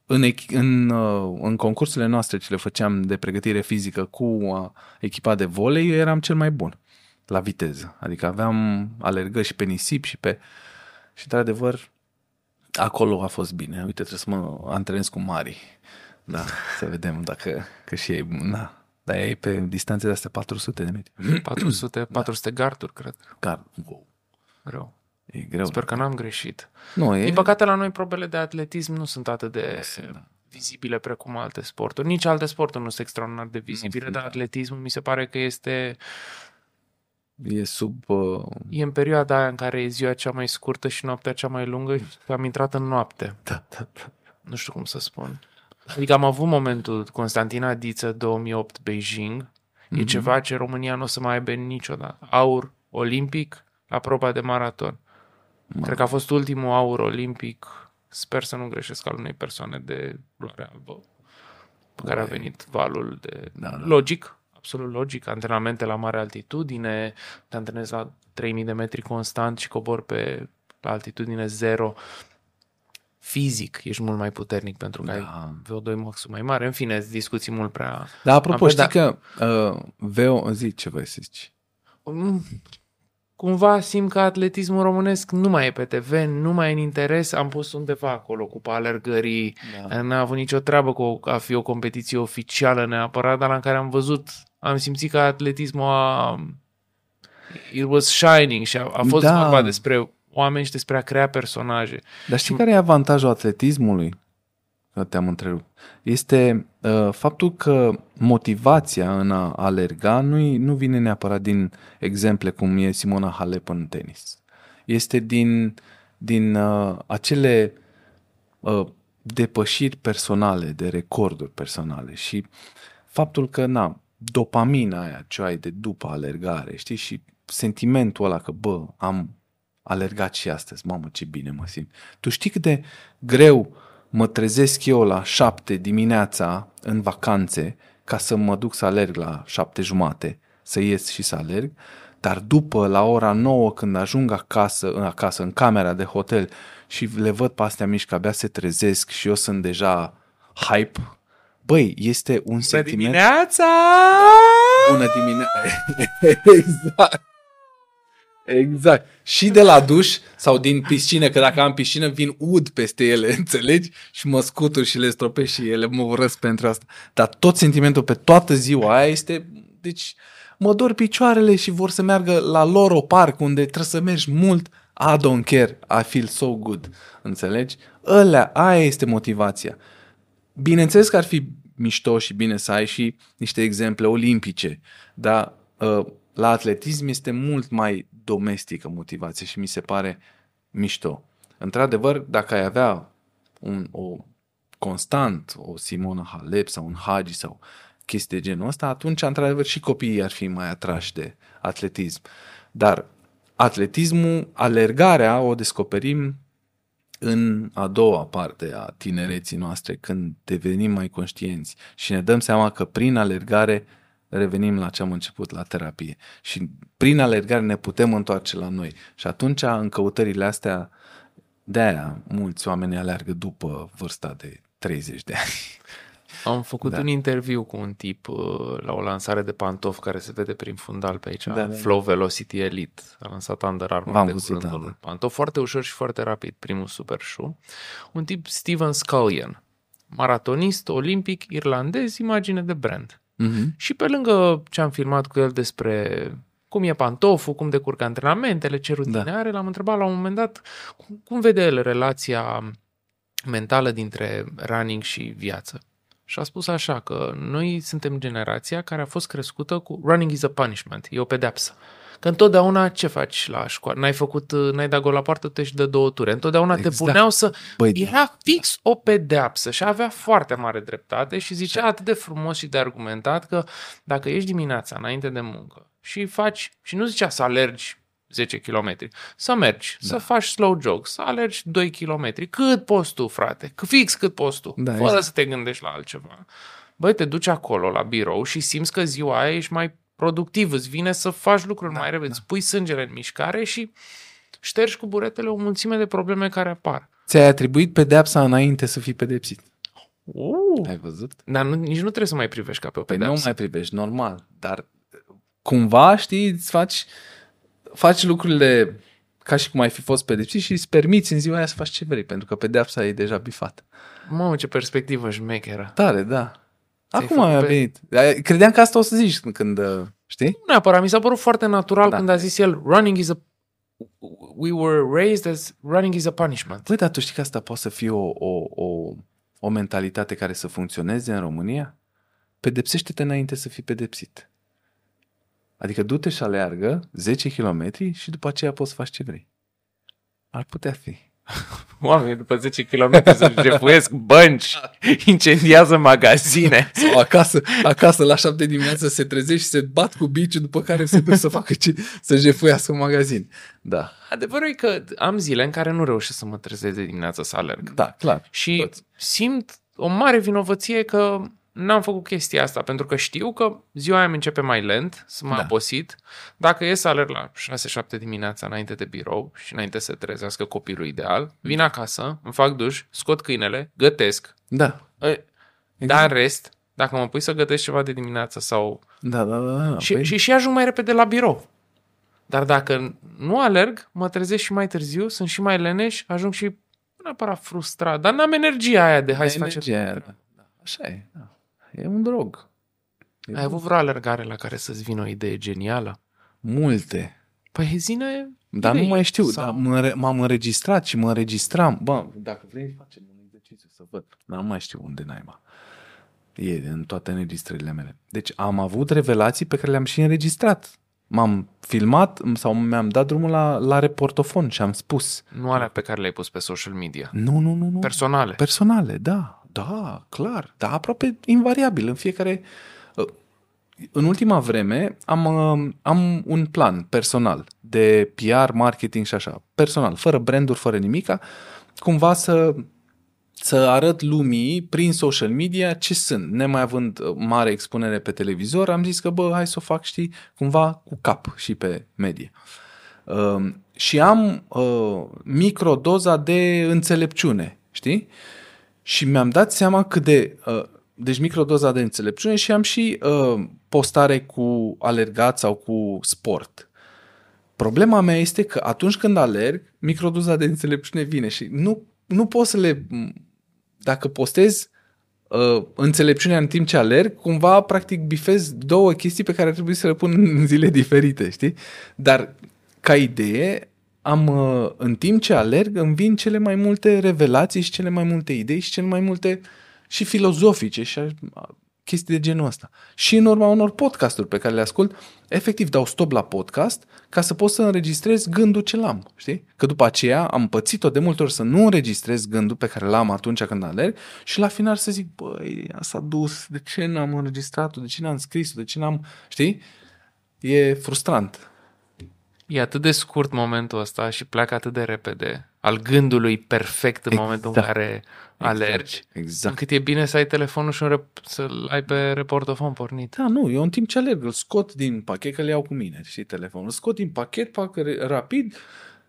în, ech- în, uh, în concursurile noastre ce le făceam de pregătire fizică cu uh, echipa de volei, eu eram cel mai bun la viteză. Adică aveam alergări și pe nisip și pe... Și într-adevăr Acolo a fost bine. Uite, trebuie să mă antrenez cu Mari. Da, să vedem dacă că și ei, da. Dar e pe distanțe de astea 400 de metri. 400, 400 garduri, cred. Gar, wow, Greu. e greu. Sper că n-am greșit. Nu, e... Din păcate, la noi probele de atletism nu sunt atât de da. vizibile precum alte sporturi. Nici alte sporturi nu sunt extraordinar de vizibile, sunt, dar da. atletismul mi se pare că este E sub... Uh, e în perioada aia în care e ziua cea mai scurtă și noaptea cea mai lungă și am intrat în noapte. da, da, da. Nu știu cum să spun. Adică am avut momentul Constantina Diță 2008 Beijing. E Mhm. ceva ce România nu o să mai aibă niciodată. Aur olimpic la proba de maraton. Ma. Cred că a fost ultimul aur olimpic. Sper să nu greșesc al unei persoane de culoare albă. Pe care a Băi. venit valul de... Da, da. Logic, absolut logic. Antrenamente la mare altitudine, te antrenezi la 3000 de metri constant și cobor pe la altitudine zero. Fizic ești mult mai puternic pentru că ai Da. VO2 maxul mai mare. În fine, discuții mult prea... Dar apropo, Am- știi da. că uh, Veo, zi ce vrei să zici. Mm, Cumva simt că atletismul românesc nu mai e pe TV, nu mai e în interes. Am pus undeva acolo cu alergării. Da. N-a avut nicio treabă cu a fi o competiție oficială neapărat, dar la care am văzut, am simțit că atletismul a... It was shining și a, a fost Da. vorba despre oameni și despre a crea personaje. Dar știi care e avantajul atletismului? Că te-am întrerupt. Este uh, faptul că motivația în a alerga nu, nu vine neapărat din exemple cum e Simona Halep în tenis. Este din, din uh, acele uh, depășiri personale, de recorduri personale și faptul că, na, dopamina aia ce o ai de după alergare, știi, și sentimentul ăla că, bă, am alergat și astăzi, mamă, ce bine mă simt. Tu știi cât de greu mă trezesc eu la șapte dimineața în vacanțe ca să mă duc să alerg la șapte jumate, să ies și să alerg, dar după, la ora nouă, când ajung acasă, în acasă, în camera de hotel și le văd pe astea mici că abia se trezesc și eu sunt deja hype, băi, este un sentiment... dimineața! Bună dimineața! exact! Exact. Și de la duș sau din piscină, că dacă am piscină, vin ud peste ele, înțelegi? Și mă scutur și le stropesc și ele mă urăsc pentru asta. Dar tot sentimentul pe toată ziua aia este... Deci mă dor picioarele și vor să meargă la Loro Park, unde trebuie să mergi mult. I don't care, I feel so good. Înțelegi? Ălea, aia este motivația. Bineînțeles că ar fi mișto și bine să ai și niște exemple olimpice, dar uh, la atletism este mult mai domestică motivație și mi se pare mișto. Într-adevăr, dacă ai avea un, o constant, o Simona Halep sau un Hagi sau chestii de genul ăsta, atunci, într-adevăr, și copiii ar fi mai atrași de atletism. Dar atletismul, alergarea, o descoperim în a doua parte a tinereții noastre, când devenim mai conștienți și ne dăm seama că prin alergare revenim la ce am început, la terapie. Și prin alergare ne putem întoarce la noi. Și atunci, în căutările astea, de-aia mulți oameni alergă după vârsta de 30 de ani. Am făcut Da. un interviu cu un tip uh, la o lansare de pantofi care se vede prin fundal pe aici, Da, da, da. Flow Velocity Elite. A lansat Under Armour V-am de văzut, curând da, un da. pantof foarte ușor și foarte rapid, primul super shoe. Un tip Steven Scullion, maratonist olimpic irlandez, imagine de brand. Mm-hmm. Și pe lângă ce am filmat cu el despre cum e pantoful, cum decurg antrenamentele, ce rutine Da. are, l-am întrebat la un moment dat cum, cum vede el relația mentală dintre running și viață. Și a spus așa că noi suntem generația care a fost crescută cu running is a punishment, e o pedeapsă. Că întotdeauna ce faci la școală? N-ai făcut, n-ai dat gol la poartă, te și dă două ture. Întotdeauna Exact. te puneau să... Băi, Era fix o pedeapsă și avea foarte mare dreptate și zicea atât de frumos și de argumentat că dacă ești dimineața înainte de muncă și faci, și nu zicea să alergi 10 km, să mergi, da. să faci slow jog, să alergi 2 km, cât poți tu, frate, C- fix cât poți tu, Da, fără exact. să te gândești la altceva. Băi, te duci acolo la birou și simți că ziua aia ești mai productiv, îți vine să faci lucruri da, mai repede, da. îți pui sângele în mișcare și ștergi cu buretele o mulțime de probleme care apar. ți-ai atribuit pedeapsa înainte să fii pedepsit. Uh. Ai văzut? Dar nu, nici nu trebuie să mai privești ca pe o Păi pedeapsă. nu mai privești, normal. Dar cumva, știi, îți faci, faci lucrurile ca și cum ai fi fost pedepsit și îți permiți în ziua aia să faci ce vrei, pentru că pedeapsa e deja bifată. Mamă, ce perspectivă șmecheră. Tare, da. Ți-ai Acum făcut mi-a pe- venit. Credeam că asta o să zici când, uh, știi? Nu neapărat, mi s-a părut foarte natural Da. când a zis el, running is a... We were raised as running is a punishment. Băi, dar tu știi că asta poate să fie o, o, o, o mentalitate care să funcționeze în România? Pedepsește-te înainte să fii pedepsit. Adică du-te și aleargă 10 km și după aceea poți să faci ce vrei. Ar putea fi. Oamenii după 10 km să jefuiesc bănci, incendiază magazine. Sau acasă, acasă la 7 dimineața se trezește și se bat cu biciul după care se duc să facă ce, să jefuiască un magazin. Da, Adevărul e că am zile în care nu reușesc să mă trezesc de dimineață să alerg. da, clar. Și Toți. simt o mare vinovăție că n-am făcut chestia asta, pentru că știu că ziua aia îmi începe mai lent, sunt mai Da. da. obosit. Dacă ies să alerg la 6-7 dimineața înainte de birou și înainte să trezească copilul ideal, vin acasă, îmi fac duș, scot câinele, gătesc. Da. Exact. Dar în rest, dacă mă pui să gătesc ceva de dimineață sau... Da, da, da. da. Și, Păi, și, și ajung mai repede la birou. Dar dacă nu alerg, mă trezesc și mai târziu, sunt și mai leneș, ajung și nu neapărat frustrat, dar n-am energia aia de hai să facem... energia aia, da. Da. Așa e, da. E un drog. E Ai avut vreo alergare la care să-ți vină o idee genială? Multe. Păi zine... Dar nu idei. mai știu, Sau- dar mă înre- m-am înregistrat și mă înregistram. Bă, dacă vrei, facem un exercițiu să văd. Dar nu mai știu unde naiba. E în toate înregistrările mele. Deci am avut revelații pe care le-am și înregistrat. M-am filmat sau mi-am dat drumul la, la reportofon și am spus. Nu alea pe care le-ai pus pe social media. Nu, nu, nu, nu. Personale. Personale, da. Da, clar. Da, aproape invariabil. În fiecare... uh, În ultima vreme am, uh, am un plan personal de PR, marketing și așa. Personal, fără branduri, fără nimica. Cumva să, să arăt lumii prin social media ce sunt. Nemai având uh, mare expunere pe televizor, am zis că, bă, hai să o fac, știi, cumva cu cap și pe medie. Uh, și am uh, microdoza de înțelepciune, știi? Și mi-am dat seama cât de... Uh, deci microdoza de înțelepciune și am și uh, postare cu alergat sau cu sport. Problema mea este că atunci când alerg, microdoza de înțelepciune vine și nu, nu pot să le... Dacă postez uh, înțelepciunea în timp ce alerg, cumva practic bifez două chestii pe care ar trebui să le pun în zile diferite, știi? Dar ca idee, am, uh, în timp ce alerg, îmi vin cele mai multe revelații și cele mai multe idei și cele mai multe și filozofice și uh, chestii de genul ăsta. Și în urma unor podcasturi pe care le ascult, efectiv dau stop la podcast ca să pot să înregistrez gândul ce l-am, știi? Că după aceea am pățit-o de multe ori să nu înregistrez gândul pe care l-am atunci când alerg și la final să zic, băi, a s-a dus, de ce n-am înregistrat-o, de ce n-am scris-o, de ce n-am, știi? E frustrant. E atât de scurt momentul ăsta și pleacă atât de repede al gândului perfect în Exact. momentul în care alergi. Exact. Încât e bine să ai telefonul și un rep- să-l ai pe reportofon pornit. Da, nu, eu în timp ce alerg, îl scot din pachet, că le iau cu mine, și telefonul. Îl scot din pachet, fac re- rapid,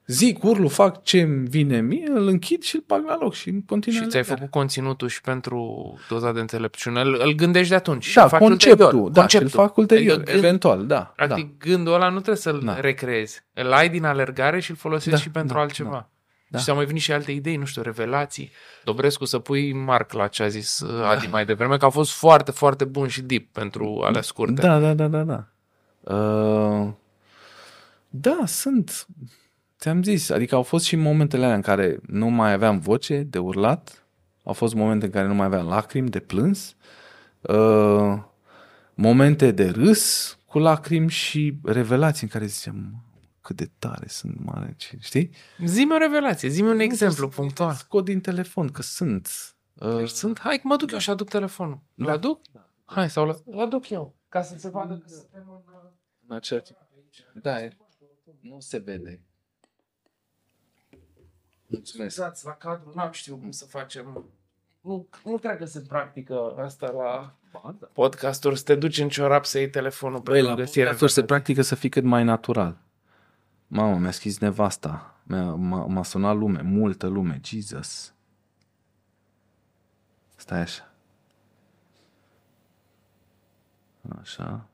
zic, urlu, fac ce îmi vine mie, îl închid și îl bag la loc și îmi continui Și ți-ai alergarea. făcut conținutul și pentru doza de înțelepciune. Îl, îl gândești de atunci. și Da, îl faci conceptul, ulterior. da, și îl fac ulterior, Adică gând- eventual, da. Practic, da. gândul ăla nu trebuie să-l Da. recreezi. Îl ai din alergare și îl folosești Da, și pentru da, altceva. da, da. Și ți-au mai venit și alte idei, nu știu, revelații. Dobrescu să pui marc la ce a zis uh, Adi mai devreme, că a fost foarte, foarte bun și deep pentru alea scurte. Da, da, da, da, da. Uh, da, sunt. Ți-am zis, adică au fost și momentele alea în care nu mai aveam voce de urlat, au fost momente în care nu mai aveam lacrimi de plâns, uh, momente de râs cu lacrimi și revelații în care ziceam, "Mă, cât de tare sunt mare, ce-" știi? Zi-mi o revelație, zi-mi un exemplu Să- punctual. Scot din telefon, că sunt. Uh, Deci sunt, hai că mă duc eu și aduc telefonul. Da. Îl aduc? Hai, sau îl îl aduc eu, ca să se vadă că suntem în... uh, în acea... Da, e, nu se vede. Mulțumesc. Exact, la cadru, n-am știut cum să facem. Nu, nu cred că se practică asta la Ba, da. podcasturi, să te duci în ciorap să iei telefonul pe Băi, la lângă podcasturi se practică să fii cât mai natural. Mamă, mi-a scris nevasta. Mi-a, m-a, m-a sunat lume, multă lume. Jesus. Stai așa. Așa.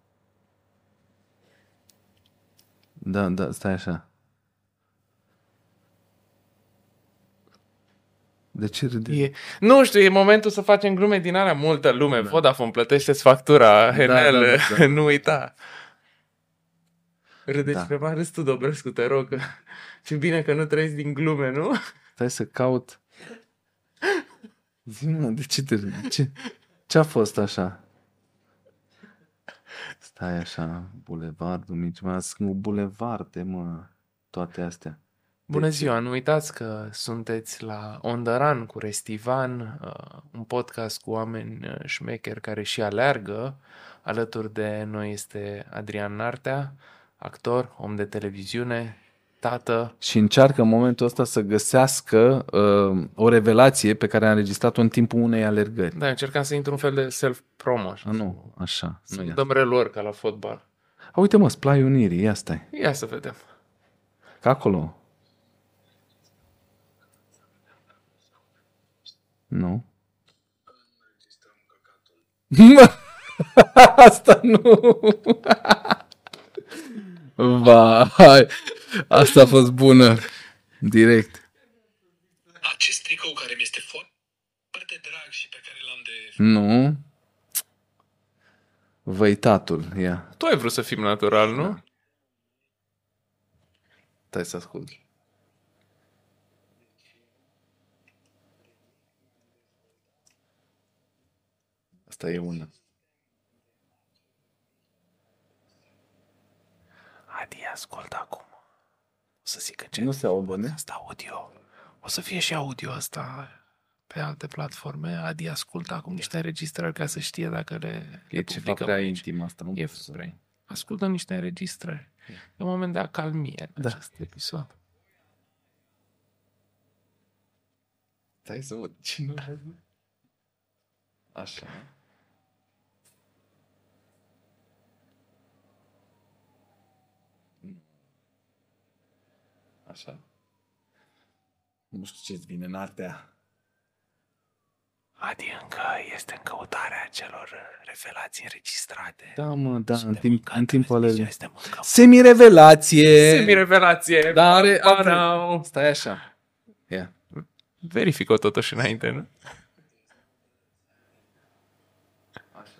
Da, da, stai așa. De ce râdeți? E, nu știu, e momentul să facem glume din alea. Multă lume. Da. Vodafone, plătește-ți factura. Da, Enel, da, da, da. nu uita. Râdeți Da. pe mare, râzi tu, Dobrescu, te rog. că- Ce bine că nu trăiesc din glume, nu? Stai să caut. Zi-mă, de ce te râzi? Ce, ce a fost așa? Stai așa, bulevardul mici, mă, sunt bulevarde, mă, toate astea. Bună Deci- ziua, nu uitați că sunteți la On The Run cu Restivan, uh, un podcast cu oameni uh, șmecheri care și aleargă. Alături de noi este Adrian Nartea, actor, om de televiziune, tată. Și încearcă în momentul ăsta să găsească uh, o revelație pe care a înregistrat-o în timpul unei alergări. Da, încercam să intru un fel de self-promo. A, nu, așa. Să Nu e. dăm reluări ca la fotbal. A, uite mă, Splai Unirii, ia stai. Ia să vedem. Că acolo. Nu. Asta nu. Vai, asta a fost bună. Direct. acest tricou care mi este foarte drag și pe care l-am de... Nu. Văitatul, ia. Tu ai vrut să fim natural, nu? Stai să ascult. Asta e una. Adi, ascultă acum. O să zic ce Nu se audă, ne? asta audio. O să fie și audio asta pe alte platforme. Adi, ascultă acum niște înregistrări ca să știe dacă le, E le ceva publicăm prea aici. intim asta. Nu E pot să- prea. Ascultă niște înregistrări. E un moment de acalmie în Da. acest episod. Stai să văd. Cine Așa. Așa. Nu știu ce-ți vine în artea. Adi încă este în căutarea celor revelații înregistrate. Da, mă, da, în, Suntem timp, încă în timpul transmisiune, alergării. suntem încă- Semi-revelație! Semi-revelație. Da, are, Ba, are. are. Stai așa. Ia. Verifică-o totuși înainte, nu? Așa.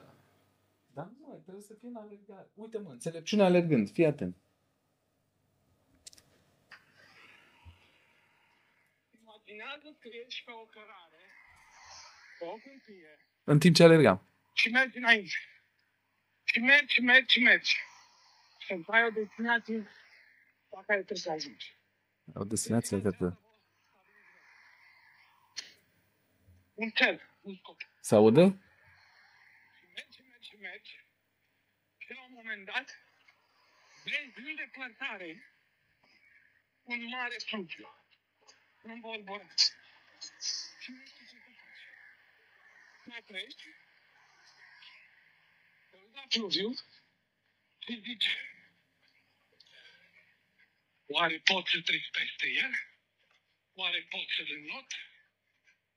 Da, mă, trebuie să fie în alergare. Uite, mă, înțelepciune alergând. Fii atent. Imaginează că ești pe o cărare, pe o câmpie În timp ce alergam. și mergi înainte. Și mergi, și mergi, și mergi. Și îți ai o destinație la care trebuie să ajungi. O destinație la care Un cel, un scop. Se audă? Și mergi, și mergi, și mergi. Și la un moment dat, vezi în depărtare un mare fluviu. Un bolboraț. Și nu știi ce să faci. Te oprești, te uiți la fluviu și zici, oare pot să trec peste el? Oare pot să-l înnot?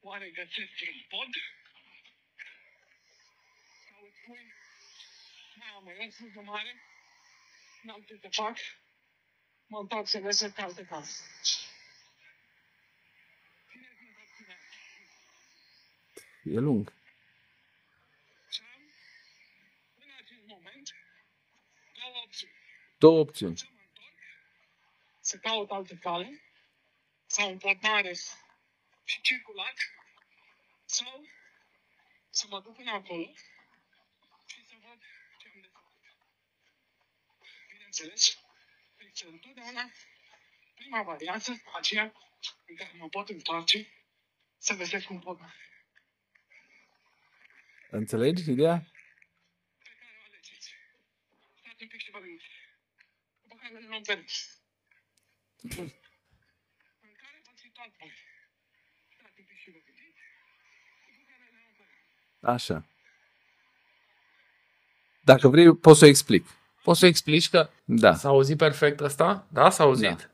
Oare găsesc un pod? Sau îți spui, mamă, eu sunt de mare, n-am ce să fac, mă întorc să găsesc alte case. Țineți-mă că ține. E lung. Și am, în acest moment, două opțiuni. Două opțiuni. Să mă întorc, să caut altă cale, sau un pod mare și circulat, sau să mă duc până acolo și să văd ce am de făcut. Bineînțeles, este întotdeauna prima variantă, aceea în care mă pot întoarce să găsesc un pod mare Înțelegi ideea? pe care o alegeți. Stați un pic și vă gândiți. După care le luăm pe rând. În care v-ați situat voi. Stați un pic și vă gândiți. După care le luăm pe rând. Așa. Dacă vrei, pot să o explic. Poți să explici că Da. s-a auzit perfect asta? Da, s-a auzit. Da.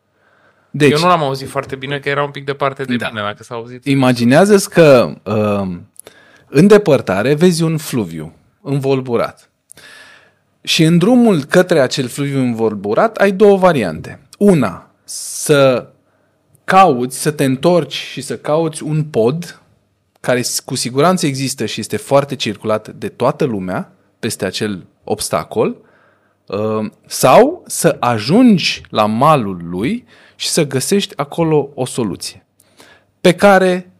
Deci, Eu nu l-am auzit foarte bine, că era un pic departe de Da. mine, dacă s-a auzit. imaginează-ți că uh, în depărtare vezi un fluviu învolburat. Și în drumul către acel fluviu învolburat ai două variante. Una, să cauți, să te întorci și să cauți un pod care s- cu siguranță există și este foarte circulat de toată lumea peste acel obstacol, uh, sau să ajungi la malul lui și să găsești acolo o soluție pe care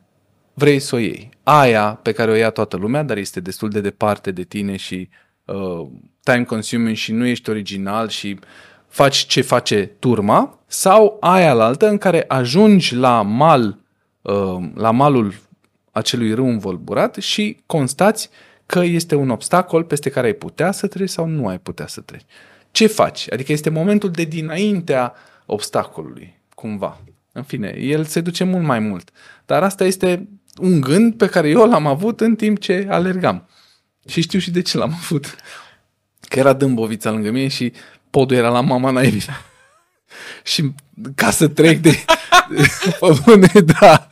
vrei să o iei. Aia pe care o ia toată lumea, dar este destul de departe de tine și uh, time consuming și nu ești original și faci ce face turma, sau aia la altă în care ajungi la mal, uh, la malul acelui râu învolburat și constați că este un obstacol peste care ai putea să treci sau nu ai putea să treci. Ce faci? Adică este momentul de dinaintea obstacolului, cumva. În fine, el se duce mult mai mult. Dar asta este un gând pe care eu l-am avut în timp ce alergam. Și știu și de ce l-am avut. Că era Dâmbovița lângă mine și podul era la mama naibii. și ca să trec de... Pe bune, da.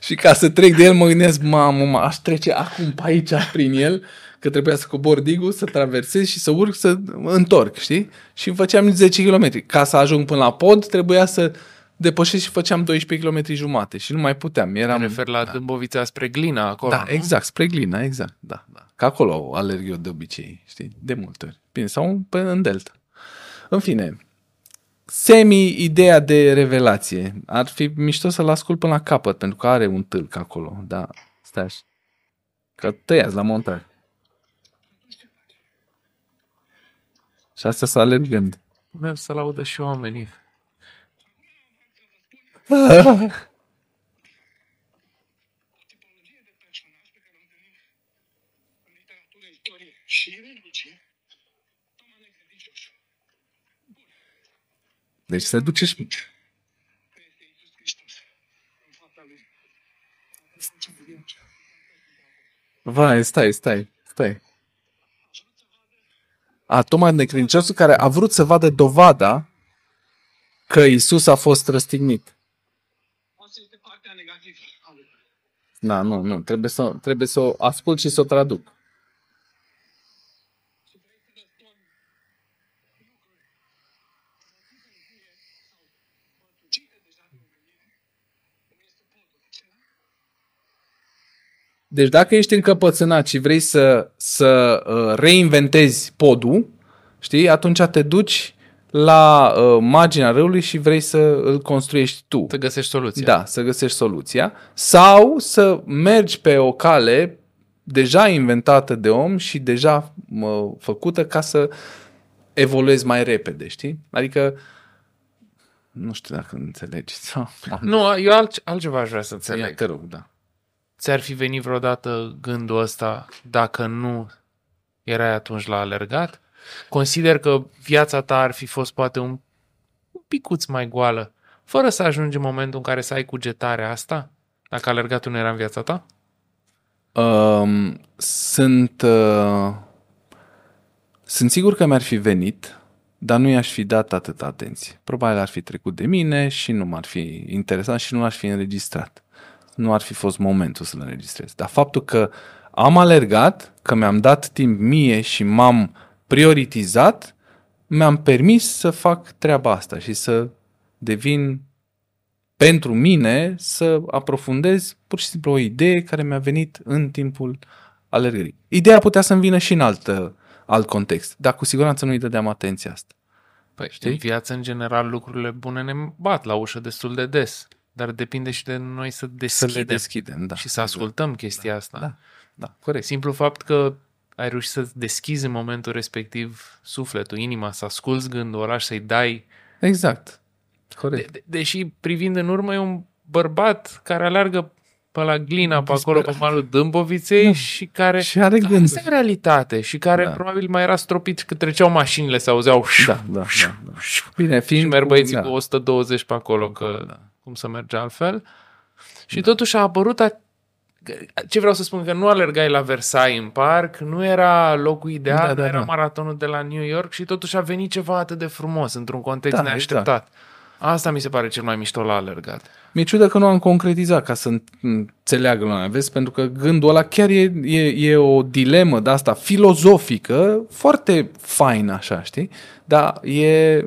Și ca să trec de el mă gândesc, mamă, mă, aș trece acum pe aici prin el, că trebuia să cobor digul, să traversez și să urc, să mă întorc, știi? Și făceam 10 km. Ca să ajung până la pod, trebuia să depășesc și făceam 12 km jumate și nu mai puteam. Eram, Mă refer la da. Dâmbovița spre Glina acolo. da, nu? exact, spre Glina, exact, da, da. Că acolo alerg eu de obicei, știi, de multe ori. Bine, sau pe în Delta. În fine, semi-ideea de revelație. Ar fi mișto să-l ascult până la capăt, pentru că are un tâlc acolo, da, stai așa. Că tăiați la montaj. Și asta să alergând. Vreau să-l audă și oamenii. tipologie de personaj pe care o întâlnim în literatură, istorie și religie, Toma Necredincioșu. Deci se duce și... Că este Iisus Hristos în fața lui. Vai, stai, stai, stai. A, Toma Necredinciosul care a vrut să vadă dovada că Isus a fost răstignit. Asta este partea negativă a lucrurilor. Da, nu, nu, trebuie să, trebuie să o ascult și să o traduc. Și vrei să răspund lucruri motive în fie sau mărtucite deja de omenire, cum este podul acela, Deci dacă ești încăpățânat și vrei să, să uh, reinventezi podul, știi, atunci te duci la uh, marginea râului și vrei să îl construiești tu. Să găsești soluția. Da, să găsești soluția. Sau să mergi pe o cale deja inventată de om și deja mă, făcută ca să evoluezi mai repede, știi? Adică, nu știu dacă înțelegi. Sau... Nu, eu alt, altceva aș vrea să înțeleg. Ia, te rog, da. Ți-ar fi venit vreodată gândul ăsta dacă nu erai atunci la alergat? Consider că viața ta ar fi fost poate un, un picuț mai goală, fără să ajungi în momentul în care să ai cugetarea asta? Dacă alergatul nu era în viața ta? Um, sunt, uh, sunt sigur că mi-ar fi venit, dar nu i-aș fi dat atâta atenție. Probabil ar fi trecut de mine și nu m-ar fi interesat și nu l-aș fi înregistrat. Nu ar fi fost momentul să-l înregistrez. Dar faptul că am alergat, că mi-am dat timp mie și m-am prioritizat, mi-am permis să fac treaba asta și să devin pentru mine să aprofundez pur și simplu o idee care mi-a venit în timpul alergării. Ideea putea să-mi vină și în alt, alt context, dar cu siguranță nu-i dădeam atenția asta. Păi, Știi? în viață, în general, lucrurile bune ne bat la ușă destul de des. Dar depinde și de noi să Să deschidem, le deschidem, da. și să ascultăm chestia asta. Da, da, corect. Simplu fapt că ai reușit să deschizi în momentul respectiv sufletul, inima, să asculți gândul ăla și să-i dai... Exact. De, Corect. de, deși privind în urmă e un bărbat care alergă pe la Glina, pe acolo, pe malul Dâmboviței Da. și care... Și are gând. Asta e realitate și care Da. probabil mai era stropit că treceau mașinile, se auzeau Da, da, da. da. Bine, și fiind merg băieții da. cu 120 pe acolo, că da. cum să merge altfel. Și totuși a apărut a... ce vreau să spun, că nu alergai la Versailles în parc, nu era locul ideal, Da, da, da, da, era da. maratonul de la New York și totuși a venit ceva atât de frumos, într-un context Da, da, neașteptat. Asta mi se pare cel mai mișto la alergat. Mi-e ciudă că nu am concretizat ca să înțeleagă lumea, vezi? Pentru că gândul ăla chiar e, e, e o dilemă de asta filozofică, foarte faină așa, știi? Dar e...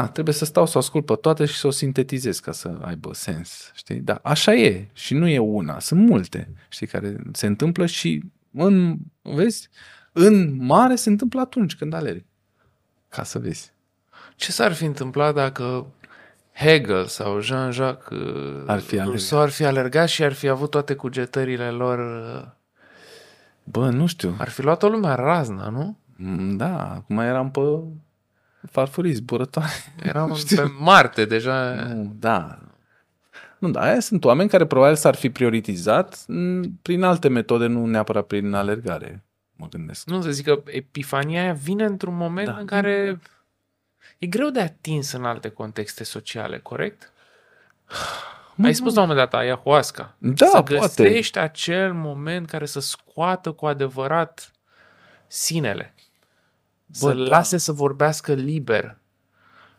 na, trebuie să stau să o ascult pe toate și să o sintetizez ca să aibă sens, știi? Dar așa e și nu e una, sunt multe, știi, care se întâmplă și în, vezi, în mare se întâmplă atunci când alergi. Ca să vezi. Ce s-ar fi întâmplat dacă Hegel sau Jean-Jacques uh, Ar fi alergat. Rousseau ar fi alergat și ar fi avut toate cugetările lor, uh, Bă, nu știu. ar fi luat o lumea razna, nu? Mm, Da, acum eram pe farfurii zburătoare. Eram pe Marte deja. Nu, da. Nu, da, aia sunt oameni care probabil s-ar fi prioritizat mm, prin alte metode, nu neapărat prin alergare, mă gândesc. Nu, să zic că epifania aia vine într-un moment Da. în care e greu de atins în alte contexte sociale, corect? Ai spus la un moment dat ayahuasca. Da, să poate. găsești acel moment care să scoată cu adevărat sinele. Bă, să da. lase să vorbească liber.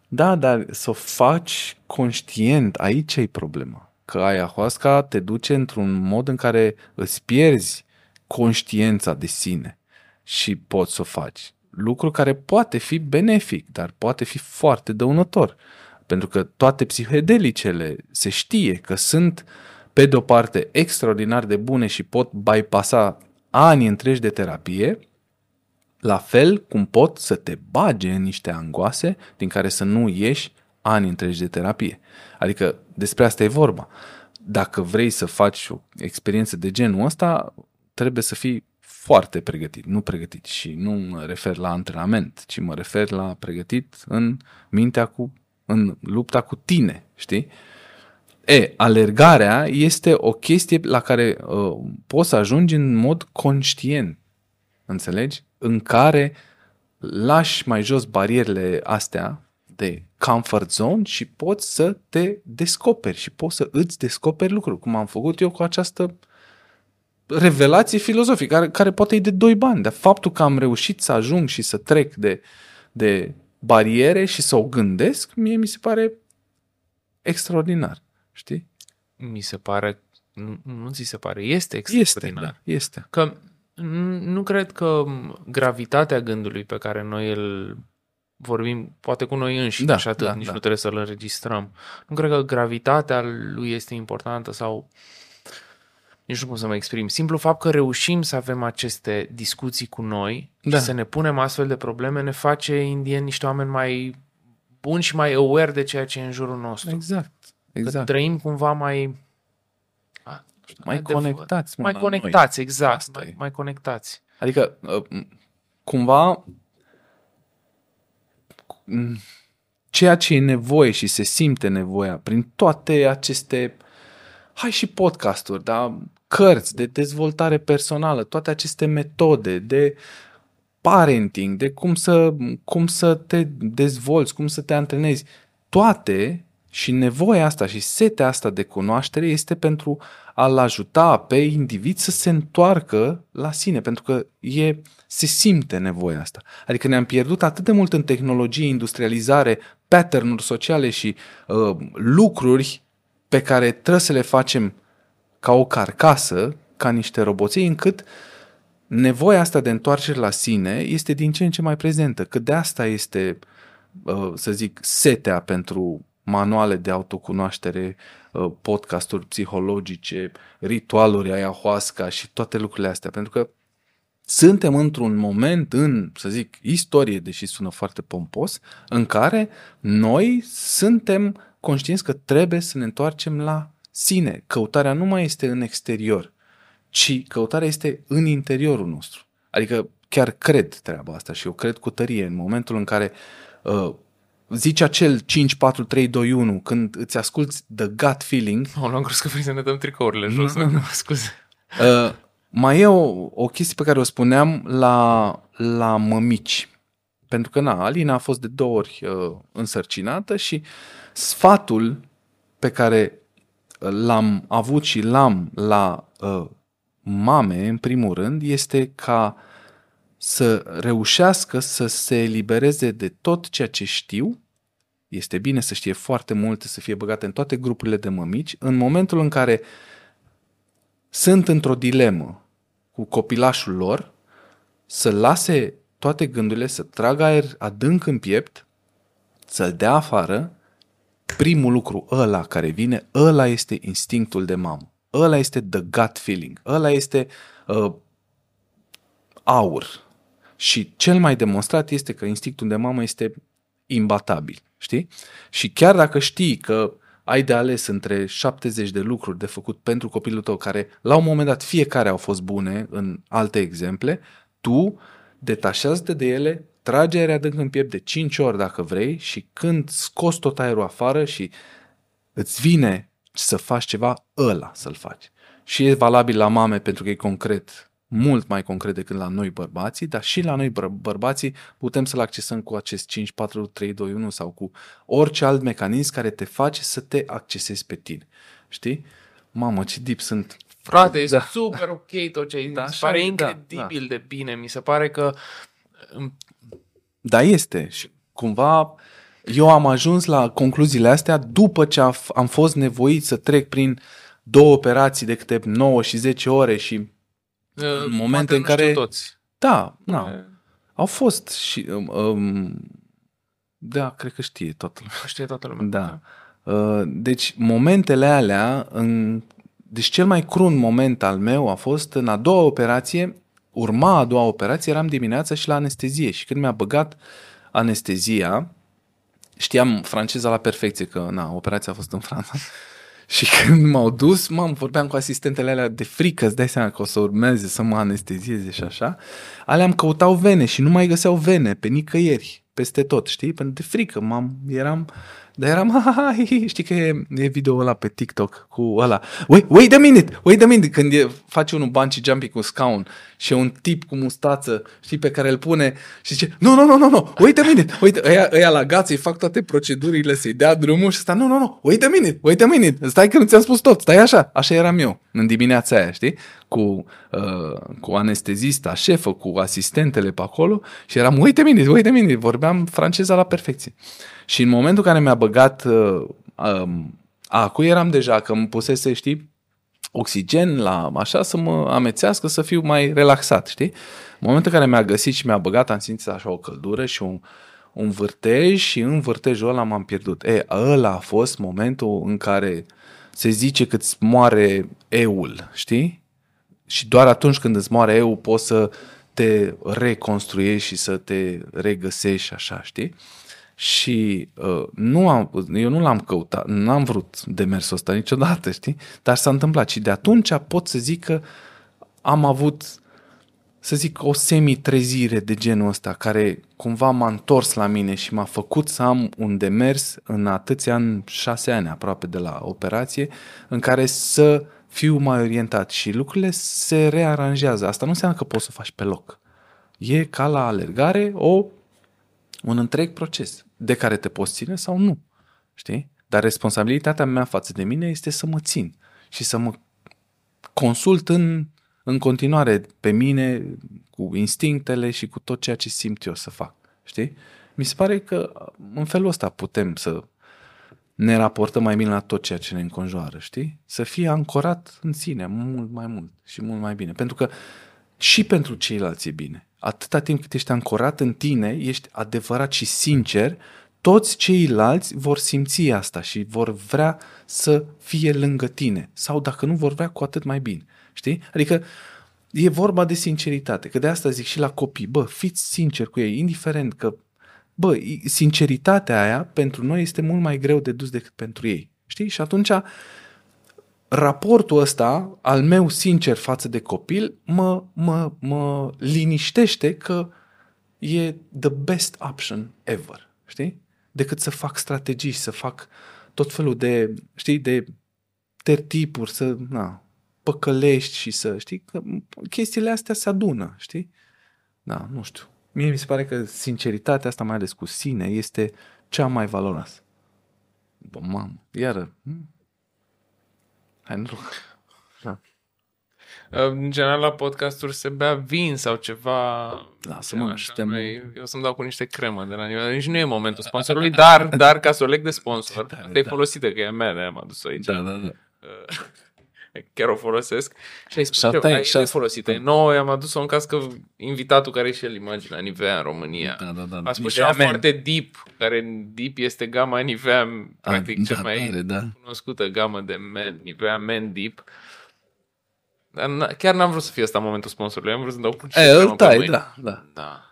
Da, dar să o faci conștient, aici e problema. Că ayahuasca te duce într-un mod în care îți pierzi conștiența de sine și poți să o faci. Lucru care poate fi benefic, dar poate fi foarte dăunător. Pentru că toate psihedelicele se știe că sunt, pe de-o parte, extraordinar de bune și pot bypassa ani întregi de terapie, la fel cum pot să te bage în niște angoase din care să nu ieși ani întregi de terapie. Adică despre asta e vorba. Dacă vrei să faci o experiență de genul ăsta, trebuie să fii foarte pregătit, nu pregătit și nu mă refer la antrenament, ci mă refer la pregătit în mintea cu, în lupta cu tine, știi? E, alergarea este o chestie la care uh, poți să ajungi în mod conștient, înțelegi? În care lași mai jos barierele astea de comfort zone și poți să te descoperi și poți să îți descoperi lucruri, cum am făcut eu cu această revelație filozofică, care, care poate e de doi bani, dar faptul că am reușit să ajung și să trec de, de bariere și să o gândesc, mie mi se pare extraordinar, știi? Mi se pare, nu, nu ți se pare, este Este, extraordinar. da, este. Că n- nu cred că gravitatea gândului pe care noi îl vorbim, poate cu noi înșine Da, și atât, da, nici da. nu trebuie să-l înregistrăm. Nu cred că gravitatea lui este importantă sau nici nu știu cum să mă exprim. Simplu fapt că reușim să avem aceste discuții cu noi Da. și să ne punem astfel de probleme ne face indien niște oameni mai buni și mai aware de ceea ce e în jurul nostru. Exact, Că exact. trăim cumva mai a, nu știu, Mai adevăr- conectați, mă, mai la conectați, exact, Asta mai, e. mai conectați. Adică, uh, cumva, m, ceea ce e nevoie și se simte nevoia prin toate aceste, hai și podcasturi, da, cărți de dezvoltare personală, toate aceste metode de parenting, de cum să, cum să te dezvolți, cum să te antrenezi, toate și nevoia asta și setea asta de cunoaștere este pentru a-l ajuta pe individ să se întoarcă la sine, pentru că e, se simte nevoia asta. Adică ne-am pierdut atât de mult în tehnologie, industrializare, pattern-uri sociale și uh, lucruri pe care trebuie să le facem ca o carcasă, ca niște roboței, încât nevoia asta de întoarcere la sine este din ce în ce mai prezentă. Că de asta este, uh, să zic, setea pentru manuale de autocunoaștere, uh, podcasturi psihologice, ritualuri ayahuasca și toate lucrurile astea. Pentru că suntem într-un moment în, să zic, istorie, deși sună foarte pompos, în care noi suntem conștienți că trebuie să ne întoarcem la sine. Căutarea nu mai este în exterior, ci căutarea este în interiorul nostru. Adică chiar cred treaba asta și eu cred cu tărie în momentul în care uh, zici acel 5, 4, 3, 2, 1 când îți asculti the gut feeling, Oh, l-am crezut că vrei să ne dăm tricourile jos. Nu, nu, nu. Scuze. Uh, mai e o, o chestie pe care o spuneam la, la mămici. Pentru că, na, Alina a fost de două ori uh, însărcinată și sfatul pe care l-am avut și l-am la uh, mame, în primul rând, este ca să reușească să se elibereze de tot ceea ce știu. Este bine să știe foarte multe, să fie băgate în toate grupurile de mămici. În momentul în care sunt într-o dilemă cu copilașul lor, să lase toate gândurile, să tragă aer adânc în piept să-l dea afară, primul lucru ăla care vine, ăla este instinctul de mamă. Ăla este the gut feeling. Ăla este uh, aur. Și cel mai demonstrat este că instinctul de mamă este imbatabil. Știi? Și chiar dacă știi că ai de ales între 70 de lucruri de făcut pentru copilul tău, care la un moment dat fiecare au fost bune în alte exemple, tu detașează-te de ele, trage aer adânc în piept de 5 ori dacă vrei și când scoți tot aerul afară și îți vine să faci ceva, ăla să-l faci. Și e valabil la mame pentru că e concret, mult mai concret decât la noi bărbații, dar și la noi băr- bărbații putem să-l accesăm cu acest 5, 4, 3, 2, 1 sau cu orice alt mecanism care te face să te accesezi pe tine. Știi? Mamă, ce deep sunt. Frate, este Da. super ok tot ce ai zis. Da, Mi se așa pare e, da, incredibil de bine. Mi se pare că Da, este. Și cumva eu am ajuns la concluziile astea după ce am f- am fost nevoit să trec prin două operații de câte 9 și 10 ore și uh, momente poate în nu știu care- toți. da, na, au fost și um, um, da, cred că știe toată lumea. Știe toată lumea. Da. Uh, Deci momentele alea, în... deci cel mai crun moment al meu a fost în a doua operație, urma a doua operație, eram dimineața și la anestezie și când mi-a băgat anestezia, știam franceza la perfecție că na, operația a fost în Franța și când m-au dus, m-am vorbeam cu asistentele alea de frică, îți dai seama că o să urmeze să mă anestezieze și așa, alea îmi căutau vene și nu mai găseau vene pe nicăieri, peste tot, știi? Pentru de frică, m-am, eram, dar eram, ha, ha, ha, hi, hi. știi că e, e video ăla pe TikTok cu ăla, wait, wait a minute, wait a minute, când e, face unul bungee jumping cu scaun și e un tip cu mustață, știi, pe care îl pune și zice, nu, nu, nu, nu, nu, wait a minute, wait, ăia, ăia la gață îi fac toate procedurile să-i dea drumul și ăsta, nu, nu, nu, wait a minute, wait a minute, stai că nu ți-am spus tot, stai așa, așa eram eu în dimineața aia, știi, cu, uh, cu anestezista, șefă, cu asistentele pe acolo și eram, wait a minute, wait a minute, vorbeam franceza la perfecție. Și în momentul în care mi-a băgat uh, um, acu, eram deja că îmi pusese, știi, oxigen la așa să mă amețească să fiu mai relaxat, știi? În momentul în care mi-a găsit și mi-a băgat, am simțit așa o căldură și un, un vârtej și în vârtejul ăla m-am pierdut. E, ăla a fost momentul în care se zice că îți moare eul, știi? Și doar atunci când îți moare eul poți să te reconstruiești și să te regăsești așa, știi? Și uh, nu am, eu nu l-am căutat, nu am vrut demersul ăsta niciodată, știi? Dar s-a întâmplat și de atunci pot să zic că am avut, să zic, o semi-trezire de genul ăsta care cumva m-a întors la mine și m-a făcut să am un demers în atâția ani, șase ani aproape de la operație, în care să fiu mai orientat și lucrurile se rearanjează. Asta nu înseamnă că poți să o faci pe loc. E ca la alergare o un întreg proces de care te poți ține sau nu. Știi? Dar responsabilitatea mea față de mine este să mă țin și să mă consult în, în continuare pe mine cu instinctele și cu tot ceea ce simt eu să fac. Știi? Mi se pare că în felul ăsta putem să ne raportăm mai bine la tot ceea ce ne înconjoară, știi? Să fie ancorat în sine mult mai mult și mult mai bine. Pentru că și pentru ceilalți e bine. Atâta timp cât ești ancorat în tine, ești adevărat și sincer, toți ceilalți vor simți asta și vor vrea să fie lângă tine. Sau dacă nu vor vrea, cu atât mai bine. Știi? Adică e vorba de sinceritate. Că de asta zic și la copii, bă, fiți sinceri cu ei, indiferent că, bă, sinceritatea aia pentru noi este mult mai greu de dus decât pentru ei. Știi? Și atunci raportul ăsta al meu sincer față de copil mă, mă, mă liniștește că e the best option ever, știi? Decât să fac strategii, să fac tot felul de, știi, de tertipuri, să, na, păcălești și să, știi, că chestiile astea se adună, știi? Da, nu știu. Mie mi se pare că sinceritatea asta, mai ales cu sine, este cea mai valoroasă. Bă, mamă, iară, hm? Hai, nu da. În general la podcasturi se bea vin sau ceva. Lasă-mă, Așa, suntem- noi- Eu să-mi dau cu niște cremă de la nivel. Nici nu e momentul sponsorului, dar, dar ca să o leg de sponsor, Da, te-ai da. folosit de că e a mea, de-aia m-am dus aici. Da, da, da. Chiar o folosesc. Și ai spus Și asta că e- ai și de asta- folosită. Nouă i-am adus-o în caz că invitatul care e și el imagine la Nivea în România. Da, da, da. A spus Nivea ceva Man. foarte deep, care Deep este gama Nivea, practic, da, cea mai tare, da. cunoscută gamă de men, Nivea Men Deep. Dar n- chiar n-am vrut să fie asta momentul sponsorului, am vrut să dau pur și E, simplu îl pe tai, mâini. da, da. Da.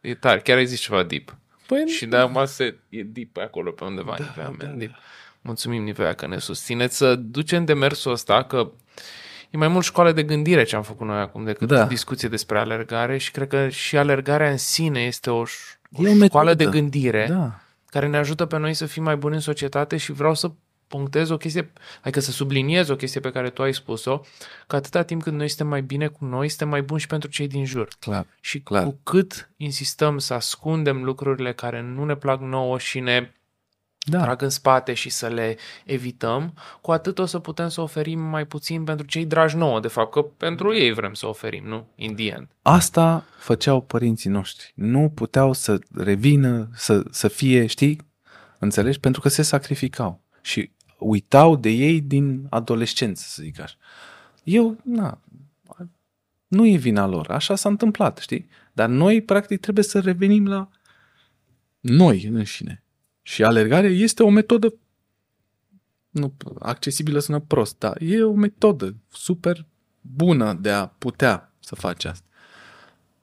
E tare, chiar ai zis ceva deep. Păi, Și de acum se, e deep pe acolo, pe undeva, da, Nivea da, Men da. Deep. Mulțumim, Nivea, că ne susțineți să ducem demersul ăsta, că e mai mult școală de gândire ce am făcut noi acum decât Da. discuție despre alergare și cred că și alergarea în sine este o, ș- o E o școală metodă. de gândire Da. care ne ajută pe noi să fim mai buni în societate și vreau să punctez o chestie, adică să subliniez o chestie pe care tu ai spus-o, că atâta timp cât noi suntem mai bine cu noi, suntem mai buni și pentru cei din jur. Clar. Și Clar. cu cât insistăm să ascundem lucrurile care nu ne plac nouă și ne Da. trag în spate și să le evităm, cu atât o să putem să oferim mai puțin pentru cei dragi nouă, de fapt, că pentru ei vrem să oferim, nu? In the end. Asta făceau părinții noștri. Nu puteau să revină, să, să fie, știi? Înțelegi? Pentru că se sacrificau. Și uitau de ei din adolescență, să zic așa. Eu, na, nu e vina lor. Așa s-a întâmplat, știi? Dar noi, practic, trebuie să revenim la noi înșine. Și alergarea este o metodă nu, accesibilă sună prost, dar e o metodă super bună de a putea să faci asta.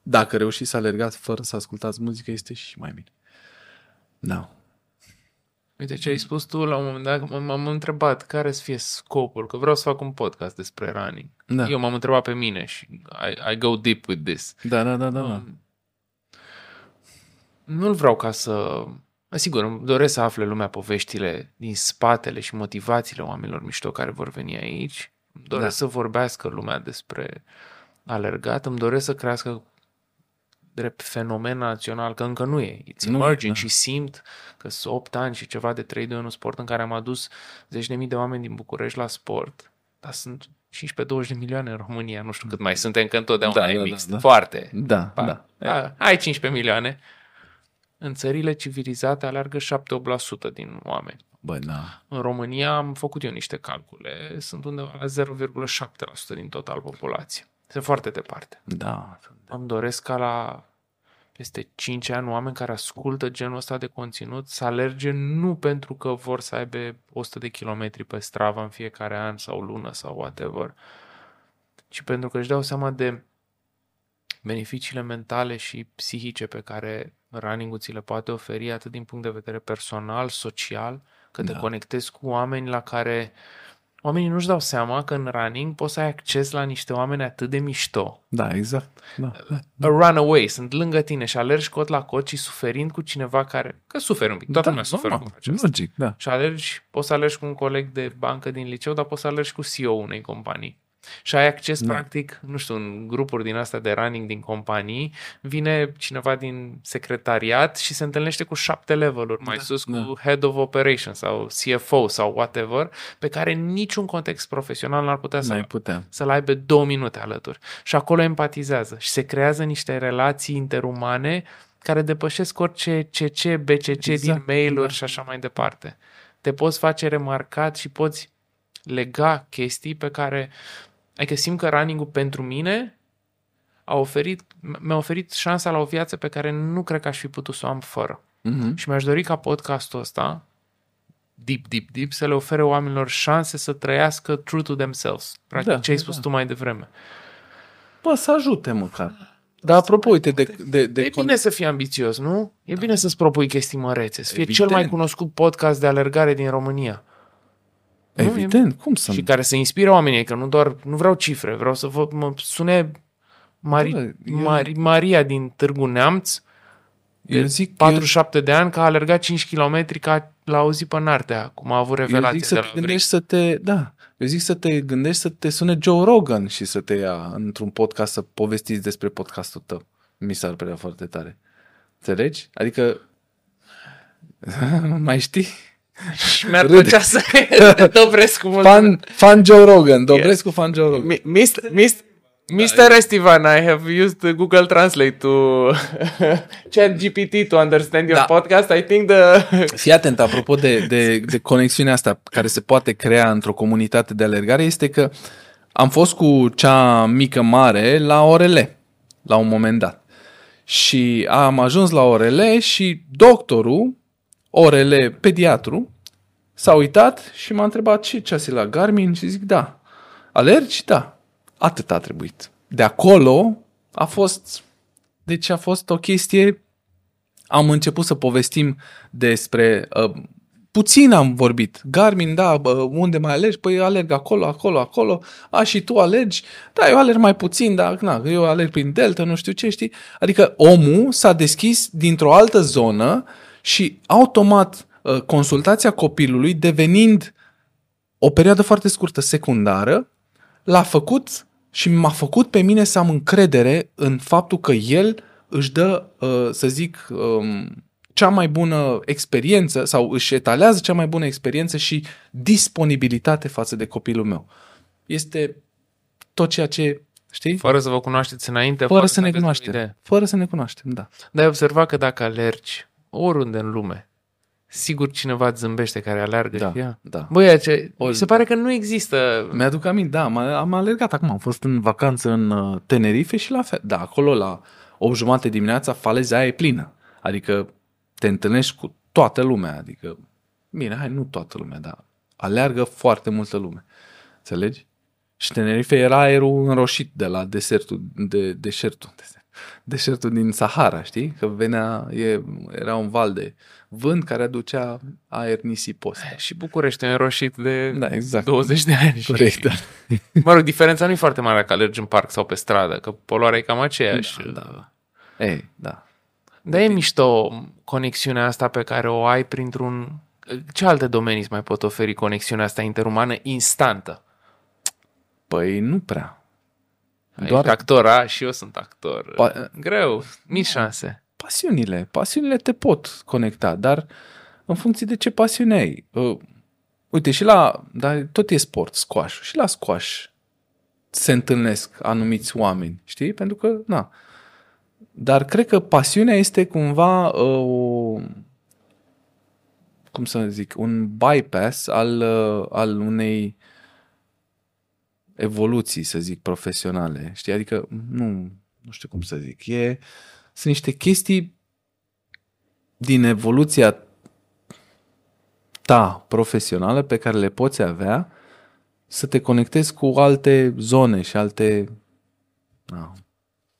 Dacă reușiți să alergați fără să ascultați muzică, este și mai bine. Da. Uite ce ai spus tu la un moment dat, m- m-am întrebat care să fie scopul, că vreau să fac un podcast despre running. Da. Eu m-am întrebat pe mine și I, I go deep with this. Da, da, da, da. da. Um, Nu-l vreau ca să... Sigur, îmi doresc să afle lumea poveștile din spatele și motivațiile oamenilor mișto care vor veni aici. Îmi doresc Da. să vorbească lumea despre alergat. Îmi doresc să crească drept fenomen național, că încă nu e. It's Nu e, emerging da. și simt că sunt 8 ani și ceva de 3 de un sport în care am adus zeci de mii de oameni din București la sport, dar sunt 15-20 de milioane în România, nu știu cât mai suntem, că întotdeauna Da, e da, da, mixt. da. Foarte. Da, Pa, da. da. Ai 15 milioane. În țările civilizate alergă 7-8% din oameni. Bă, da. În România am făcut eu niște calcule, sunt undeva la 0,7% din total populație. Sunt foarte departe. Da. Îmi doresc ca la peste 5 ani oameni care ascultă genul ăsta de conținut să alerge nu pentru că vor să aibă 100 de kilometri pe Strava în fiecare an sau lună sau whatever, ci pentru că își dau seama de beneficiile mentale și psihice pe care running-ul ți le poate oferi atât din punct de vedere personal, social, că te Da. conectezi cu oameni la care oamenii nu-și dau seama că în running poți să ai acces la niște oameni atât de mișto, Da, exact. Da. a runaway, sunt lângă tine și alergi cot la cot și suferind cu cineva care, că suferi un pic, toată da, lumea suferă normal, cum face asta. Logic, da. Și alergi, poți să alergi cu un coleg de bancă din liceu, dar poți să alergi cu CEO unei companii. Și ai acces, Da. practic, nu știu, în grupuri din astea de running din companii, vine cineva din secretariat și se întâlnește cu șapte leveluri mai Da, sus cu da. Head of Operations sau CFO sau whatever, pe care în niciun context profesional n-ar putea să N-ai putea. să-l aibă două minute alături. Și acolo empatizează și se creează niște relații interumane care depășesc orice CC, BCC exact, din Exact, mail-uri da. și așa mai departe. Te poți face remarcat și poți lega chestii pe care... Adică simt că running-ul pentru mine a oferit, mi-a oferit șansa la o viață pe care nu cred că aș fi putut să o am fără. Mhm. Și mi-aș dori ca podcastul ăsta, deep, deep, deep, să le ofere oamenilor șanse să trăiască true to themselves. Practic, Da, ce ai spus da. tu mai devreme. Bă, să ajute măcar. Dar apropo, uite, de, de, de E bine să fii ambițios, nu? E bine să-ți propui chestii mărețe, să fie cel mai Evident. cunoscut podcast de alergare din România. Nu? Evident, cum să Și nu? care să inspire oamenii, că nu doar, nu vreau cifre, vreau să vă, mă sune Mari, Bă, eu- Mari, Maria din Târgu Neamț, Eu zic, 47 de ani, că a alergat 5 km ca l-a auzit pe Nartea, cum a avut eu, eu revelație zic să de te la gândești să te, da, eu zic să te gândești să te sune Joe Rogan și să te ia într-un podcast să povestiți despre podcastul tău. Mi s-ar părea foarte tare. Înțelegi? Adică, mai știi? Și mi-ar Râde. plăcea să Dobrescu mult. Fan, fan Joe Rogan, Dobrescu fan Joe Rogan. Mi- Mr. Mr. Mr. Estivan, I have used Google Translate to chat GPT to understand your Da. podcast. I think the... Fii atent, apropo de, de, de conexiunea asta care se poate crea într-o comunitate de alergare, este că am fost cu cea mică mare la orele, la un moment dat. Și am ajuns la orele și doctorul, orele pediatru, s-a uitat și m-a întrebat ce ceas e la Garmin și zic da. Alergi? Da. Atât a trebuit. De acolo a fost, deci a fost o chestie, am început să povestim despre, uh, puțin am vorbit, Garmin, da, bă, unde mai alergi? Păi alerg acolo, acolo, acolo, a, și tu alergi? Da, eu alerg mai puțin, dar na, eu alerg prin delta, nu știu ce, știi? Adică omul s-a deschis dintr-o altă zonă și automat uh, consultația copilului devenind o perioadă foarte scurtă, secundară, l-a făcut și m-a făcut pe mine să am încredere în faptul că el își dă, uh, să zic, um, cea mai bună experiență sau își etalează cea mai bună experiență și disponibilitate față de copilul meu. Este tot ceea ce, știi? Fără să vă cunoașteți înainte. Fără să ne aveți o cunoaștem. idee. Fără să ne cunoaștem, da. Dar ai observat că dacă alergi oriunde în lume, sigur cineva îți zâmbește care alergă Da, și ea. da. Băi, ce, O- mi se pare că nu există... Mi-aduc aminte, da, am, am alergat acum, am fost în vacanță în uh, Tenerife și la fel. Da, acolo la 8 jumate dimineața faleza aia e plină. Adică te întâlnești cu toată lumea, adică, bine, hai, nu toată lumea, dar aleargă foarte multă lume. Înțelegi? Și Tenerife era aerul înroșit de la desertul, de, deșertul, desert, deșertul din Sahara, știi? Că venea, e, era un val de vânt care aducea aer nisipos. Și București e înroșit de Da, exact. 20 de ani. și- Corect, da. Mă rog, diferența nu e foarte mare dacă alergi în parc sau pe stradă, că poluarea e cam aceeași. Da, da. Ei, da. Dar e mișto conexiunea asta pe care o ai printr-un... Ce alte domenii îți mai pot oferi conexiunea asta interumană instantă? Păi nu prea. Doar... Doar Ești actor, a? Și eu sunt actor. Pa- Greu, mici șanse. pasiunile. Pasiunile te pot conecta, dar în funcție de ce pasiune ai. Uh, uite, și la, dar tot e sport, squash Și la squash se întâlnesc anumiți oameni, știi? Pentru că, na. Dar cred că pasiunea este cumva uh, o, cum să zic, un bypass al, uh, al unei evoluții, să zic, profesionale. Știi? Adică, nu, nu știu cum să zic. E, sunt niște chestii din evoluția ta profesională pe care le poți avea să te conectezi cu alte zone și alte... Nu,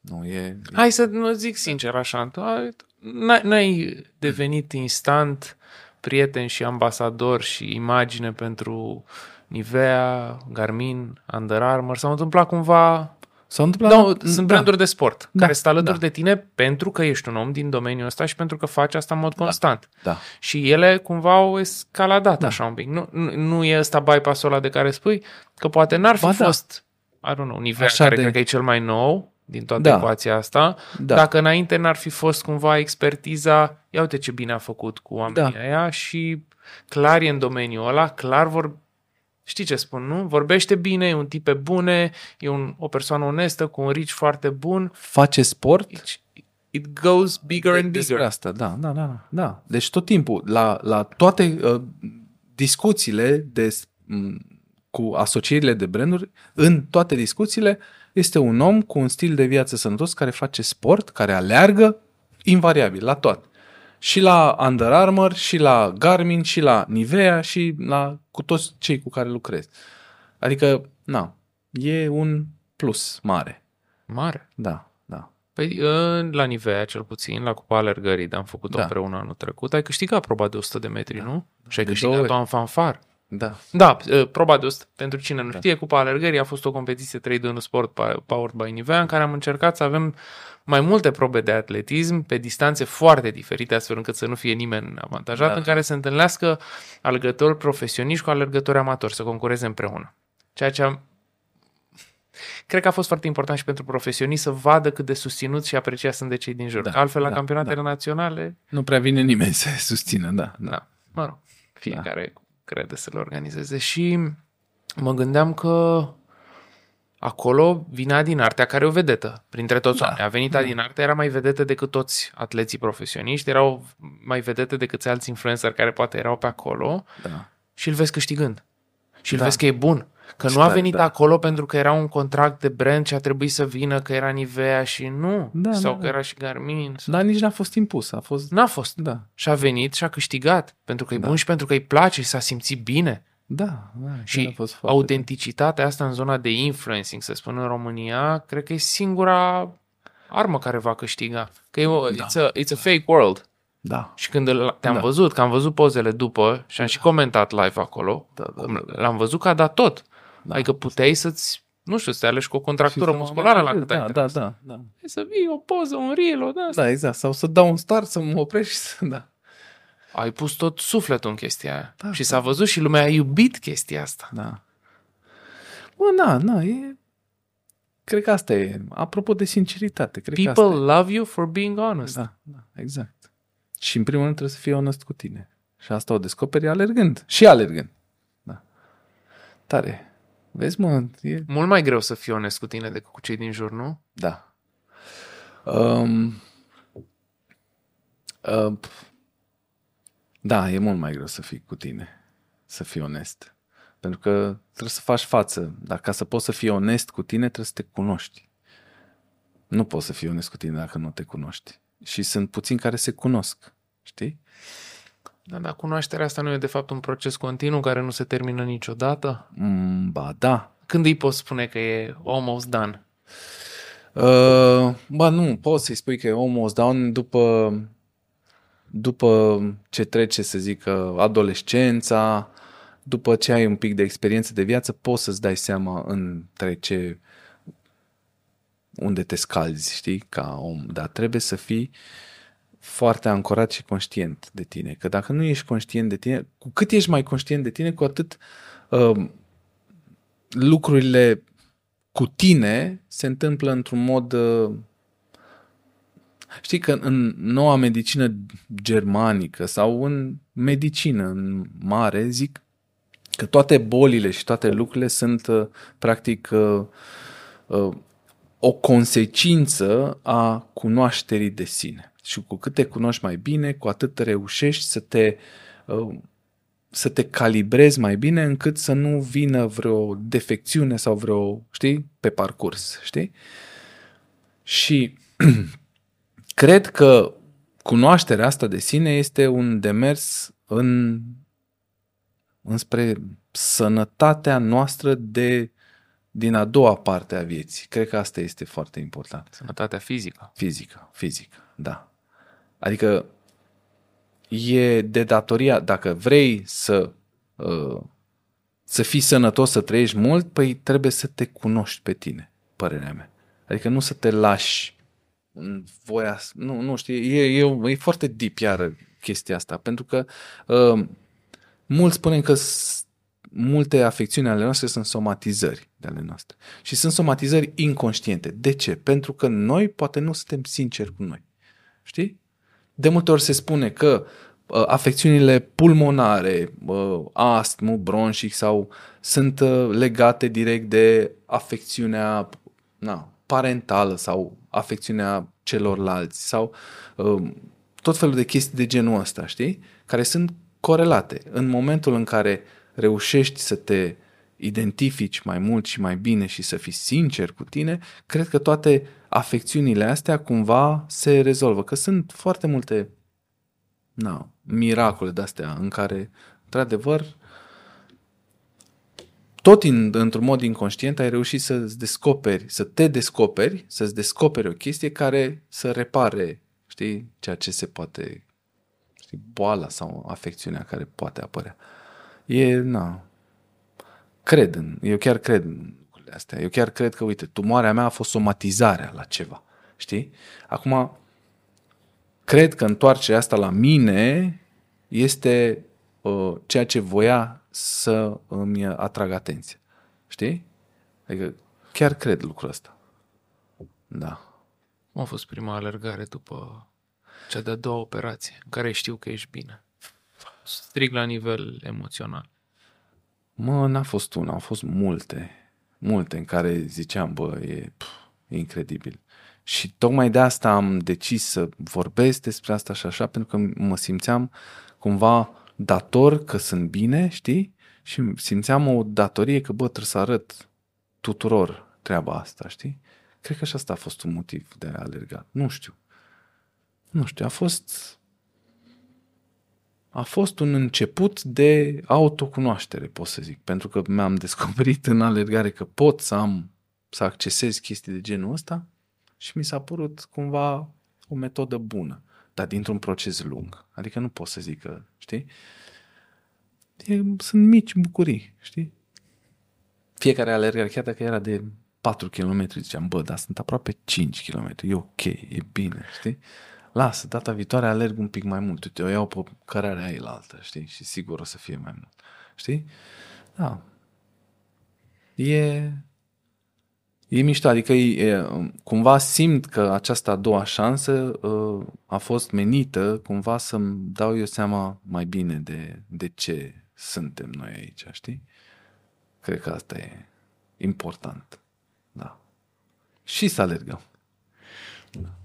nu e... Hai să nu zic sincer așa, tu ai- n-ai, n-ai devenit instant prieten și ambasador și imagine pentru Nivea, Garmin, Under Armour. S-au întâmplat cumva... S-a întâmplat... Da, sunt branduri de sport Da, care stă alături da. de tine pentru că ești un om din domeniul ăsta și pentru că faci asta în mod constant. Da. Și ele cumva au escaladat Da. așa un pic. Nu, nu, nu e ăsta bypass-ul ăla de care spui că poate n-ar fi Ba da. fost, I don't know, Nivea, Așa care de- cred că e cel mai nou din toată Da. ecuația asta, Da. dacă înainte n-ar fi fost cumva expertiza, ia uite ce bine a făcut cu oamenii Da. aia și clar e în domeniul ăla, clar vor... Știi ce spun, nu? Vorbește bine, e un tip pe bune, e un, o persoană onestă, cu un reach foarte bun. Face sport It, it goes bigger and Despre bigger. asta, da, da, da, da, da. Deci tot timpul, la, la toate uh, discuțiile de, m, cu asocierile de branduri, în toate discuțiile, este un om cu un stil de viață sănătos care face sport, care aleargă, invariabil, la toate. Și la Under Armour, și la Garmin, și la Nivea, și la cu toți cei cu care lucrez. Adică, na, e un plus mare. Mare. Da, da. Păi, în- la Nivea, cel puțin, la Cupa Alergării, de am făcut-o Da. împreună anul trecut, ai câștigat proba de 100 de metri, nu? Și ai De câștigat-o două în fanfar. Da. Da, eh, proba de 100, pentru cine nu știe, Cupa Alergării a fost o competiție 3 de 1 sport pa- powered by Nivea, în care am încercat să avem mai multe probe de atletism pe distanțe foarte diferite, astfel încât să nu fie nimeni avantajat, Da. în care se întâlnească alergători profesioniști cu alergători amatori, să concureze împreună. Ceea ce am... Cred că a fost foarte important și pentru profesioniști să vadă cât de susținuți și apreciați sunt de cei din jur. Da, Că altfel, la da, campionatele naționale, Nu prea vine nimeni să susțină, da. da. da, mă rog, fiecare crede să le organizeze. Și mă gândeam că acolo vine Adi Artea, care e o vedetă printre toți Da. oamenii. A venit Adi Artea, era mai vedetă decât toți atleții profesioniști, erau mai vedete decât alți influencer care poate erau pe acolo da. și îl vezi câștigând. Și îl Da. vezi că e bun. Că Ce nu a tare, venit da. acolo pentru că era un contract de brand și a trebuit să vină că era Nivea și nu. Da, Sau da, că da. era și Garmin. sau- Dar nici n-a fost impus, a fost... N-a fost. Da, Și a venit și a câștigat. Pentru că e Da. bun și pentru că îi place și s-a simțit bine. da, da Și a fost foarte autenticitatea asta în zona de influencing, să spun în România, cred că e singura armă care va câștiga. Că e o, Da. it's, a, it's a fake world. Da, Și când îl- te-am Da. văzut, că am văzut pozele după și am și comentat live acolo, da, da. cum da, da. l-am văzut că a dat tot. Da. Adică puteai să-ți, nu știu, să te alegi cu o Și contractură să mă musculară la mai- cât ai da, interes. da, da, da. Să vii o poză, un reel, o de asta. Da, exact. Sau să dau un start, să mă oprești și să... Da. Ai pus tot sufletul în chestia aia. Da, și da. s-a văzut și lumea a iubit chestia asta. Da. Bă, na, na, e... Cred că asta e. Apropo de sinceritate, cred că People asta e. love you for being honest. Da, da, exact. Și în primul rând trebuie să fii onest cu tine. Și asta o descoperi alergând. Și alergând. Da. Tare. Vezi, mă, e... Mult mai greu să fii onest cu tine decât cu cei din jur, nu? Da. Um, uh, da, e mult mai greu să fii cu tine. Să fii onest. Pentru că trebuie să faci față. Dar ca să poți să fii onest cu tine, trebuie să te cunoști. Nu poți să fii onest cu tine dacă nu te cunoști. Și sunt puțini care se cunosc. Știi? Da, dar cunoașterea asta nu e de fapt un proces continuu care nu se termină niciodată? Mm, ba, da. Când îi poți spune că e almost done? Uh, ba nu, poți să-i spui că e almost down după, după ce trece, să zic, adolescența, după ce ai un pic de experiență de viață, poți să-ți dai seama între ce unde te scalzi, știi, ca om. Dar trebuie să fii foarte ancorat și conștient de tine. Că dacă nu ești conștient de tine, cu cât ești mai conștient de tine, cu atât uh, lucrurile cu tine se întâmplă într-un mod... uh, Știi că în noua medicină germanică sau în medicină în mare zic că toate bolile și toate lucrurile sunt uh, practic uh, uh, o consecință a cunoașterii de sine. Și cu cât te cunoști mai bine, cu atât reușești să te uh, să te calibrezi mai bine încât să nu vină vreo defecțiune sau vreo, știi, pe parcurs, știi? Și cred că cunoașterea asta de sine este un demers în înspre sănătatea noastră de din a doua parte a vieții. Cred că asta este foarte important. Sănătatea fizică. Fizică, fizică, da. Adică e de datoria, dacă vrei să, uh, să fii sănătos, să trăiești mult, păi trebuie să te cunoști pe tine, părerea mea. Adică nu să te lași în voia, nu, nu știu, e, e, e foarte deep iară chestia asta, pentru că uh, mulți spunem că s- multe afecțiuni ale noastre sunt somatizări de ale noastre. Și sunt somatizări inconștiente. De ce? Pentru că noi poate nu suntem sinceri cu noi. Știi? De multe ori se spune că uh, afecțiunile pulmonare, uh, astmul, bronșic sau sunt uh, legate direct de afecțiunea na, parentală sau afecțiunea celorlalți sau uh, tot felul de chestii de genul ăsta, știi? Care sunt corelate. În momentul în care reușești să te identifici mai mult și mai bine și să fii sincer cu tine, cred că toate afecțiunile astea cumva se rezolvă. Că sunt foarte multe na, miracole de-astea în care, într-adevăr, tot în, într-un mod inconștient ai reușit să-ți descoperi, să te descoperi, să-ți descoperi o chestie care să repare, știi, ceea ce se poate, știi, boala sau afecțiunea care poate apărea. E, na, cred în, eu chiar cred în lucrurile astea. Eu chiar cred că, uite, tumoarea mea a fost somatizarea la ceva, știi? Acum, cred că întoarcerea asta la mine este uh, ceea ce voia să îmi atrag atenția. Știi? Adică chiar cred lucrul ăsta. Da. Cum a fost prima alergare după cea de-a doua operație, în care știu că ești bine? Strict la nivel emoțional. Mă, n-a fost una, au fost multe. Multe în care ziceam, bă, e, pf, e incredibil. Și tocmai de asta am decis să vorbesc despre asta și așa, pentru că mă simțeam cumva dator că sunt bine, știi? Și simțeam o datorie că, bă, trebuie să arăt tuturor treaba asta, știi? Cred că și asta a fost un motiv de a alerga. Nu știu. Nu știu, a fost a fost un început de autocunoaștere, pot să zic, pentru că mi-am descoperit în alergare că pot să am, să accesez chestii de genul ăsta și mi s-a părut cumva o metodă bună, dar dintr-un proces lung. Adică nu pot să zic că, știi? E, sunt mici bucurii, știi? Fiecare alergare, chiar dacă era de 4 km, ziceam, bă, dar sunt aproape 5 km, e ok, e bine, știi? Lasă, data viitoare alerg un pic mai mult. Uite, o iau pe cărarea aia la altă, știi? Și sigur o să fie mai mult. Știi? Da. E... E mișto, adică e, cumva simt că această a doua șansă uh, a fost menită cumva să-mi dau eu seama mai bine de, de ce suntem noi aici, știi? Cred că asta e important. Da. Și să alergăm. Da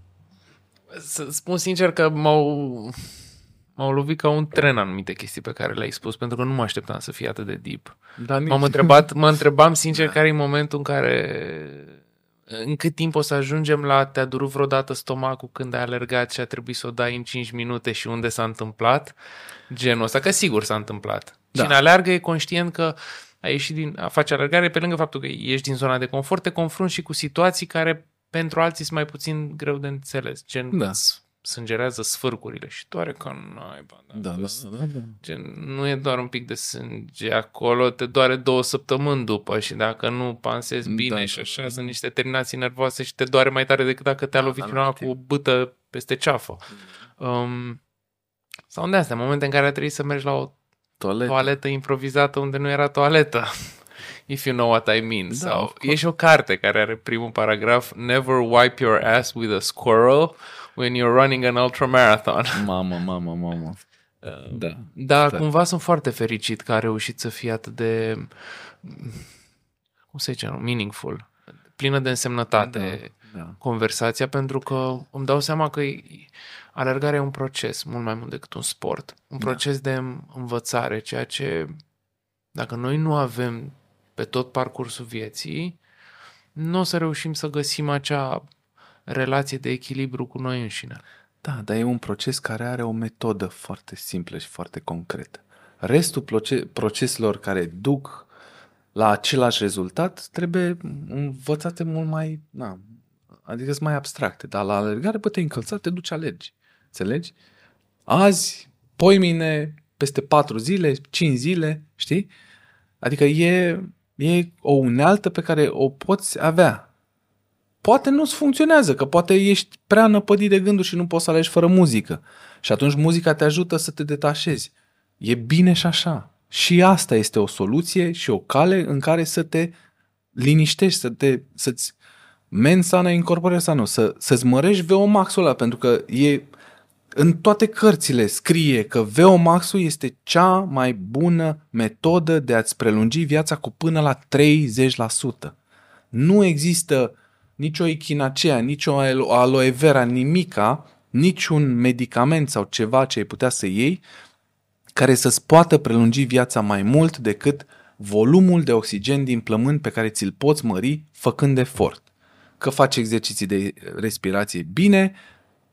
să spun sincer că m-au, m-au lovit ca un tren anumite chestii pe care le-ai spus, pentru că nu mă așteptam să fie atât de deep. Da, nici... M-am întrebat, mă întrebam sincer da. care e momentul în care în cât timp o să ajungem la te-a durut vreodată stomacul când ai alergat și a trebuit să o dai în 5 minute și unde s-a întâmplat genul ăsta, că sigur s-a întâmplat. Da. Cine alergă e conștient că a ieșit din, a face alergare, pe lângă faptul că ieși din zona de confort, te confrunți și cu situații care pentru alții sunt mai puțin greu de înțeles. Gen, da. sângerează sfârcurile și doare ca naiba. Da, da, da, da, da. Gen, nu e doar un pic de sânge acolo, te doare două săptămâni după și dacă nu pansezi da, bine da, și așa, da, sunt niște terminații nervoase și te doare mai tare decât dacă te-a da, lovit da, cu o bâtă peste ceafă. Mm. Um, sau de astea, momente în care a trebuit să mergi la o toaletă. toaletă improvizată unde nu era toaletă. If you know what I mean. Da, Sau e și o carte care are primul paragraf Never wipe your ass with a squirrel when you're running an ultramarathon. Mamă, mamă, mamă. Uh, da. Dar da. cumva sunt foarte fericit că a reușit să fie atât de cum să zicem, meaningful, plină de însemnătate da, da. conversația, pentru că îmi dau seama că alergarea e un proces mult mai mult decât un sport. Un da. proces de învățare, ceea ce dacă noi nu avem pe tot parcursul vieții, nu o să reușim să găsim acea relație de echilibru cu noi înșine. Da, dar e un proces care are o metodă foarte simplă și foarte concretă. Restul proceselor care duc la același rezultat trebuie învățate mult mai, na, adică sunt mai abstracte, dar la alergare, bă, te încălțat, te duci alergi. Înțelegi? Azi, poimine, peste patru zile, cinci zile, știi? Adică e, e o unealtă pe care o poți avea. Poate nu-ți funcționează, că poate ești prea năpădit de gânduri și nu poți să alegi fără muzică. Și atunci muzica te ajută să te detașezi. E bine și așa. Și asta este o soluție și o cale în care să te liniștești, să te, să-ți mensana incorpore nu, să, să-ți mărești VO-maxul ăla, pentru că e în toate cărțile scrie că VO-maxul este cea mai bună metodă de a-ți prelungi viața cu până la 30%. Nu există nicio echinacea, nicio aloe vera, nimica, niciun medicament sau ceva ce ai putea să iei care să-ți poată prelungi viața mai mult decât volumul de oxigen din plămâni pe care ți-l poți mări făcând efort. Că faci exerciții de respirație bine,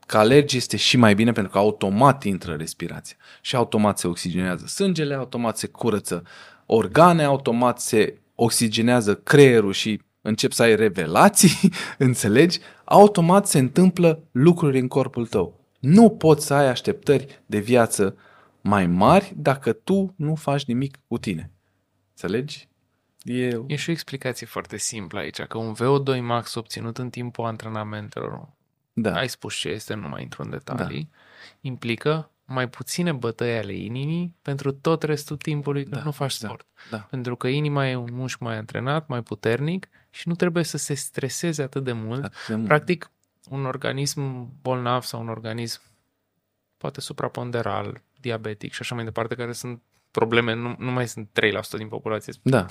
că alergi este și mai bine pentru că automat intră respirația și automat se oxigenează sângele, automat se curăță organe, automat se oxigenează creierul și încep să ai revelații, înțelegi? Automat se întâmplă lucruri în corpul tău. Nu poți să ai așteptări de viață mai mari dacă tu nu faci nimic cu tine. Înțelegi? E... e și o explicație foarte simplă aici, că un VO2 max obținut în timpul antrenamentelor da. ai spus ce este, nu mai intru în detalii, da. implică mai puține bătăi ale inimii pentru tot restul timpului când da, nu faci da, sport. Da, da. Pentru că inima e un mușchi mai antrenat, mai puternic și nu trebuie să se streseze atât de mult. Atât de mult. Practic, un organism bolnav sau un organism poate supraponderal, diabetic și așa mai departe, care sunt probleme, nu, nu mai sunt 3% din populație, da. 50%,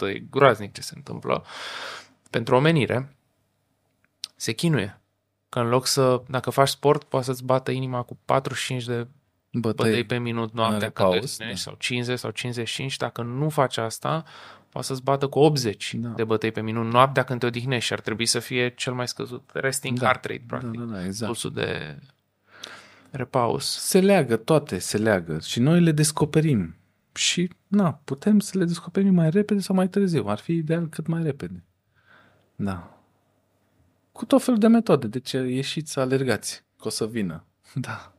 e groaznic ce se întâmplă. Pentru omenire, se chinuie Că în loc să, dacă faci sport, poate să-ți bată inima cu 45 de Bătăi, bătăi pe minut noaptea când te repaus, odihnești, da. sau 50 sau 55, dacă nu faci asta, poate să-ți bată cu 80 Da. de bătăi pe minut noaptea când te odihnești și ar trebui să fie cel mai scăzut resting Da. heart rate, Da, practic, da, da, exact. pulsul de repaus. Se leagă, toate se leagă și noi le descoperim. Și, na, putem să le descoperim mai repede sau mai târziu. Ar fi ideal cât mai repede. Da. Cu tot felul de metode. Deci ieșiți să alergați, că o să vină. Da.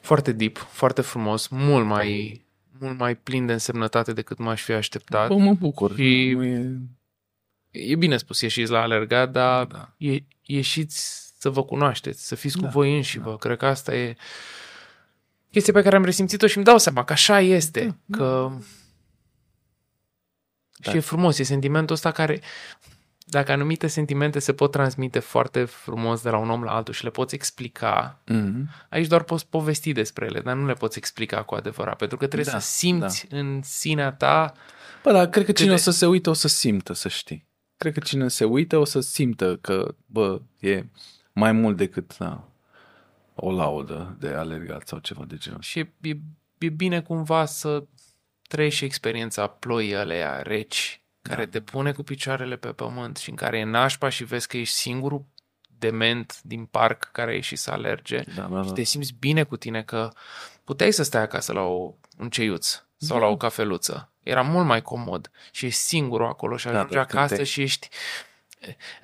Foarte deep, foarte frumos, mult mai, mult mai plin de însemnătate decât m-aș fi așteptat. Bă, mă bucur. Și- Nu e... E bine spus, ieșiți la alergat, dar Da. e, ieșiți să vă cunoașteți, să fiți cu Da, voi înși vă. Cred că asta e chestia pe care am resimțit-o și îmi dau seama că așa este. Da, că... Da. Și e frumos, e sentimentul ăsta care, dacă anumite sentimente se pot transmite foarte frumos de la un om la altul și le poți explica, Mm-hmm. aici doar poți povesti despre ele, dar nu le poți explica cu adevărat, pentru că trebuie Da, să simți în sinea ta Bă, dar cred că cine de- o să se uite o să simtă, să știi. Cred că cine se uită o să simtă că, bă, e mai mult decât da, o laudă de alergat sau ceva de genul. Și e, e, e bine cumva să trăiești și experiența ploii alea reci, care te pune cu picioarele pe pământ și în care e nașpa și vezi că ești singurul dement din parc care a ieșit să alerge Da, da, și da. te simți bine cu tine că puteai să stai acasă la o, un ceiuț sau Da. la o cafeluță. Era mult mai comod și ești singurul acolo și Da, ajungi dar când acasă te- și ești...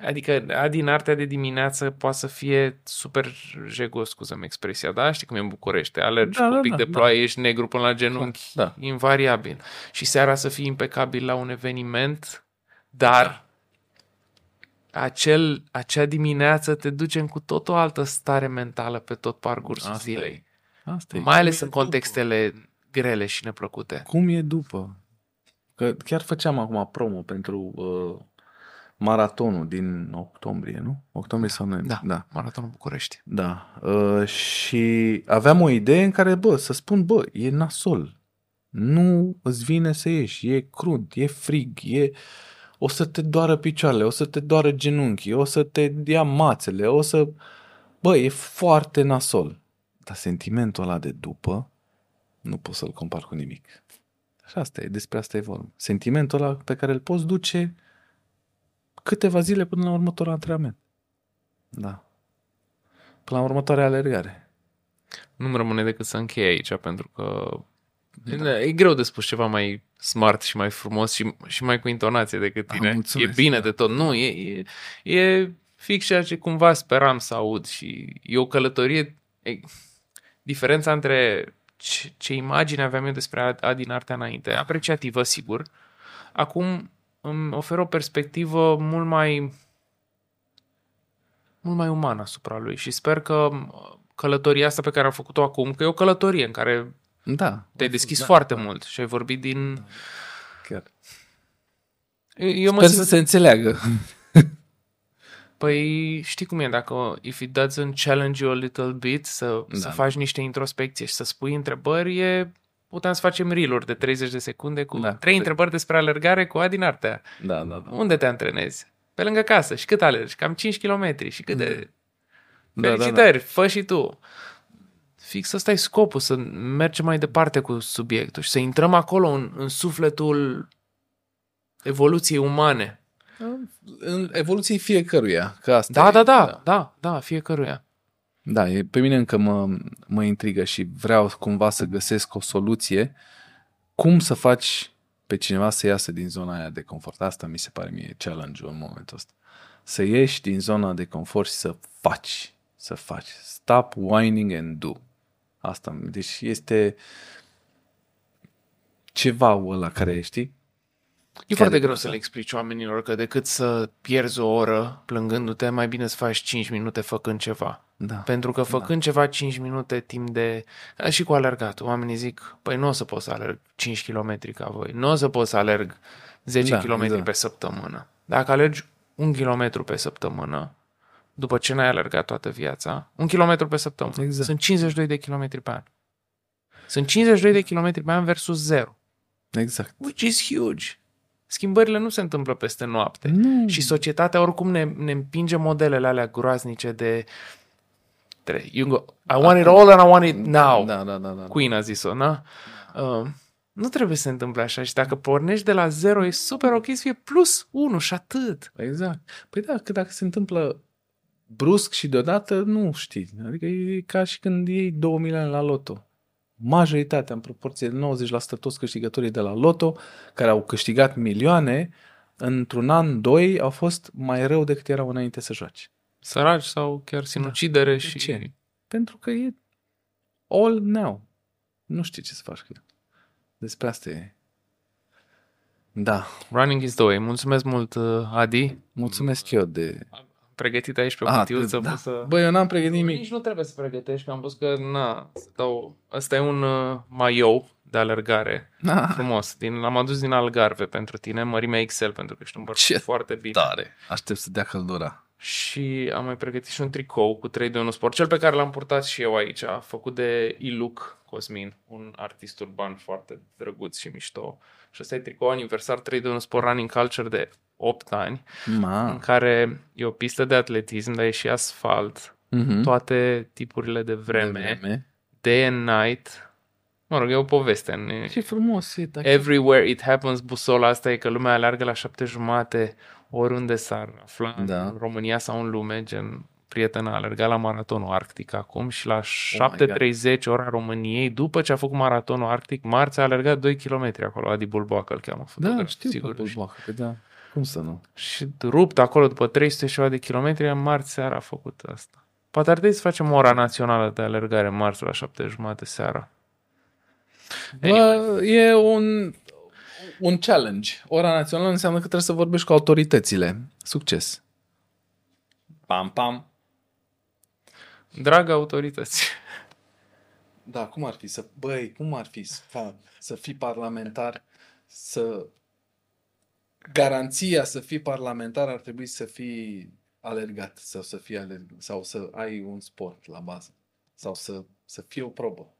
Adică a din artea de dimineață poate să fie super jegos, scuză-mi expresia, da? Știi cum e în București, alergi Da, cu da, un pic da, de da. ploaie, ești negru până la genunchi, Da. invariabil. Și seara să fii impecabil la un eveniment, dar acel, acea dimineață te duce în cu tot o altă stare mentală pe tot parcursul Asta zilei. e. Asta e. Mai ales Cum în e contextele grele și neplăcute. După? Cum e după? Că chiar făceam acum promo pentru uh, maratonul din octombrie, nu? Octombrie sau noiembrie? Da, da. Maratonul București. Da. Uh, și aveam o idee în care, bă, să spun, bă, e nasol. Nu îți vine să ieși, e crud, e frig, e... O să te doară picioarele, o să te doară genunchii, o să te ia mațele, o să... Bă, e foarte nasol. Dar sentimentul ăla de după nu pot să-l compar cu nimic. Și asta e, despre asta e vorba. Sentimentul ăla pe care îl poți duce câteva zile până la următorul antrenament. Da. Până la următoarea alergare. Nu-mi rămâne decât să închei aici, pentru că da. e greu de spus ceva mai smart și mai frumos și, și mai cu intonație decât Ah, tine. mulțumesc, e bine da. de tot. Nu, e, e, e fix ceea ce cumva speram să aud și e o călătorie... E, diferența între ce, ce imagine aveam eu despre Ad- Adi în artea înainte, apreciativă, sigur, acum îmi oferă o perspectivă mult mai mult mai umană asupra lui și sper că călătoria asta pe care am făcut-o acum, că e o călătorie în care Da. te-ai deschis da, foarte da, mult și ai vorbit din... Chiar. Eu mă Sper simt... să se înțeleagă. Păi știi cum e, dacă if it doesn't challenge you a little bit, să, Da. să faci niște introspecție și să spui întrebări, e... puteam să facem reel de 30 de secunde cu Da. trei întrebări despre alergare cu Adi în artea. Da, da, da. Unde te antrenezi? Pe lângă casă. Și cât alergi? Cam 5 km. Și cât de... Da, da, da. Felicitări, fă și tu. Fix ăsta e scopul, să mergem mai departe cu subiectul și să intrăm acolo în, în sufletul evoluției umane. În evoluției fiecăruia. Că asta Da, e, da, da, da, da, fiecăruia. Da, e, pe mine încă mă, mă intrigă și vreau cumva să găsesc o soluție cum să faci pe cineva să iasă din zona aia de confort. Asta mi se pare mie challenge-ul în momentul ăsta. Să ieși din zona de confort și să faci. Să faci. Stop whining and do. Asta, deci este ceva ăla care, știi? E foarte greu să le explici oamenilor că decât să pierzi o oră plângându-te, mai bine să faci 5 minute făcând ceva. Da. Pentru că făcând ceva 5 minute timp de... ca Și cu alergatul. Oamenii zic, păi nu o să pot să alerg 5 km ca voi. Nu o să pot să alerg 10 Da, km exact. pe săptămână. Dacă alergi un kilometru pe săptămână, după ce n-ai alergat toată viața, un kilometru pe săptămână. Exact. Sunt 52 de kilometri pe an. Sunt 52 de kilometri pe an versus 0. Exact. Which is huge. Schimbările nu se întâmplă peste noapte. Nu. Și societatea oricum ne, ne împinge modelele alea groaznice de Tre- You go, I want it all and I want it now. Da, da, da. da. Queen a zis-o, na? Uh, nu trebuie să se întâmple așa și dacă pornești de la zero e super ok să fie plus 1 și atât. Exact. Păi da, că dacă se întâmplă brusc și deodată, nu știi. Adică e ca și când iei 2 milioane la loto. Majoritatea, în proporție de 90% toți câștigătorii de la loto, care au câștigat milioane, într-un an, doi, au fost mai rău decât erau înainte să joace. Săraci sau chiar sinucidere De și... ce? Pentru că e all now. Nu știi ce să faci cu el. Despre asta e. Da. Running is the way. Mulțumesc mult, uh, Adi. Mulțumesc eu de... Pregătit aici pe Ah, cutiuță. da. pot să... Băi, eu n-am pregătit nimic. Nici nu trebuie să pregătești, că am văzut că, na, să dau... Ăsta e un uh, maiou de alergare Ah, frumos. Din, l-am adus din Algarve pentru tine, mărimea XL, pentru că ești un bărbat Ce foarte bine. tare. Aștept să dea căldura. Și am mai pregătit și un tricou cu 3 de 1 sport, cel pe care l-am purtat și eu aici, făcut de Iluc Cosmin, un artist urban foarte drăguț și mișto. Și ăsta e tricou aniversar 3 de 1 sport running culture de 8 ani, Ma. în care e o pistă de atletism, dar e și asfalt, Mhm. toate tipurile de vreme, De vreme. day and night. Mă rog, e o poveste. nu e- Ce frumos e. Dacă... Everywhere it happens, busola asta e că lumea aleargă la șapte jumate oriunde s-ar afla Da. în România sau în lume, gen prietena a alergat la maratonul arctic acum și la Oh my 7.30 ora României, după ce a făcut maratonul arctic, marți a alergat 2 km acolo, Adi Bulboacă îl cheamă. Da, fotograf, știu sigur. sigur. Bulboacă, că da. Cum să nu? Și rupt acolo după 300 și ceva de kilometri, în marți seara a făcut asta. Poate ar trebui să facem ora națională de alergare marți la 7 jumate seara. Bă, e un, un challenge. Ora națională înseamnă că trebuie să vorbești cu autoritățile. Succes. Pam, pam. Dragă autorități, Da, cum ar fi să... Băi, cum ar fi să, fa- să fii parlamentar, să... Garanția să fii parlamentar ar trebui să fii alergat sau să fii alerg, sau să ai un sport la bază sau să, să fie o probă.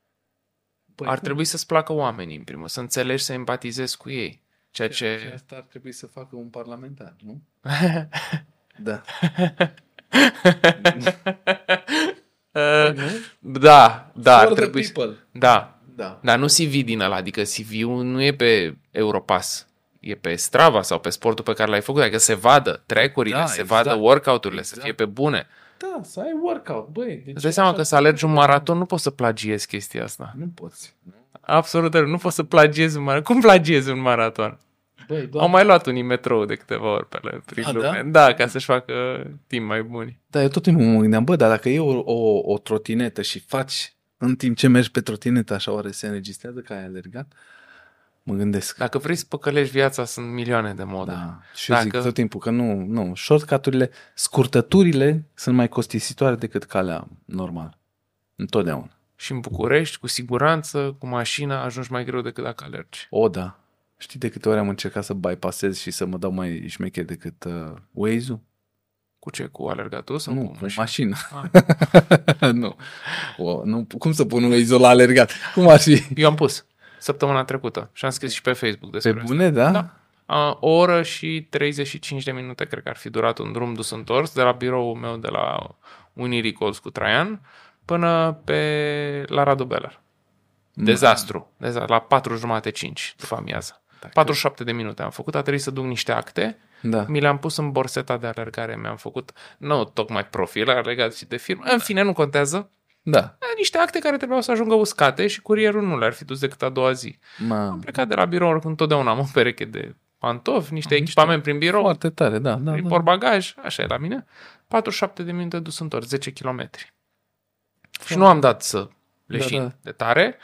Băi, ar cum? trebui să-ți placă oamenii, în primul, să înțelegi, să empatizezi cu ei. Ceea Și ce... asta ar trebui să facă un parlamentar, nu? Da. Uh, Nu? da, da, ar For the trebui să... people. Da, Da. dar nu CV din ăla, adică CV-ul nu e pe Europass, e pe Strava sau pe sportul pe care l-ai făcut, adică se vadă track-urile, Da, se exact. vadă workout-urile, să Exact. fie pe bune. Da, să ai workout, băi. Deci Îți dai seama că să alergi un maraton nu poți să plagiezi chestia asta. Nu poți. Nu? Absolut, nu poți să plagiezi un maraton. Cum plagiezi un maraton? Băi, Au doamne. mai luat unii metrou de câteva ori pe la, prin A, lume. da? Da, ca să-și facă timp mai buni. Da, eu tot timpul mă gândeam, bă, dar dacă e o, o, o trotinetă și faci în timp ce mergi pe trotinetă, așa oare se înregistrează că ai alergat? Mă gândesc. Dacă vrei să păcălești viața, sunt milioane de moduri. Da. Și eu zic Dacă- tot timpul că nu, nu, shortcut-urile, scurtăturile sunt mai costisitoare decât calea normală. Întotdeauna. Și în București, cu siguranță, cu mașina, ajungi mai greu decât dacă alergi. O, da. Știi de câte ori am încercat să bypassez și să mă dau mai șmecher decât uh, Waze-ul? Cu ce? Cu alergatul sau Nu, cu cu mașina? mașina. Ah. nu. O, nu. Cum să pun Waze-ul la alergat? Cum ar fi? Eu am pus săptămâna trecută și am scris și pe Facebook despre Pe asta. bune, da? Da. A, o oră și 35 de minute cred că ar fi durat un drum dus întors de la biroul meu de la Unirii Colț cu Traian până pe la Radu Beller. Dezastru. Dezastru. La 4 jumate 5 după amiază. 47 de minute am făcut, a trebuit să duc niște acte, Da. mi le-am pus în borseta de alergare, mi-am făcut, nu tocmai profil, am legat și de firmă, în fine, nu contează, Da. niște acte care trebuiau să ajungă uscate și curierul nu le-ar fi dus decât a doua zi. Am Ma, plecat de la birou, întotdeauna am o pereche de pantofi, niște echipament prin birou, foarte tare, da. da, prin da. portbagaj, așa e la mine. 47 de minute dus întors, 10 km. Și nu am dat să leșin Da, da, da. de tare,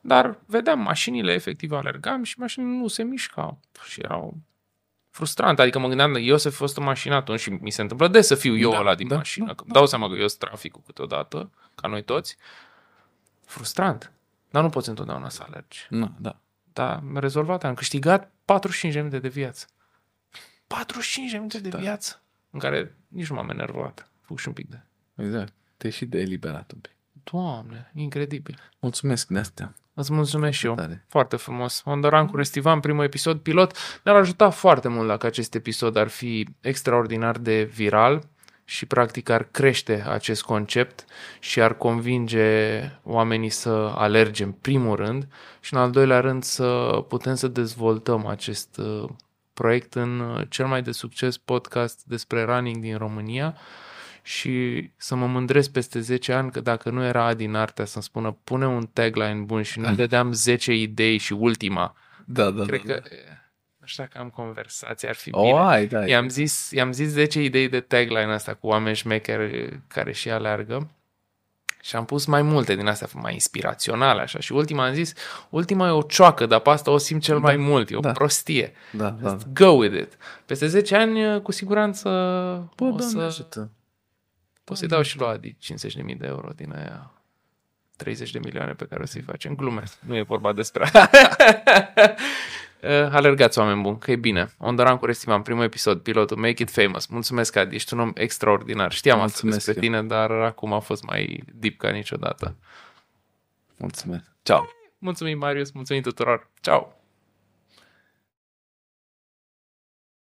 dar vedeam mașinile, efectiv alergam și mașinile nu se mișcau și erau frustrant. Adică mă gândeam, eu să fi fost în mașină atunci și mi se întâmplă des să fiu eu Da, ăla din da, mașină. da, că îmi dau seama că eu sunt traficul câteodată, ca noi toți. Frustrant. Dar nu poți întotdeauna să alergi. Nu, da. Dar am rezolvat, am câștigat 45 de minute de viață. 45 de minute de tare. viață în care nici nu m-am enervat. Fug și un pic de... Exact. Te și de eliberat un pic. Doamne, incredibil. Mulțumesc de astea. Îți mulțumesc și eu. Tare. Foarte frumos. Ondoran cu Restivan, primul episod pilot. Ne-ar ajuta foarte mult dacă acest episod ar fi extraordinar de viral și practic ar crește acest concept și ar convinge oamenii să alerge în primul rând și în al doilea rând să putem să dezvoltăm acest uh, proiect în uh, cel mai de succes podcast despre running din România și să mă mândresc peste 10 ani că dacă nu era Adi în artea să-mi spună pune un tagline bun și nu dădeam 10 idei și ultima, Da, da, cred da. că nu știu dacă am conversație, ar fi O, bine. ai, da. I-am zis, i-am zis 10 idei de tagline asta cu oameni șmecheri care și aleargă și am pus mai multe din astea mai inspiraționale așa și ultima am zis, ultima e o cioacă, dar pe asta o simt cel mai mult, e o da. prostie. Da, da. Just go with it. Peste 10 ani, cu siguranță Bă, o, Doamne să, ajută. O să-i dau și lui Adi 50.000 de euro din aia 30 de milioane pe care o să-i facem. Glume, nu e vorba despre Uh, Alergați, oameni buni, că e bine. Ondoran cu Restiman, primul episod, pilotul, Make It Famous. Mulțumesc, Adi, ești un om extraordinar. Știam asta Mulțumesc despre eu. tine, dar acum a fost mai deep ca niciodată. Mulțumesc. Ciao. Mulțumim, Marius, mulțumim tuturor. Ciao!